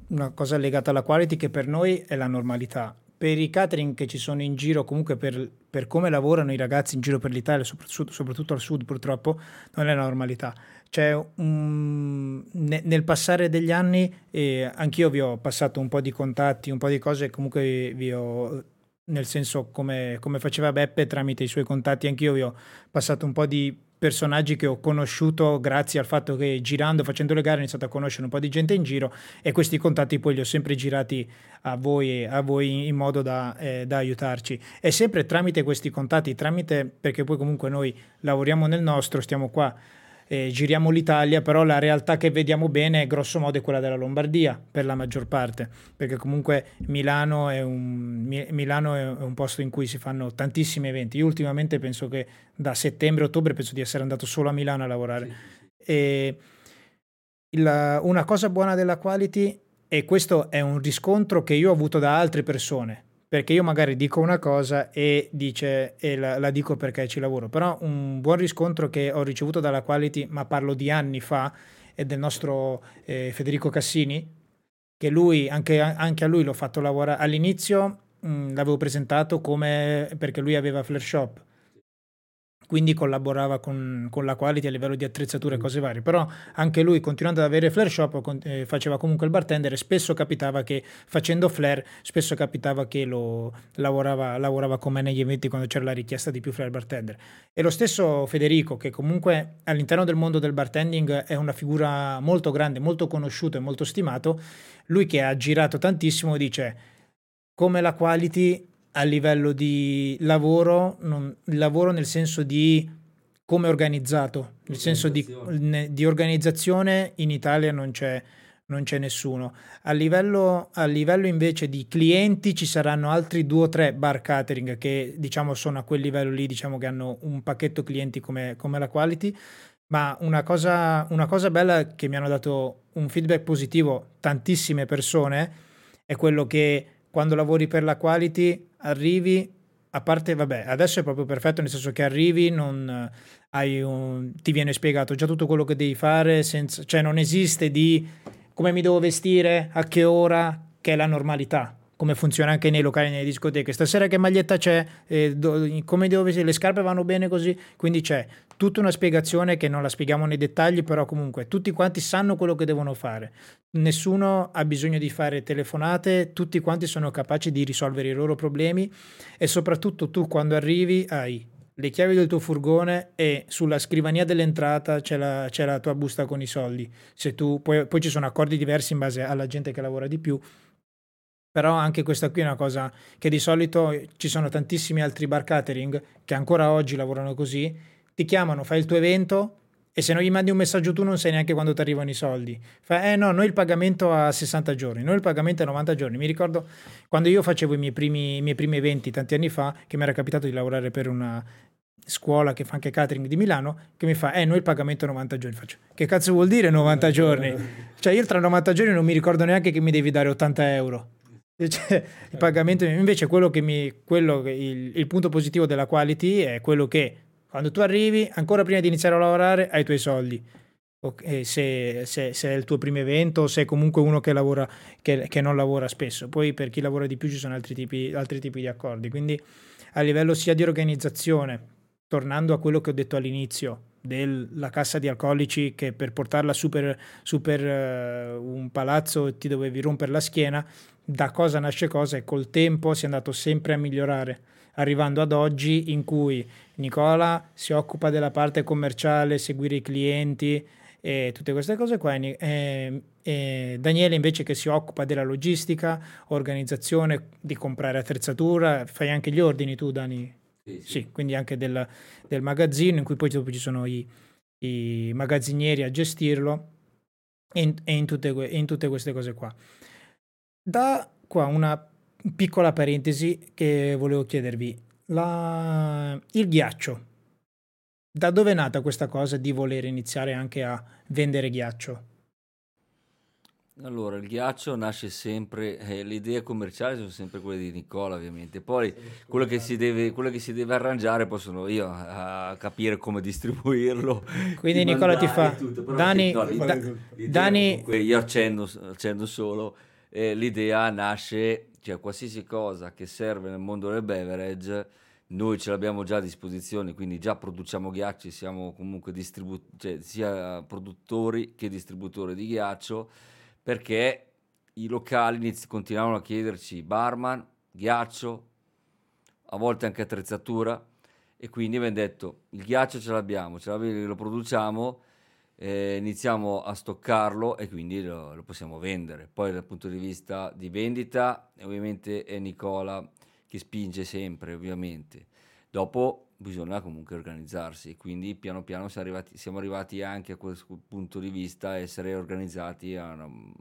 S1: una cosa legata alla quality che per noi è la normalità per i catering che ci sono in giro, comunque per, per come lavorano i ragazzi in giro per l'Italia, soprattutto, soprattutto al sud purtroppo, non è la normalità. Um, ne, nel passare degli anni, eh, anch'io vi ho passato un po' di contatti, un po' di cose, comunque vi ho, nel senso come, come, faceva Beppe tramite i suoi contatti, anch'io vi ho passato un po' di personaggi che ho conosciuto grazie al fatto che girando, facendo le gare, ho iniziato a conoscere un po' di gente in giro e questi contatti poi li ho sempre girati a voi, a voi in modo da, eh, da aiutarci. E sempre tramite questi contatti, tramite, perché poi comunque noi lavoriamo nel nostro, stiamo qua eh, giriamo l'Italia, però la realtà che vediamo bene, grosso modo, è quella della Lombardia per la maggior parte, perché comunque Milano è un, Milano è un posto in cui si fanno tantissimi eventi. Io ultimamente penso che da settembre-ottobre penso di essere andato solo a Milano a lavorare. Sì. E il, una cosa buona della quality, e questo è un riscontro che io ho avuto da altre persone, perché io magari dico una cosa e, dice, e la, la, dico perché ci lavoro, però un buon riscontro che ho ricevuto dalla Quality, ma parlo di anni fa, è del nostro eh, Federico Cassini, che lui, anche, anche, a lui l'ho fatto lavorare. All'inizio, mh, l'avevo presentato come perché lui aveva Flare Shop quindi collaborava con, con, la quality a livello di attrezzature e mm. cose varie, però anche lui continuando ad avere flare shop con, eh, faceva comunque il bartender e spesso capitava che facendo flare, spesso capitava che lo lavorava, lavorava con me negli eventi quando c'era la richiesta di più flare bartender. E lo stesso Federico, che comunque all'interno del mondo del bartending è una figura molto grande, molto conosciuto e molto stimato, lui che ha girato tantissimo dice come la quality a livello di lavoro, non, lavoro nel senso di come organizzato, nel senso di, di, organizzazione in Italia non c'è, non c'è nessuno. A livello, a livello, invece di clienti ci saranno altri due o tre bar catering che diciamo sono a quel livello lì, diciamo che hanno un pacchetto clienti come, come la quality. Ma una cosa, una cosa bella che mi hanno dato un feedback positivo tantissime persone è quello che quando lavori per la quality arrivi, a parte, vabbè, adesso è proprio perfetto, nel senso che arrivi, non hai un, ti viene spiegato già tutto quello che devi fare, senza, cioè non esiste di come mi devo vestire, a che ora, che è la normalità come funziona anche nei locali, nelle discoteche. Stasera che maglietta c'è, eh, do, come devo vestire, le scarpe vanno bene così, quindi c'è tutta una spiegazione che non la spieghiamo nei dettagli, però comunque tutti quanti sanno quello che devono fare. Nessuno ha bisogno di fare telefonate, tutti quanti sono capaci di risolvere i loro problemi e soprattutto tu quando arrivi hai le chiavi del tuo furgone e sulla scrivania dell'entrata c'è la, c'è la tua busta con i soldi. Se tu, poi, poi ci sono accordi diversi in base alla gente che lavora di più, però anche questa qui è una cosa che di solito ci sono tantissimi altri bar catering che ancora oggi lavorano così, ti chiamano, fai il tuo evento e se non gli mandi un messaggio tu non sai neanche quando ti arrivano i soldi. Fai, eh no, noi il pagamento a 60 giorni, noi il pagamento a 90 giorni. Mi ricordo quando io facevo i miei primi, i miei primi eventi tanti anni fa, che mi era capitato di lavorare per una scuola che fa anche catering di Milano, che mi fa, eh noi il pagamento a 90 giorni. Faccio, che cazzo vuol dire 90 giorni? Cioè io tra 90 giorni non mi ricordo neanche che mi devi dare 80 euro. Cioè, il pagamento invece quello che mi, quello, il, il, punto positivo della quality è quello che quando tu arrivi ancora prima di iniziare a lavorare hai i tuoi soldi. Okay, se, se, se, è il tuo primo evento o se è comunque uno che, lavora, che, che, non lavora spesso. Poi per chi lavora di più ci sono altri tipi, altri tipi di accordi. Quindi a livello sia di organizzazione tornando a quello che ho detto all'inizio della cassa di alcolici che per portarla su per, su per uh, un palazzo ti dovevi rompere la schiena da cosa nasce cosa e col tempo si è andato sempre a migliorare, arrivando ad oggi in cui Nicola si occupa della parte commerciale, seguire i clienti e tutte queste cose qua, e, e Daniele invece che si occupa della logistica, organizzazione, di comprare attrezzatura, fai anche gli ordini tu Dani? Sì, sì. sì quindi anche del, del, magazzino in cui poi dopo ci sono i, i magazzinieri a gestirlo e in, e in, tutte, in tutte queste cose qua. Da qua una piccola parentesi che volevo chiedervi. La... Il ghiaccio. Da dove è nata questa cosa di voler iniziare anche a vendere ghiaccio?
S3: Allora, il ghiaccio nasce sempre, eh, le idee commerciali sono sempre quelle di Nicola ovviamente, poi quello che, si deve, quello che si deve arrangiare poi sono io a capire come distribuirlo.
S1: Quindi Nicola ti fa... Tutto, Dani,
S3: no, da, Dani... io accendo, accendo solo eh, l'idea nasce, cioè qualsiasi cosa che serve nel mondo del beverage, noi ce l'abbiamo già a disposizione, quindi già produciamo ghiacci, siamo comunque distribu- cioè sia produttori che distributori di ghiaccio, perché i locali inizi- continuavano a chiederci barman, ghiaccio, a volte anche attrezzatura, e quindi abbiamo detto il ghiaccio ce l'abbiamo, ce l'abbiamo lo produciamo, eh, iniziamo a stoccarlo e quindi lo, lo, possiamo vendere. Poi dal punto di vista di vendita ovviamente è Nicola che spinge sempre ovviamente. Dopo bisogna comunque organizzarsi, quindi piano piano siamo arrivati, siamo arrivati anche a quel punto di vista essere organizzati a una, una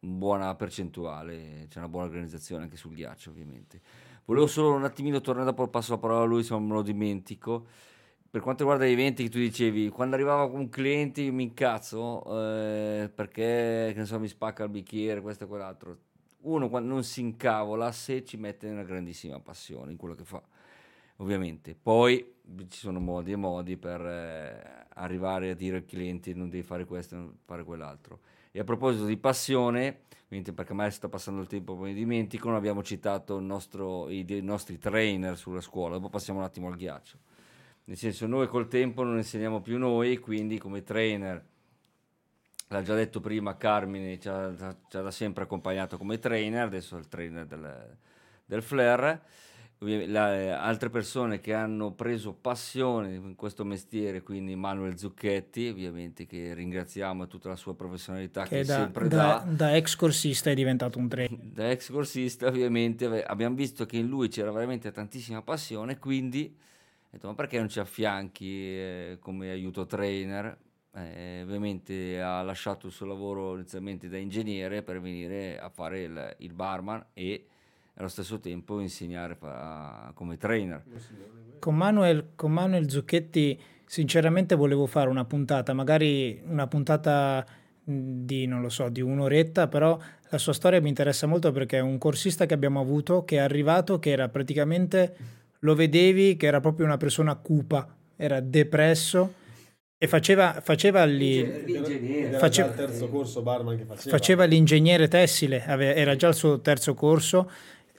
S3: buona percentuale, c'è una buona organizzazione anche sul ghiaccio ovviamente. Volevo solo un attimino tornare, dopo passo la parola a lui, se non me lo dimentico. Per quanto riguarda gli eventi che tu dicevi, quando arrivava un cliente io mi incazzo eh, perché che ne so, mi spacca il bicchiere, questo e quell'altro. Uno quando non si incavola se ci mette una grandissima passione in quello che fa ovviamente. Poi ci sono modi e modi per eh, arrivare a dire al cliente non devi fare questo, non fare quell'altro. E a proposito di passione, perché mai sta passando il tempo, poi dimentico, abbiamo citato nostro, i, i, nostri trainer sulla scuola, dopo passiamo un attimo al ghiaccio. Nel senso, noi col tempo non insegniamo più noi, quindi come trainer, l'ha già detto prima Carmine, ci ha, ci ha da sempre accompagnato come trainer, adesso è il trainer del, del Flair la, altre persone che hanno preso passione in questo mestiere, quindi Manuel Zucchetti, ovviamente che ringraziamo tutta la sua professionalità che, che da, sempre
S1: da, da, ex corsista è diventato un trainer.
S3: Da ex corsista ovviamente abbiamo visto che in lui c'era veramente tantissima passione, quindi detto, ma perché non ci affianchi eh, come aiuto trainer? Eh, ovviamente ha lasciato il suo lavoro inizialmente da ingegnere per venire a fare il, il barman e allo stesso tempo insegnare a, come trainer.
S1: Con Manuel, con Manuel Zucchetti sinceramente volevo fare una puntata, magari una puntata di, non lo so, di un'oretta, però la sua storia mi interessa molto perché è un corsista che abbiamo avuto che è arrivato, che era praticamente, lo vedevi che era proprio una persona cupa, era depresso e faceva, faceva, lì,
S2: faceva, corso barman che
S1: faceva. faceva l'ingegnere tessile, era già il suo terzo corso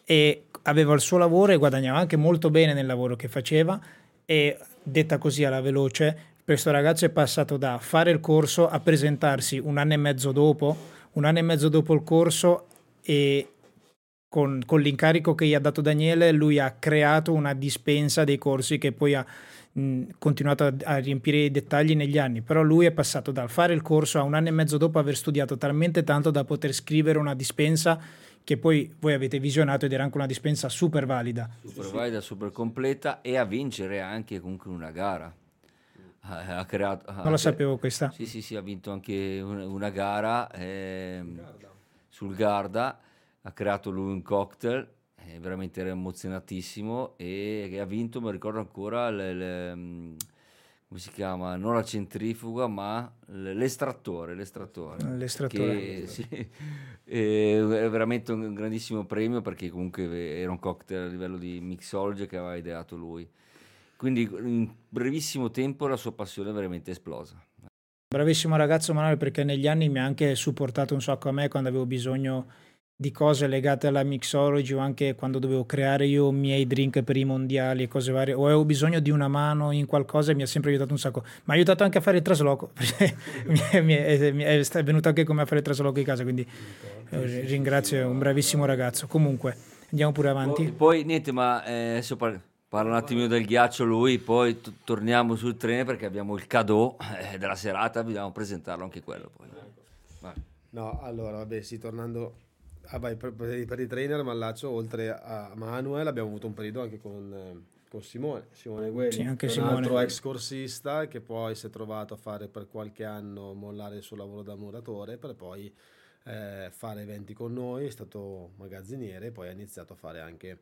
S1: e aveva il suo lavoro e guadagnava anche molto bene nel lavoro che faceva e detta così alla veloce questo ragazzo è passato da fare il corso a presentarsi un anno e mezzo dopo un anno e mezzo dopo il corso e con, con l'incarico che gli ha dato Daniele lui ha creato una dispensa dei corsi che poi ha continuato a, a, riempire i dettagli negli anni però lui è passato dal fare il corso a un anno e mezzo dopo aver studiato talmente tanto da poter scrivere una dispensa che poi voi avete visionato ed era anche una dispensa super valida.
S3: Super valida, super completa e a vincere anche comunque una gara.
S1: Ha, creato, non la sapevo questa.
S3: Sì, sì, sì, ha vinto anche una, una gara eh, sul Garda, ha creato lui un cocktail, eh, veramente era emozionatissimo e, ha vinto, mi ricordo ancora, le, le, come si chiama? Non la centrifuga, ma l'estrattore. L'estrattore.
S1: l'estrattore. Che,
S3: sì, è veramente un grandissimo premio perché comunque era un cocktail a livello di mixology che aveva ideato lui. Quindi in brevissimo tempo la sua passione è veramente esplosa.
S1: Bravissimo ragazzo Manuel perché negli anni mi ha anche supportato un sacco a me quando avevo bisogno di cose legate alla mixology o anche quando dovevo creare io i miei drink per i mondiali e cose varie o avevo bisogno di una mano in qualcosa e mi ha sempre aiutato un sacco. Mi ha aiutato anche a fare il trasloco mi, è, mi, è, mi, è, è, venuto anche come a fare il trasloco in casa quindi eh, ringrazio è un bravissimo ragazzo. Comunque andiamo pure avanti.
S3: poi, poi niente ma eh, adesso parla, parla un attimino del ghiaccio lui poi t- torniamo sul treno perché abbiamo il cadeau eh, della serata dobbiamo presentarlo anche quello poi.
S2: Vai. no allora vabbè sì tornando Ah, vai, per, per, i trainer Mallaccio, oltre a Manuel, abbiamo avuto un periodo anche con, eh, con Simone, Simone Guelli, sì, un Simone. altro ex corsista che poi si è trovato a fare per qualche anno mollare il suo lavoro da muratore per poi eh, fare eventi con noi, è stato magazziniere e poi ha iniziato a fare anche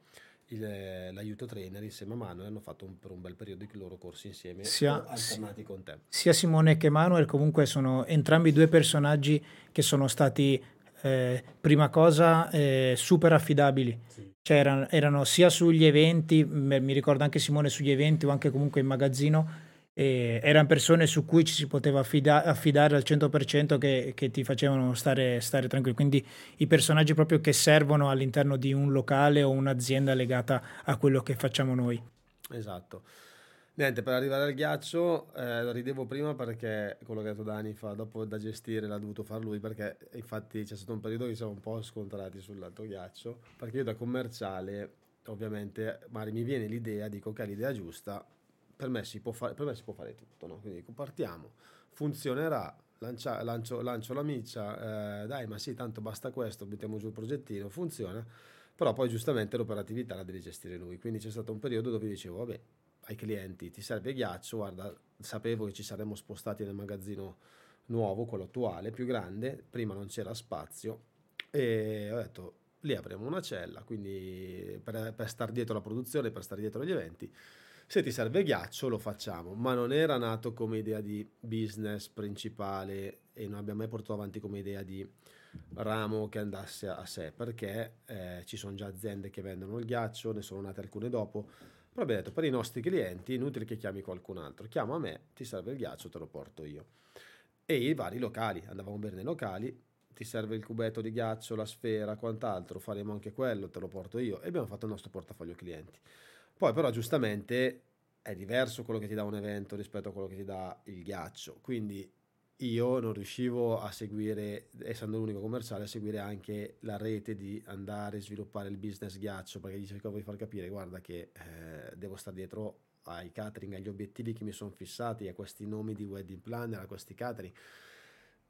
S2: il, l'aiuto trainer insieme a Manuel hanno fatto un, per un bel periodo i loro corsi insieme sia, alternati con te
S1: sia Simone che Manuel comunque sono entrambi due personaggi che sono stati eh, prima cosa eh, super affidabili. Sì. Cioè erano, erano, sia sugli eventi, mi ricordo anche Simone sugli eventi o anche comunque in magazzino, eh, erano persone su cui ci si poteva affida- affidare al 100% che, che ti facevano stare, stare tranquilli. Quindi i personaggi proprio che servono all'interno di un locale o un'azienda legata a quello che facciamo noi.
S2: Esatto. Niente, per arrivare al ghiaccio eh, ridevo prima perché quello che ha detto Dani fa, dopo da gestire l'ha dovuto fare lui perché infatti c'è stato un periodo che siamo un po' scontrati sull'altro ghiaccio perché io da commerciale ovviamente magari mi viene l'idea, dico ok, l'idea giusta, per me si può fare, me si può fare tutto, no? Quindi dico, partiamo, funzionerà, lancia, lancio, lancio, la miccia, eh, dai ma sì, tanto basta questo, mettiamo giù il progettino, funziona, però poi giustamente l'operatività la deve gestire lui, quindi c'è stato un periodo dove dicevo, vabbè, ai clienti ti serve ghiaccio, guarda, sapevo che ci saremmo spostati nel magazzino nuovo, quello attuale, più grande, prima non c'era spazio e ho detto lì apriamo una cella, quindi per, per star dietro la produzione, per stare dietro agli eventi, se ti serve ghiaccio lo facciamo, ma non era nato come idea di business principale e non abbiamo mai portato avanti come idea di ramo che andasse a sé, perché eh, ci sono già aziende che vendono il ghiaccio, ne sono nate alcune dopo, però abbiamo detto per i nostri clienti inutile che chiami qualcun altro, chiama me, ti serve il ghiaccio, te lo porto io. E i vari locali, andavamo bene nei locali, ti serve il cubetto di ghiaccio, la sfera, quant'altro, faremo anche quello, te lo porto io e abbiamo fatto il nostro portafoglio clienti. Poi però giustamente è diverso quello che ti dà un evento rispetto a quello che ti dà il ghiaccio, quindi io non riuscivo a seguire, essendo l'unico commerciale, a seguire anche la rete di andare a sviluppare il business ghiaccio, perché gli cercavo di far capire, guarda che eh, devo stare dietro ai catering, agli obiettivi che mi sono fissati, a questi nomi di wedding planner, a questi catering,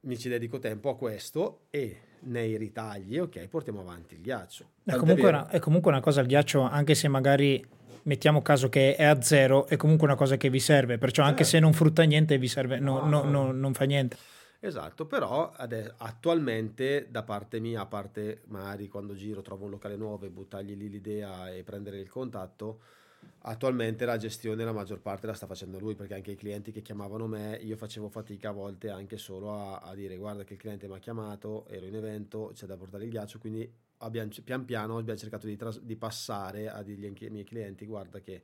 S2: mi ci dedico tempo a questo e nei ritagli, ok, portiamo avanti il ghiaccio.
S1: È comunque, una, è comunque una cosa il ghiaccio, anche se magari mettiamo caso che è a zero, è comunque una cosa che vi serve, perciò anche certo. se non frutta niente vi serve, no, no, no, non fa niente.
S2: Esatto, però adesso, attualmente da parte mia, a parte magari quando giro trovo un locale nuovo e buttargli lì l'idea e prendere il contatto, Attualmente la gestione la maggior parte la sta facendo lui perché anche i clienti che chiamavano me io facevo fatica a volte anche solo a, a dire guarda che il cliente mi ha chiamato, ero in evento, c'è da portare il ghiaccio, quindi abbiamo, pian piano abbiamo cercato di, tras- di passare a dirgli anche ai miei clienti guarda che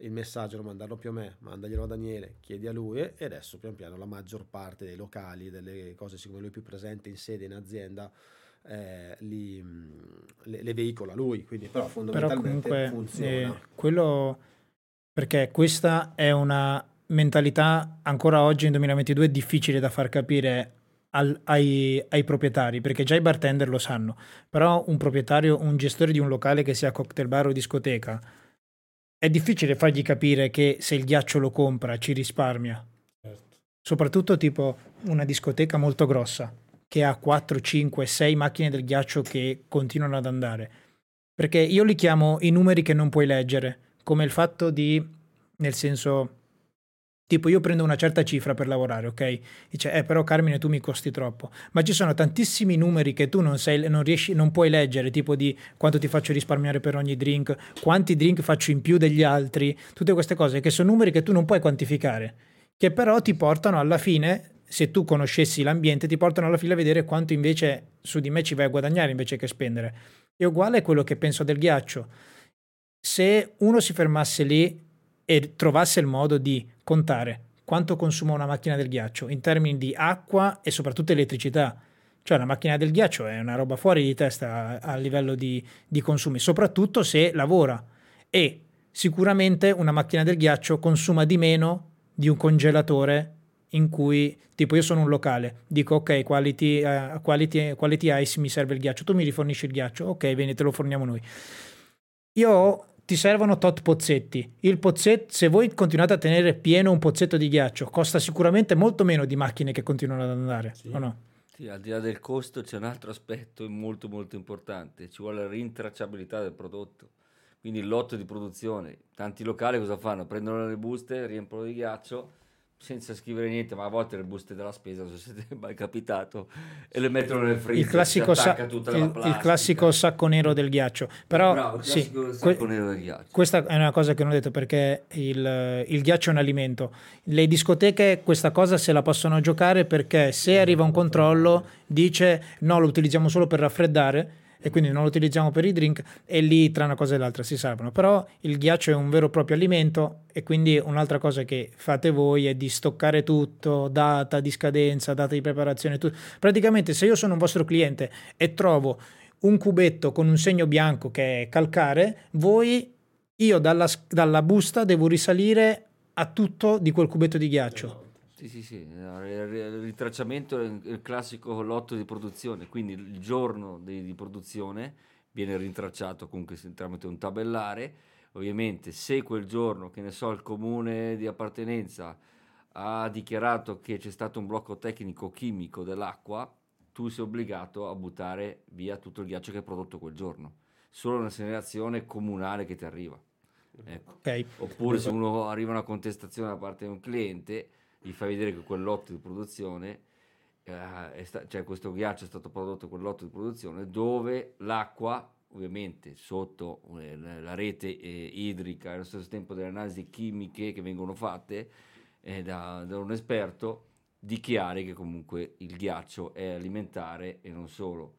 S2: il messaggio lo mandarlo più a me, mandaglielo a Daniele, chiedi a lui e adesso pian piano la maggior parte dei locali, delle cose siccome lui è più presente in sede, in azienda, eh, li, le, le, veicola lui, quindi però fondamentalmente però comunque, funziona.
S1: Eh, quello perché questa è una mentalità ancora oggi in 2022 difficile da far capire al, ai, ai, proprietari, perché già i bartender lo sanno, però un proprietario, un gestore di un locale che sia cocktail bar o discoteca, è difficile fargli capire che se il ghiaccio lo compra ci risparmia. Certo. Soprattutto tipo una discoteca molto grossa che ha 4, 5, 6 macchine del ghiaccio che continuano ad andare. Perché io li chiamo i numeri che non puoi leggere, come il fatto di, nel senso, tipo io prendo una certa cifra per lavorare, ok? Dice, eh però Carmine tu mi costi troppo. Ma ci sono tantissimi numeri che tu non, sei, non, riesci, non puoi leggere, tipo di quanto ti faccio risparmiare per ogni drink, quanti drink faccio in più degli altri, tutte queste cose che sono numeri che tu non puoi quantificare, che però ti portano alla fine se tu conoscessi l'ambiente, ti portano alla fine a vedere quanto invece su di me ci vai a guadagnare invece che spendere. E uguale è quello che penso del ghiaccio. Se uno si fermasse lì e trovasse il modo di contare quanto consuma una macchina del ghiaccio in termini di acqua e soprattutto elettricità, cioè la macchina del ghiaccio è una roba fuori di testa a, livello di, di consumi, soprattutto se lavora. E sicuramente una macchina del ghiaccio consuma di meno di un congelatore in cui tipo io sono un locale, dico ok, quality, uh, quality, quality ice mi serve il ghiaccio, tu mi rifornisci il ghiaccio, ok, bene, te lo forniamo noi. Io ti servono tot pozzetti. Il pozzetto, se voi continuate a tenere pieno un pozzetto di ghiaccio, costa sicuramente molto meno di macchine che continuano ad andare, sì. o no?
S3: Sì, al di là del costo c'è un altro aspetto molto molto importante, ci vuole la rintracciabilità del prodotto. Quindi il lotto di produzione, tanti locali cosa fanno? Prendono le buste, riempiono di ghiaccio, senza scrivere niente, ma a volte le buste della spesa, se siete mai capitato, e le mettono nel freezer.
S1: Il classico, sa- il, il classico sacco nero del ghiaccio. Però, Bravo, sì, que- del ghiaccio. Questa è una cosa che non ho detto perché il, il, ghiaccio è un alimento. Le discoteche questa cosa se la possono giocare perché se arriva un controllo dice no, lo utilizziamo solo per raffreddare e quindi non lo utilizziamo per i drink e lì tra una cosa e l'altra si salvano. Però il ghiaccio è un vero e proprio alimento e quindi un'altra cosa che fate voi è di stoccare tutto, data di scadenza, data di preparazione, tutto. praticamente se io sono un vostro cliente e trovo un cubetto con un segno bianco che è calcare, voi io dalla, dalla busta devo risalire a tutto di quel cubetto di ghiaccio.
S3: Sì, sì, sì, il ritracciamento è il classico lotto di produzione, quindi il giorno di, di produzione viene rintracciato comunque tramite un tabellare. Ovviamente se quel giorno, che ne so, il comune di appartenenza ha dichiarato che c'è stato un blocco tecnico chimico dell'acqua, tu sei obbligato a buttare via tutto il ghiaccio che hai prodotto quel giorno. Solo una segnalazione comunale che ti arriva. Ecco.
S1: Ok.
S3: Oppure se uno arriva a una contestazione da parte di un cliente, gli fai vedere che quel lotto di produzione, eh, sta- cioè questo ghiaccio è stato prodotto quel lotto di produzione dove l'acqua, ovviamente sotto eh, la rete eh, idrica e allo stesso tempo delle analisi chimiche che vengono fatte eh, da, da un esperto, dichiari che comunque il ghiaccio è alimentare e non solo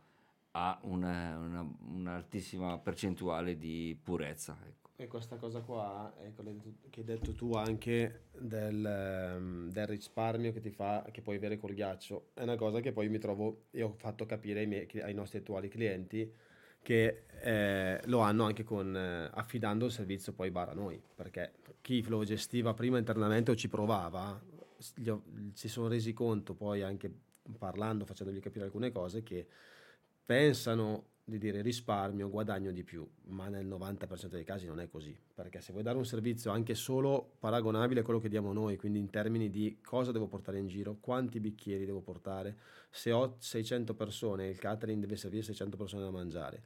S3: ha una- una- un'altissima percentuale di purezza. Ecco.
S2: E questa cosa qua, quello che hai detto tu anche del, ehm, del risparmio che ti fa, che puoi avere col ghiaccio, è una cosa che poi mi trovo, io ho fatto capire ai, miei- ai nostri attuali clienti che eh, lo hanno anche con, eh, affidando il servizio poi bar a noi, perché chi lo gestiva prima internamente o ci provava, ho- si sono resi conto poi anche parlando, facendogli capire alcune cose, che pensano di dire risparmio, guadagno di più, ma nel 90% dei casi non è così, perché se vuoi dare un servizio anche solo paragonabile a quello che diamo noi, quindi in termini di cosa devo portare in giro, quanti bicchieri devo portare, se ho 600 persone, il catering deve servire 600 persone da mangiare,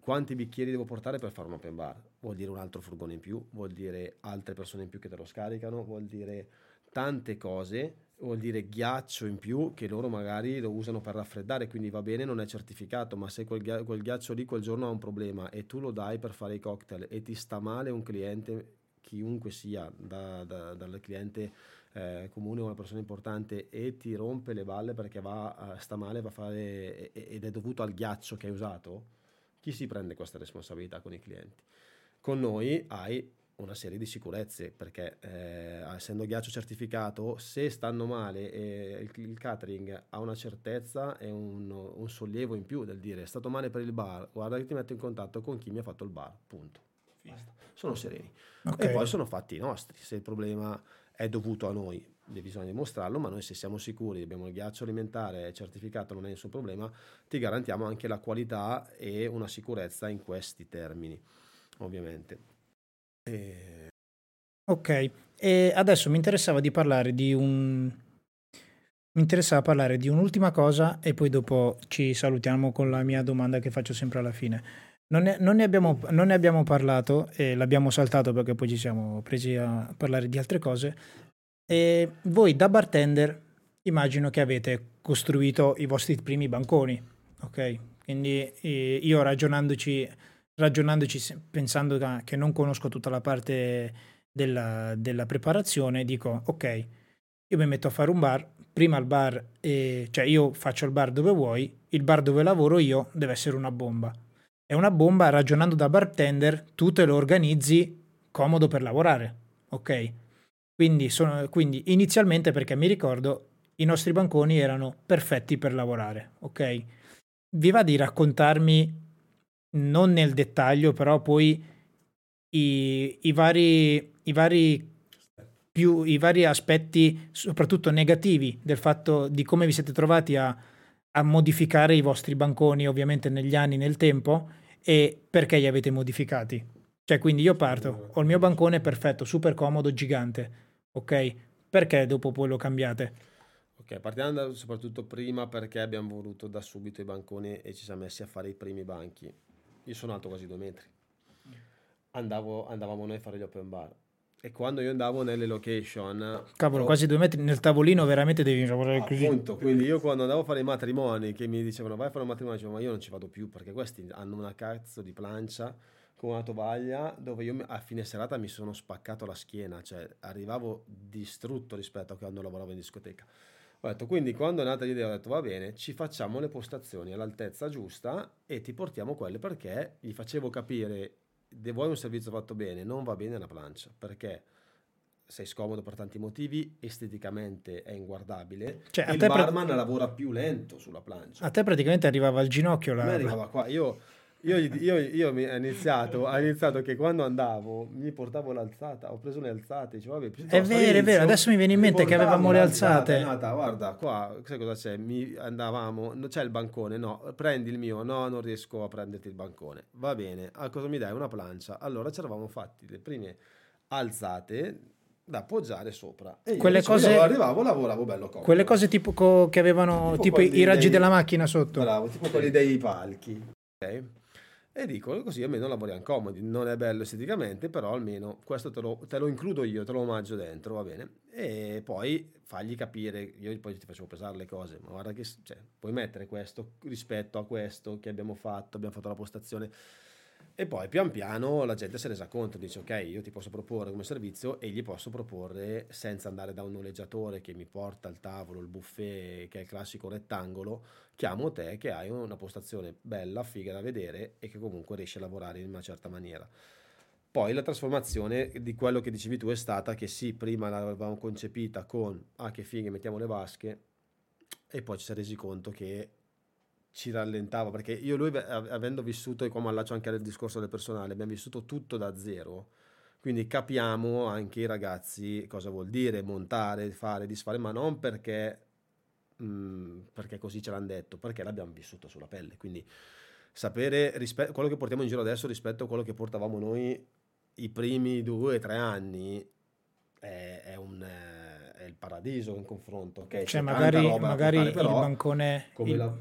S2: quanti bicchieri devo portare per fare un open bar? Vuol dire un altro furgone in più, vuol dire altre persone in più che te lo scaricano, vuol dire tante cose, vuol dire ghiaccio in più che loro magari lo usano per raffreddare, quindi va bene, non è certificato, ma se quel,ghia- quel ghiaccio lì quel giorno ha un problema e tu lo dai per fare i cocktail e ti sta male un cliente, chiunque sia, da- da- dal cliente eh, comune o una persona importante e ti rompe le balle perché va, eh, sta male va a fare, ed è dovuto al ghiaccio che hai usato, chi si prende questa responsabilità con i clienti? Con noi hai una serie di sicurezze perché eh, essendo ghiaccio certificato, se stanno male e il, il catering ha una certezza e un, un sollievo in più del dire è stato male per il bar, guarda che ti metto in contatto con chi mi ha fatto il bar, punto. Basta. Sono sereni.
S1: Ok.
S2: E poi sono fatti i nostri. Se il problema è dovuto a noi, bisogna dimostrarlo, ma noi se siamo sicuri, abbiamo il ghiaccio alimentare certificato, non è nessun problema, ti garantiamo anche la qualità e una sicurezza in questi termini, ovviamente. E-
S1: Ok, e adesso mi interessava di parlare di un... Mi interessava parlare di un'ultima cosa e poi dopo ci salutiamo con la mia domanda che faccio sempre alla fine. Non ne, non ne abbiamo, non ne abbiamo parlato e l'abbiamo saltato perché poi ci siamo presi a parlare di altre cose. E voi da bartender immagino che avete costruito i vostri primi banconi, ok? Quindi eh, io ragionandoci, ragionandoci pensando che non conosco tutta la parte della, della preparazione, dico ok, io mi metto a fare un bar, prima il bar, eh, cioè io faccio il bar dove vuoi, il bar dove lavoro io deve essere una bomba. È una bomba, ragionando da bartender, tu te lo organizzi comodo per lavorare, ok? Quindi, sono- quindi inizialmente, perché mi ricordo, i nostri banconi erano perfetti per lavorare, ok? Vi va di raccontarmi, non nel dettaglio, però poi i, i vari, i vari più i vari aspetti, soprattutto negativi, del fatto di come vi siete trovati a, a modificare i vostri banconi, ovviamente negli anni, nel tempo, e perché li avete modificati. Cioè, quindi io parto, ho il mio bancone perfetto, super comodo, gigante, ok? Perché dopo poi lo cambiate?
S2: Ok, partiamo da- soprattutto prima perché abbiamo voluto da subito i banconi e ci siamo messi a fare i primi banchi. Io sono alto quasi due metri. Andavo, andavamo noi a fare gli open bar. E quando io andavo nelle location...
S1: Cavolo,
S2: ho-
S1: quasi due metri nel tavolino, veramente devi lavorare così.
S2: Appunto, quindi io quando andavo a fare i matrimoni, che mi dicevano vai a fare un matrimonio, dicevo ma io non ci vado più perché questi hanno una cazzo di plancia con una tovaglia dove io a fine serata mi sono spaccato la schiena, cioè arrivavo distrutto rispetto a quando lavoravo in discoteca. Ho detto, quindi quando è nata l'idea ho detto va bene, ci facciamo le postazioni all'altezza giusta e ti portiamo quelle perché gli facevo capire, vuoi un servizio fatto bene, non va bene la plancia, perché sei scomodo per tanti motivi, esteticamente è inguardabile,
S1: Cioè, a
S2: il
S1: te pra-
S2: barman lavora più lento sulla plancia.
S1: A te praticamente arrivava al ginocchio
S2: A
S1: la...
S2: me arrivava qua, io Io, io, io mi, ho, iniziato, ho iniziato che quando andavo mi portavo l'alzata, ho preso le alzate. Dicevo, vabbè,
S1: è vero, è vero, adesso mi viene in mente che avevamo le alzate.
S2: Nata, guarda, qua, sai cosa c'è? Mi andavamo, c'è il bancone, no, prendi il mio, no, non riesco a prenderti il bancone. Va bene, a cosa mi dai? Una plancia. Allora ci eravamo fatti le prime alzate da appoggiare sopra. E
S1: quelle dicevo, cose,
S2: arrivavo, lavoravo bello comodo.
S1: Quelle cose tipo co, che avevano tipo, tipo i raggi dei, della macchina sotto.
S2: Bravo, tipo quelli dei palchi. Ok? E dico così almeno lavoriamo comodi, non è bello esteticamente, però almeno questo te lo, te lo, includo io, te lo omaggio dentro, va bene? E poi fagli capire, io poi ti facevo pesare le cose, ma guarda che cioè, puoi mettere questo rispetto a questo che abbiamo fatto, abbiamo fatto la postazione e poi pian piano la gente si è resa conto, dice ok, io ti posso proporre come servizio e gli posso proporre senza andare da un noleggiatore che mi porta il tavolo, il buffet, che è il classico rettangolo, chiamo te che hai una postazione bella, figa da vedere e che comunque riesci a lavorare in una certa maniera. Poi la trasformazione di quello che dicevi tu è stata che sì, prima l'avevamo concepita con ah che fighe, mettiamo le vasche e poi ci si è resi conto che ci rallentava perché io e lui avendo vissuto e qua mi allaccio anche al discorso del personale abbiamo vissuto tutto da zero quindi capiamo anche i ragazzi cosa vuol dire montare, fare, disfare ma non perché, mh, mm, perché così ce l'hanno detto perché l'abbiamo vissuto sulla pelle quindi sapere rispe- quello che portiamo in giro adesso rispetto a quello che portavamo noi i primi due o tre anni è, è un è il paradiso in confronto. Okay?
S1: Cioè, magari, magari fare, il bancone, il, la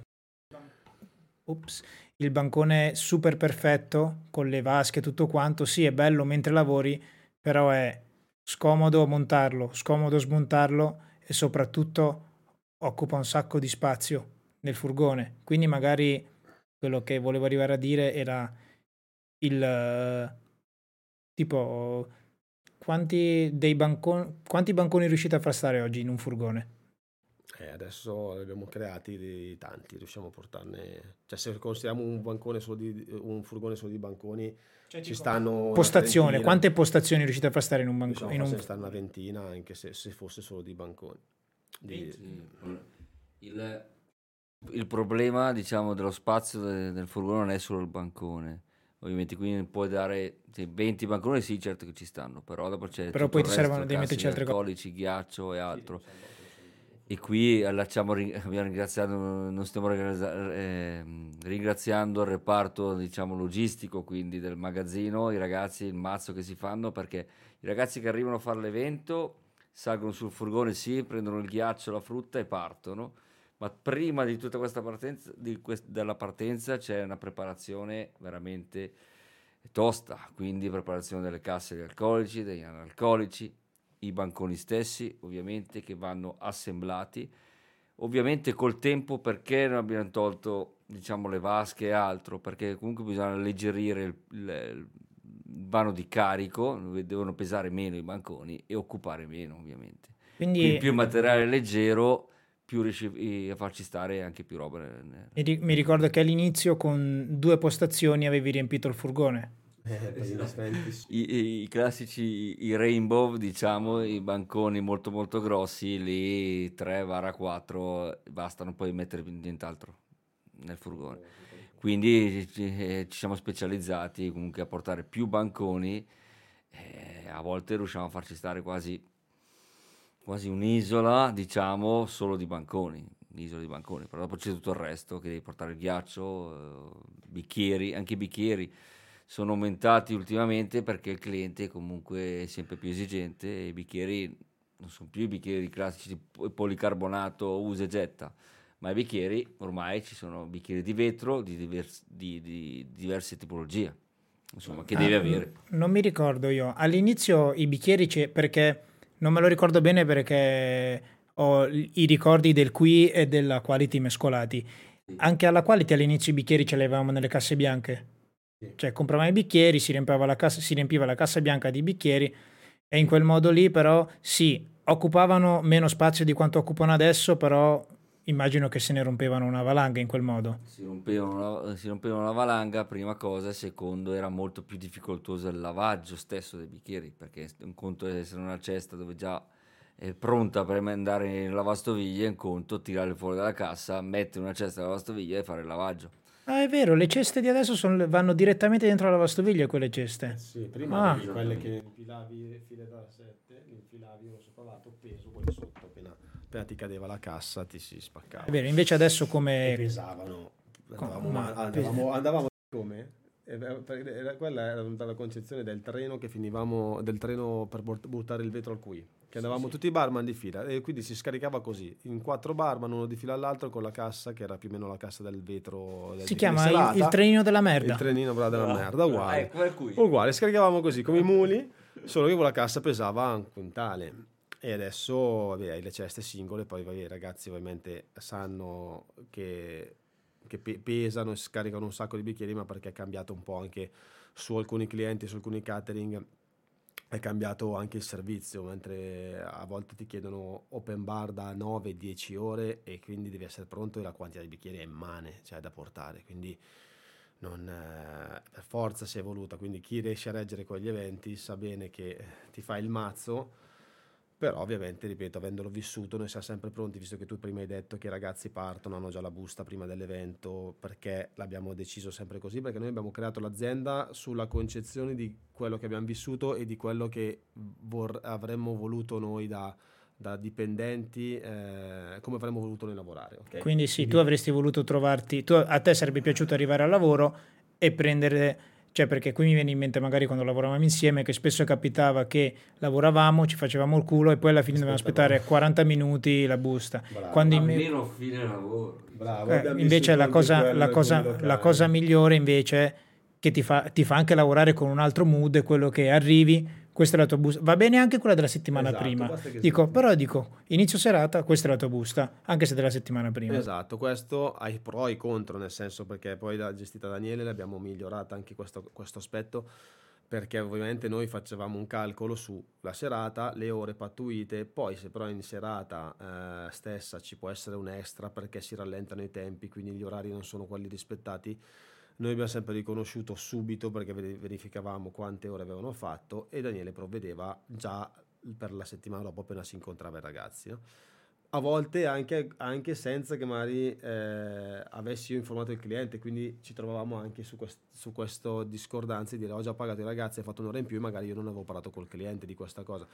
S1: Ops. Il bancone super perfetto con le vasche e tutto quanto, sì, è bello mentre lavori, però è scomodo montarlo, scomodo smontarlo e soprattutto occupa un sacco di spazio nel furgone. Quindi magari quello che volevo arrivare a dire era il tipo quanti, dei banconi, quanti banconi riuscite a far stare oggi in un furgone?
S2: Eh, adesso ne abbiamo creati di tanti, riusciamo a portarne, cioè se consideriamo un bancone solo di, un furgone solo di banconi, cioè, ci stanno...
S1: Postazione, quante postazioni riuscite a far stare in un bancone?
S2: Diciamo,
S1: in un...
S2: stanno una ventina, anche se, se, fosse solo di banconi. Di...
S3: Il, il, problema, diciamo, dello spazio del, del furgone non è solo il bancone ovviamente quindi puoi dare sì, 20 banconi sì certo che ci stanno però dopo c'è
S1: però poi ti servono devi metterci altre
S3: cose ghiaccio e altro sì, e qui allacciamo, abbiamo ringraziato, non stiamo eh, ringraziando il reparto diciamo, logistico quindi del magazzino, i ragazzi, il mazzo che si fanno perché i ragazzi che arrivano a fare l'evento salgono sul furgone, sì, prendono il ghiaccio, la frutta e partono, ma prima di tutta questa partenza, di quest- della partenza c'è una preparazione veramente tosta, quindi preparazione delle casse degli alcolici, degli analcolici, i banconi stessi, ovviamente, che vanno assemblati. Ovviamente col tempo perché non abbiamo tolto diciamo, le vasche e altro, perché comunque bisogna alleggerire il, il, il vano di carico, devono pesare meno i banconi e occupare meno ovviamente. Quindi, Quindi più materiale leggero, più riesci a farci stare anche più roba.
S1: Mi ricordo che all'inizio con due postazioni avevi riempito il furgone.
S3: Eh, I, I, classici i rainbow, diciamo, i banconi molto molto grossi, lì 3-4 bastano poi mettere nient'altro nel furgone. Quindi ci, eh, ci siamo specializzati comunque a portare più banconi, eh, a volte riusciamo a farci stare quasi, quasi un'isola, diciamo, solo di banconi un'isola di banconi, però dopo c'è tutto il resto che devi portare il ghiaccio, eh, bicchieri, anche i bicchieri sono aumentati ultimamente perché il cliente comunque è sempre più esigente e i bicchieri non sono più i bicchieri classici di policarbonato usa e getta, ma i bicchieri ormai ci sono bicchieri di vetro di, divers, di, di diverse tipologie, insomma, che ah, devi avere.
S1: Non mi ricordo io, all'inizio i bicchieri c'è perché non me lo ricordo bene perché ho i ricordi del qui e della quality mescolati. Anche alla quality all'inizio i bicchieri ce li avevamo nelle casse bianche. Cioè compravamo i bicchieri, si riempiva, la cassa, si riempiva la cassa bianca di bicchieri e in quel modo lì però sì, occupavano meno spazio di quanto occupano adesso, però immagino che se ne rompevano una valanga in quel modo.
S3: Si rompevano, una, si rompevano una valanga, prima cosa, secondo era molto più difficoltoso il lavaggio stesso dei bicchieri, perché un conto è essere una cesta dove già è pronta per andare in lavastoviglie, un conto tirare fuori dalla cassa, mettere una cesta in lavastoviglie e fare il lavaggio
S1: Ah, è vero, le ceste di adesso sono- vanno direttamente dentro la lavastoviglie quelle ceste.
S2: Sì, prima
S1: Ah.
S2: quelle che infilavi file da 7, infilavi uno sopra l'altro, peso quelli sotto, appena, appena ti cadeva la cassa ti si spaccava.
S1: È vero, invece adesso
S2: E
S1: come...
S2: pesavano. Andavamo,
S1: Ma-
S2: andavamo, andavamo come? Quella era la concezione del treno che finivamo del treno per buttare il vetro al qui che andavamo tutti i barman di fila e quindi si scaricava così in quattro barman uno di fila all'altro con la cassa che era più o meno la cassa del vetro del-
S1: Si chiama il,
S2: serata.
S1: il trenino della merda.
S2: il trenino bravo della merda uguale
S3: Ecco, per cui.
S2: uguale scaricavamo così come i muli solo che quella cassa pesava un quintale e adesso vabbè, hai le ceste singole poi vabbè, i ragazzi ovviamente sanno che, che pe- pesano e scaricano un sacco di bicchieri ma perché è cambiato un po' anche su alcuni clienti su alcuni catering è cambiato anche il servizio mentre a volte ti chiedono open bar da 9-10 ore e quindi devi essere pronto e la quantità di bicchieri è immane cioè da portare. Quindi non, eh, per forza si è evoluta, quindi chi riesce a reggere quegli eventi sa bene che ti fa il mazzo, però ovviamente, ripeto, avendolo vissuto, noi siamo sempre pronti, visto che tu prima hai detto che i ragazzi partono, hanno già la busta prima dell'evento, perché l'abbiamo deciso sempre così, perché noi abbiamo creato l'azienda sulla concezione di quello che abbiamo vissuto e di quello che vor- avremmo voluto noi da, da dipendenti, eh, come avremmo voluto noi lavorare. ok?
S1: Quindi sì, tu avresti voluto trovarti, tu- a te sarebbe piaciuto arrivare al lavoro e prendere, cioè perché qui mi viene in mente magari quando lavoravamo insieme che spesso capitava che lavoravamo, ci facevamo il culo e poi alla fine dovevamo aspettare 40 minuti la busta.
S2: Bravo.
S1: Quando in-
S3: Almeno fine lavoro.
S2: Bravo,
S1: eh, invece la cosa, la, cosa, la cosa migliore invece che ti fa, ti fa anche lavorare con un altro mood, è quello che arrivi, questa è la tua busta, va bene anche quella della settimana
S2: Esatto,
S1: prima. Dico, però dico, inizio serata, questa è la tua busta, anche se della settimana prima.
S2: Esatto, questo ha i pro e i contro, nel senso perché poi da gestita da Daniele l'abbiamo migliorata anche questo, questo aspetto, perché ovviamente noi facevamo un calcolo sulla serata, le ore pattuite, poi se però in serata eh, stessa ci può essere un extra perché si rallentano i tempi, quindi gli orari non sono quelli rispettati, noi abbiamo sempre riconosciuto subito perché veri- verificavamo quante ore avevano fatto e Daniele provvedeva già per la settimana dopo appena si incontrava i ragazzi. no? A volte anche, anche senza che magari eh, avessi io informato il cliente, quindi ci trovavamo anche su, quest- su questo discordanza di dire ho già pagato i ragazzi, hai fatto un'ora in più e magari io non avevo parlato col cliente di questa cosa.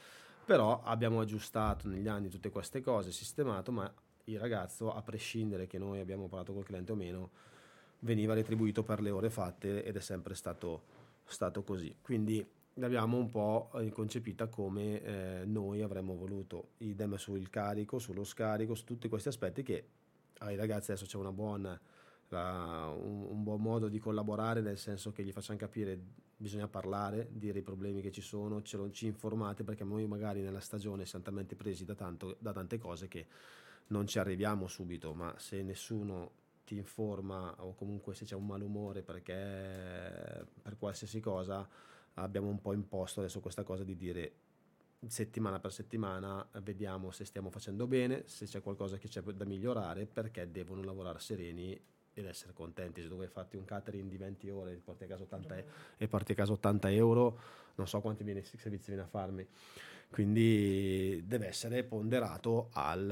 S2: Però abbiamo aggiustato negli anni tutte queste cose, sistemato, ma il ragazzo, a prescindere che noi abbiamo parlato col cliente o meno, veniva retribuito per le ore fatte ed è sempre stato, stato così. Quindi l'abbiamo un po' eh, concepita come eh, noi avremmo voluto, idem sul carico, sullo scarico, su tutti questi aspetti che ai ragazzi adesso c'è una buona, la- un, un buon modo di collaborare nel senso che gli facciamo capire bisogna parlare, dire i problemi che ci sono, lo, ci informate perché noi magari nella stagione siamo talmente presi da, tanto, da tante cose che non ci arriviamo subito, ma se nessuno ti informa o comunque se c'è un malumore perché per qualsiasi cosa abbiamo un po' imposto adesso questa cosa di dire settimana per settimana vediamo se stiamo facendo bene, se c'è qualcosa che c'è da migliorare perché devono lavorare sereni ed essere contenti. Se dove fatti un catering di 20 ore porti a casa 80, e- porti a casa 80 euro, non so quanti servizi viene a farmi. Quindi deve essere ponderato al-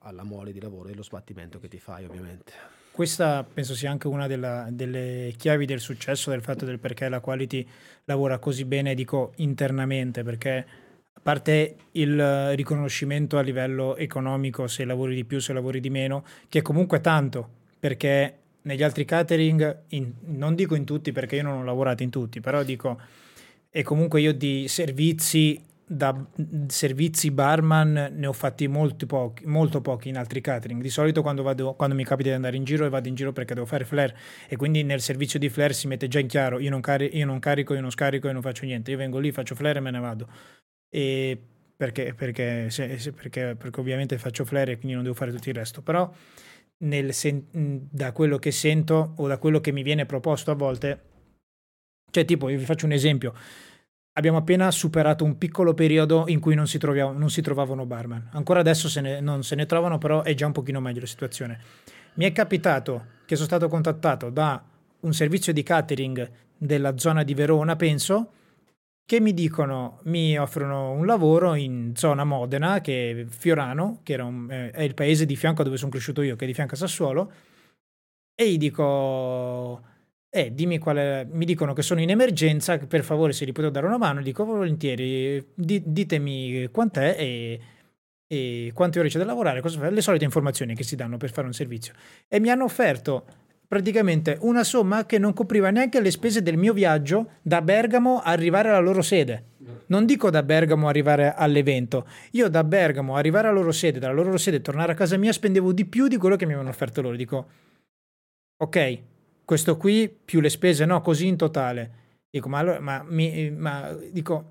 S2: alla mole di lavoro e allo sbattimento che ti fai ovviamente.
S1: Questa penso sia anche una della- delle chiavi del successo, del fatto del perché la quality lavora così bene, dico internamente, perché a parte il riconoscimento a livello economico, se lavori di più, se lavori di meno, che comunque è tanto, perché negli altri catering, in- non dico in tutti perché io non ho lavorato in tutti, però dico, e comunque io di servizi da servizi barman ne ho fatti molti pochi, molto pochi in altri catering. Di solito quando, vado, quando mi capita di andare in giro vado in giro perché devo fare flare e quindi nel servizio di flare si mette già in chiaro io non, cari- io non carico, io non scarico, io non faccio niente. Io vengo lì, faccio flare e me ne vado. E perché, perché, se- se- perché, perché ovviamente faccio flare e quindi non devo fare tutto il resto. Però sen- da quello che sento o da quello che mi viene proposto a volte, cioè tipo, io vi faccio un esempio. Abbiamo appena superato un piccolo periodo in cui non si, trovia- non si trovavano barman. Ancora adesso se ne- non se ne trovano, però è già un pochino meglio la situazione. Mi è capitato che sono stato contattato da un servizio di catering della zona di Verona, penso, che mi dicono, mi offrono un lavoro in zona Modena, che è Fiorano, che un- eh, è il paese di fianco dove sono cresciuto io, che è di fianco a Sassuolo, e gli dico, eh, dimmi qual mi dicono che sono in emergenza, per favore se gli potete dare una mano, dico volentieri, di, ditemi quant'è e, e quante ore c'è da lavorare, le solite informazioni che si danno per fare un servizio. E mi hanno offerto praticamente una somma che non copriva neanche le spese del mio viaggio da Bergamo arrivare alla loro sede. Non dico da Bergamo arrivare all'evento, io da Bergamo arrivare alla loro sede, dalla loro sede tornare a casa mia spendevo di più di quello che mi avevano offerto loro. Dico, ok, questo qui più le spese, no, così in totale. Dico, ma allora, ma, mi, ma dico,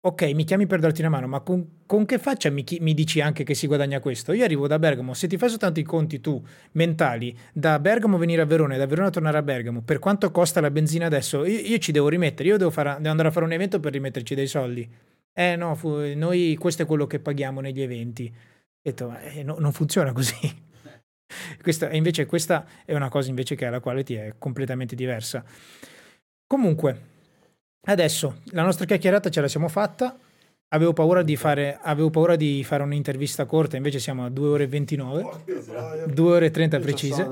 S1: ok, mi chiami per darti una mano, ma con, con che faccia mi, mi, dici anche che si guadagna questo? Io arrivo da Bergamo, se ti fai soltanto i conti tu, mentali, da Bergamo venire a Verona e da Verona tornare a Bergamo, per quanto costa la benzina adesso, io, io ci devo rimettere, io devo, fare, devo, andare a fare un evento per rimetterci dei soldi. Eh no, fu, noi questo è quello che paghiamo negli eventi. Ho detto, eh, no, non funziona così. Questa, invece questa è una cosa invece che alla quale ti è completamente diversa. Comunque, Adesso la nostra chiacchierata ce la siamo fatta. Avevo paura di fare, avevo paura di fare un'intervista corta, invece siamo a 2 ore e 29, 2 ore e 30 precise.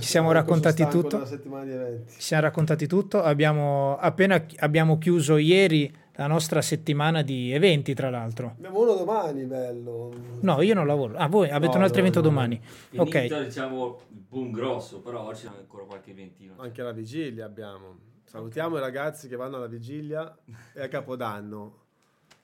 S1: Ci siamo raccontati tutto. Ci siamo raccontati tutto. Abbiamo appena abbiamo chiuso ieri la nostra settimana di eventi, tra l'altro.
S2: Abbiamo uno domani, bello.
S1: No, io non lavoro. Ah, voi avete no, un altro no, evento no, domani.
S3: Finito, ok. diciamo il boom grosso, però oggi c'è ancora qualche eventino.
S2: Anche la vigilia abbiamo. Salutiamo i ragazzi che vanno alla vigilia e a Capodanno.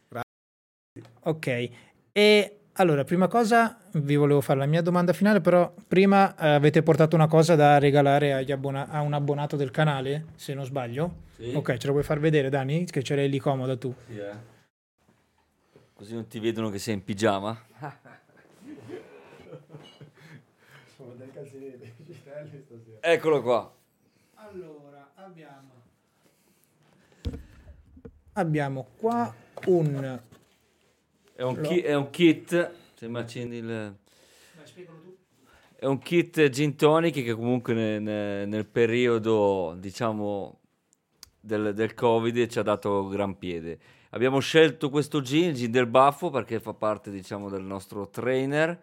S1: Grazie. Ok, e allora, prima cosa vi volevo fare la mia domanda finale, però prima eh, avete portato una cosa da regalare abbona- a un abbonato del canale, se non sbaglio. Sì. Ok, ce la vuoi far vedere Dani? Che ce l'hai lì comoda tu.
S3: Sì, eh. Così non ti vedono che sei in pigiama. Eccolo qua.
S1: Allora, abbiamo abbiamo qua un...
S3: È un, ki- è un kit, se mi accendi il... È un kit gin tonic che comunque nel, nel periodo, diciamo, del, del, Covid ci ha dato gran piede. Abbiamo scelto questo gin, il gin del baffo, perché fa parte, diciamo, del nostro trainer,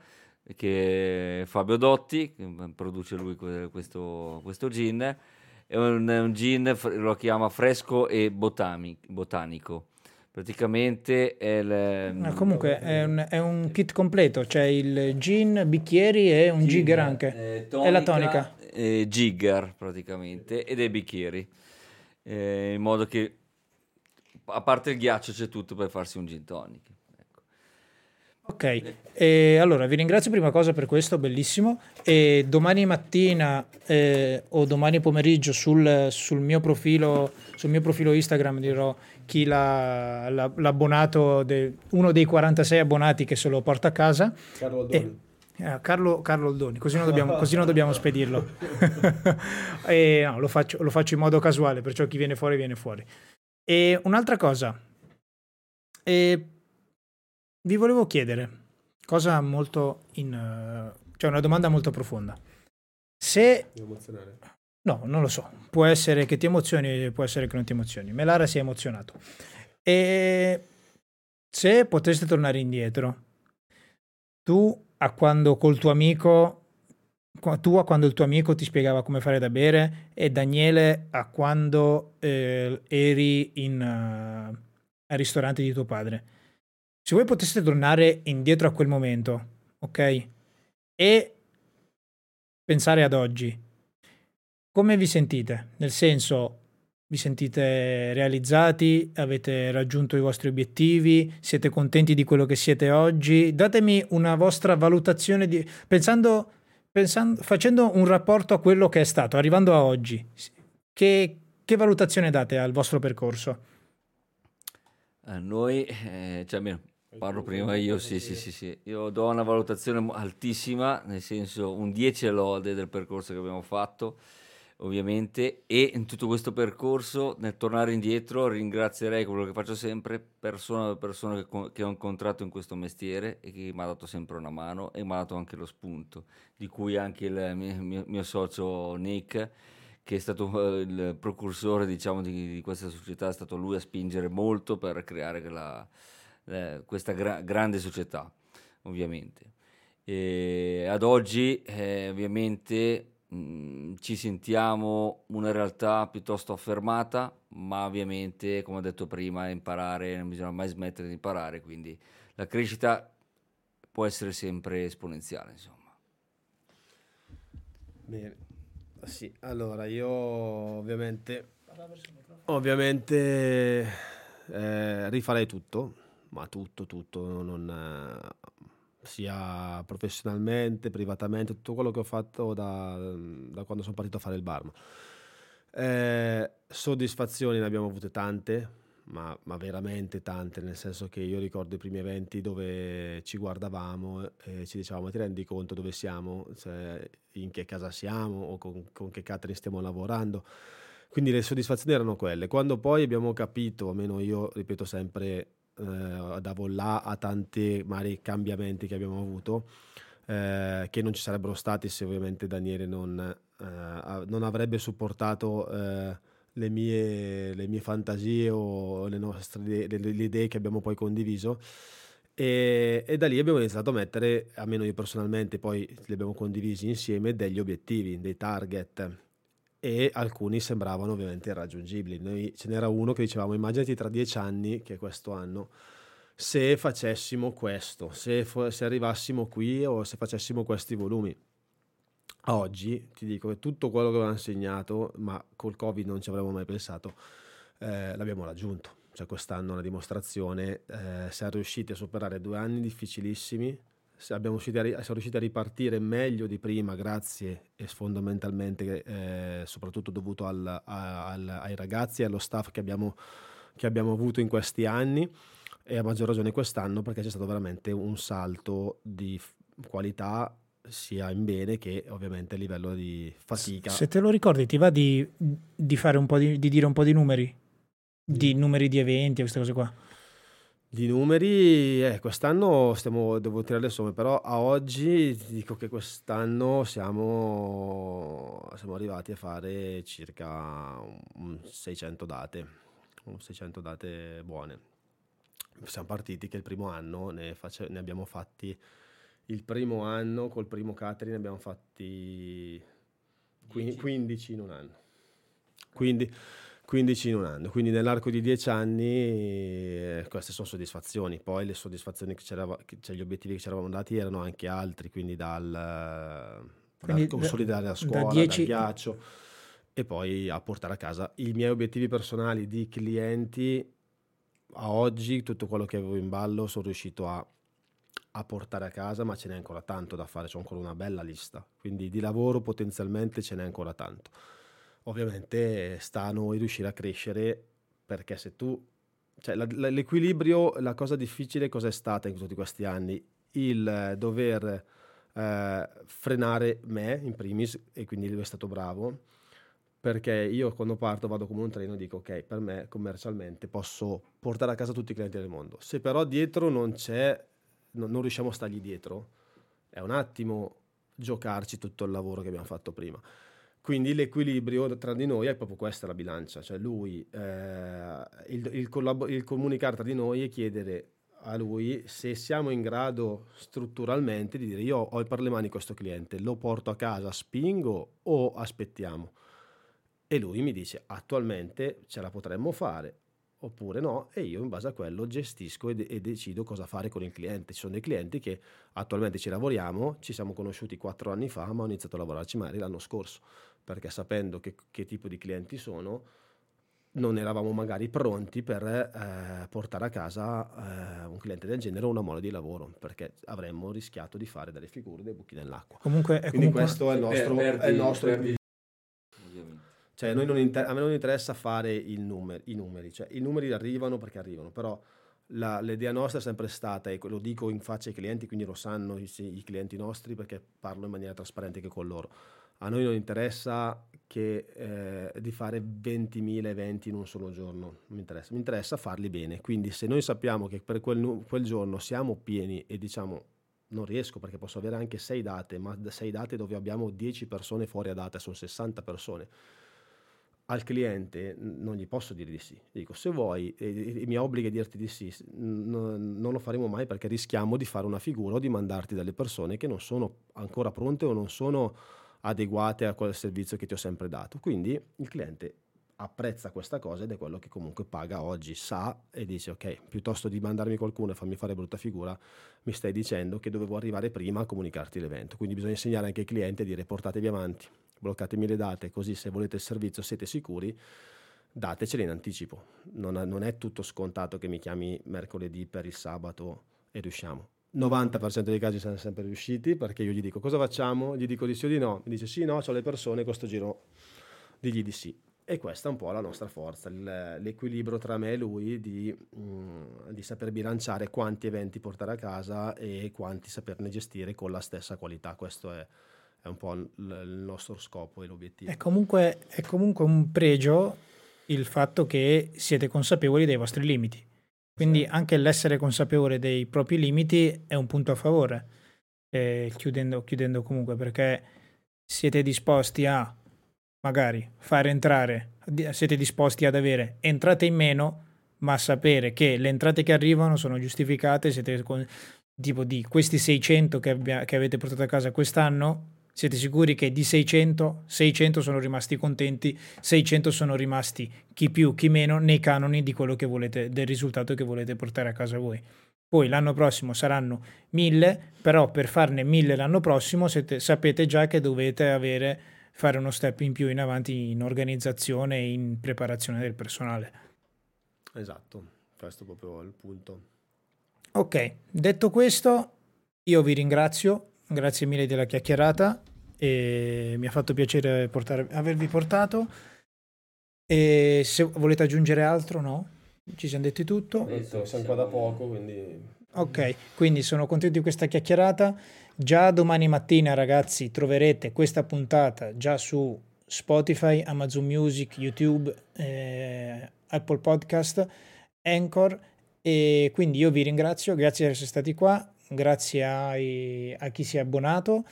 S3: che è Fabio Dotti, che produce lui questo, questo gin è un, un gin, lo chiama fresco e botani, botanico. Praticamente è il...
S1: No, comunque è un, è un, kit completo, c'è il gin, bicchieri e un jigger anche. Eh, tonica, è la tonica.
S3: Eh, jigger praticamente ed è bicchieri. Eh, in modo che a parte il ghiaccio c'è tutto per farsi un gin tonic.
S1: Ok, e allora vi ringrazio prima cosa per questo, bellissimo. E domani mattina eh, o domani pomeriggio sul, sul, mio profilo, sul, mio profilo, Instagram dirò chi l'ha, l'ha, l'abbonato, de, uno dei 46 abbonati che se lo porta a casa.
S2: Carlo Oldoni.
S1: Eh, Carlo, Carlo Oldoni, così non dobbiamo, così non dobbiamo spedirlo. e, no, lo, faccio, lo faccio in modo casuale, perciò chi viene fuori viene fuori. E un'altra cosa. E vi volevo chiedere, cosa molto in... Uh, cioè una domanda molto profonda. Se... No, non lo so. Può essere che ti emozioni, può essere che non ti emozioni. Melara si è emozionato. E se poteste tornare indietro, tu a quando col tuo amico, tu a quando il tuo amico ti spiegava come fare da bere e Daniele a quando eh, eri in, uh, al ristorante di tuo padre, se voi poteste tornare indietro a quel momento, ok? E pensare ad oggi, come vi sentite? Nel senso, vi sentite realizzati? Avete raggiunto i vostri obiettivi? Siete contenti di quello che siete oggi? Datemi una vostra valutazione di, pensando, pensando, facendo un rapporto a quello che è stato, arrivando a oggi. Che, che valutazione date al vostro percorso?
S3: A noi, eh, cioè, almeno Parlo prima io, sì, sì, sì, sì. Io do una valutazione altissima, nel senso un 10 lode del percorso che abbiamo fatto, ovviamente, e in tutto questo percorso, nel tornare indietro, ringrazierei quello che faccio sempre, persona per persona che, che ho incontrato in questo mestiere e che mi ha dato sempre una mano e mi ha dato anche lo spunto, di cui anche il mio, mio socio Nick, che è stato eh, il precursore, diciamo, di, di questa società, è stato lui a spingere molto per creare la eh, questa gra- grande società, ovviamente. E ad oggi, eh, ovviamente, mm, ci sentiamo una realtà piuttosto affermata, ma ovviamente, come ho detto prima, imparare, non bisogna mai smettere di imparare, quindi la crescita può essere sempre esponenziale, insomma.
S2: Bene. Sì, allora io ovviamente ovviamente eh, rifarei tutto, ma tutto, tutto, non, sia professionalmente, privatamente, tutto quello che ho fatto da, da quando sono partito a fare il barman. Eh, soddisfazioni ne abbiamo avute tante, ma, ma, veramente tante, nel senso che io ricordo i primi eventi dove ci guardavamo e ci dicevamo ti rendi conto dove siamo, cioè, in che casa siamo o con, con che catering stiamo lavorando. Quindi le soddisfazioni erano quelle. Quando poi abbiamo capito, almeno io ripeto sempre, eh, da là a tanti vari cambiamenti che abbiamo avuto, eh, che non ci sarebbero stati se ovviamente Daniele non, eh, non avrebbe supportato eh, le mie, le, mie, fantasie o le, nostre, le, le idee che abbiamo poi condiviso. E, e, da lì abbiamo iniziato a mettere, almeno io personalmente, poi li abbiamo condivisi insieme, degli obiettivi, dei target e alcuni sembravano ovviamente irraggiungibili. Noi, ce n'era uno che dicevamo immaginati tra dieci anni, che è questo anno, se facessimo questo, se, se arrivassimo qui o se facessimo questi volumi. Oggi ti dico che tutto quello che avevamo insegnato, ma col Covid non ci avremmo mai pensato, eh, l'abbiamo raggiunto. Cioè quest'anno una dimostrazione, eh, siamo riusciti a superare due anni difficilissimi, siamo riusciti, a, ripartire meglio di prima grazie e fondamentalmente eh, soprattutto dovuto al, al, ai ragazzi e allo staff che abbiamo, che abbiamo avuto in questi anni e a maggior ragione quest'anno perché c'è stato veramente un salto di qualità sia in bene che ovviamente a livello di fatica.
S1: Se te lo ricordi, ti va di, di fare un po' di, di dire un po' di numeri? Di numeri di eventi queste cose qua?
S2: Di numeri, eh, quest'anno stiamo, devo tirare le somme, però a oggi ti dico che quest'anno siamo, siamo arrivati a fare circa 600 date, 600 date buone. Siamo partiti che il primo anno ne, face, ne abbiamo fatti, il primo anno col primo catering ne abbiamo fatti 15 in un anno. Quindi 15 in un anno, quindi nell'arco di 10 anni eh, queste sono soddisfazioni, poi le soddisfazioni che c'eravamo, cioè gli obiettivi che ci eravamo dati erano anche altri, quindi dal, quindi dal consolidare la scuola, da 10... dal ghiaccio e poi a portare a casa i miei obiettivi personali di clienti. A oggi, tutto quello che avevo in ballo sono riuscito a, a portare a casa, ma ce n'è ancora tanto da fare, c'è ancora una bella lista, quindi di lavoro potenzialmente ce n'è ancora tanto ovviamente sta a noi riuscire a crescere perché se tu, cioè la, la, l'equilibrio, la cosa difficile cosa è stata in tutti questi anni? Il dover eh, frenare me in primis e quindi lui è stato bravo perché io quando parto vado come un treno e dico ok per me commercialmente posso portare a casa tutti i clienti del mondo se però dietro non c'è non, non riusciamo a stargli dietro è un attimo giocarci tutto il lavoro che abbiamo fatto prima quindi l'equilibrio tra di noi è proprio questa la bilancia, cioè lui, eh, il, il, collab- il comunicare tra di noi e chiedere a lui se siamo in grado strutturalmente di dire io ho per le mani questo cliente, lo porto a casa, spingo o aspettiamo? E lui mi dice attualmente ce la potremmo fare oppure no e io in base a quello gestisco e, de- e, decido cosa fare con il cliente. Ci sono dei clienti che attualmente ci lavoriamo, ci siamo conosciuti quattro anni fa ma ho iniziato a lavorarci magari l'anno scorso perché sapendo che, che tipo di clienti sono, non eravamo magari pronti per eh, portare a casa eh, un cliente del genere o una mole di lavoro, perché avremmo rischiato di fare delle figure dei buchi nell'acqua.
S1: Comunque,
S2: è
S1: Quindi
S2: comunque... questo è il nostro... Per, per è il nostro per cioè, a, inter- a me non interessa fare numeri, i numeri, cioè, i numeri arrivano perché arrivano, però la, l'idea nostra è sempre stata, e lo dico in faccia ai clienti, quindi lo sanno i, i clienti nostri perché parlo in maniera trasparente anche con loro a noi non interessa che, eh, di fare 20.000 eventi in un solo giorno, mi interessa. mi interessa farli bene. Quindi se noi sappiamo che per quel, quel giorno siamo pieni e diciamo non riesco perché posso avere anche 6 date, ma 6 date dove abbiamo 10 persone fuori a data, sono 60 persone. Al cliente non gli posso dire di sì. Dico, se vuoi, e, e mi obbliga a dirti di sì, n- non lo faremo mai perché rischiamo di fare una figura o di mandarti delle persone che non sono ancora pronte o non sono adeguate a quel servizio che ti ho sempre dato. Quindi il cliente apprezza questa cosa ed è quello che comunque paga oggi, sa e dice ok, piuttosto di mandarmi qualcuno e farmi fare brutta figura, mi stai dicendo che dovevo arrivare prima a comunicarti l'evento. Quindi bisogna insegnare anche ai clienti a dire portatevi avanti, bloccatemi le date, così se volete il servizio siete sicuri, datecele in anticipo. Non, non è tutto scontato che mi chiami mercoledì per il sabato e riusciamo. 90% dei casi siamo sempre riusciti perché io gli dico cosa facciamo, gli dico di sì o di no, mi dice sì, no, ho le persone, questo giro digli di sì e questa è un po' la nostra forza, l'equilibrio tra me e lui di, mm, di, saper bilanciare quanti eventi portare a casa e quanti saperne gestire con la stessa qualità. Questo è, è un po' il, nostro scopo e l'obiettivo.
S1: È comunque, è comunque un pregio il fatto che siete consapevoli dei vostri limiti. Quindi anche l'essere consapevole dei propri limiti è un punto a favore, eh, chiudendo, chiudendo comunque, perché siete disposti a magari fare entrare, siete disposti ad avere entrate in meno, ma sapere che le entrate che arrivano sono giustificate, siete con, tipo di questi 600 che, abbia, che avete portato a casa quest'anno, siete sicuri che di 600, 600 sono rimasti contenti, 600 sono rimasti chi più, chi meno nei canoni di quello che volete, del risultato che volete portare a casa voi. Poi l'anno prossimo saranno 1000, però per farne 1000 l'anno prossimo siete, sapete già che dovete avere fare uno step in più in avanti in organizzazione e in preparazione del personale.
S2: Esatto, questo è proprio il punto.
S1: Ok, detto questo, io vi ringrazio, grazie mille della chiacchierata e mi ha fatto piacere portare, avervi portato. E se volete aggiungere altro, no? Ci siamo detti tutto.
S2: Detto, siamo qua da poco, quindi...
S1: Ok, quindi sono contento di questa chiacchierata. Già domani mattina, ragazzi, troverete questa puntata già su Spotify, Amazon Music, YouTube, eh, Apple Podcast, Anchor. E quindi io vi ringrazio, grazie di essere stati qua, grazie ai, a chi si è abbonato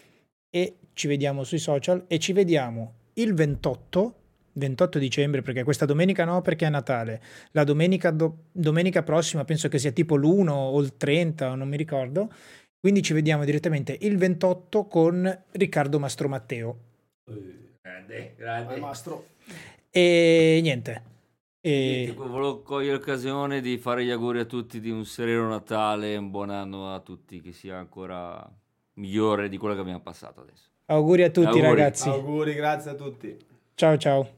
S1: e ci vediamo sui social e ci vediamo il 28 28 dicembre, perché questa domenica no, perché è Natale. La domenica, do, domenica prossima penso che sia tipo l'1 o il 30, non mi ricordo. Quindi ci vediamo direttamente il 28 con Riccardo Mastro Matteo.
S3: Grande, grande.
S2: Mastro.
S1: E niente.
S3: E... Niente, volevo cogliere l'occasione di fare gli auguri a tutti di un sereno Natale, un buon anno a tutti, che sia ancora migliore di quello che abbiamo passato adesso.
S1: Auguri a tutti auguri. ragazzi.
S2: Auguri, grazie a tutti.
S1: Ciao ciao.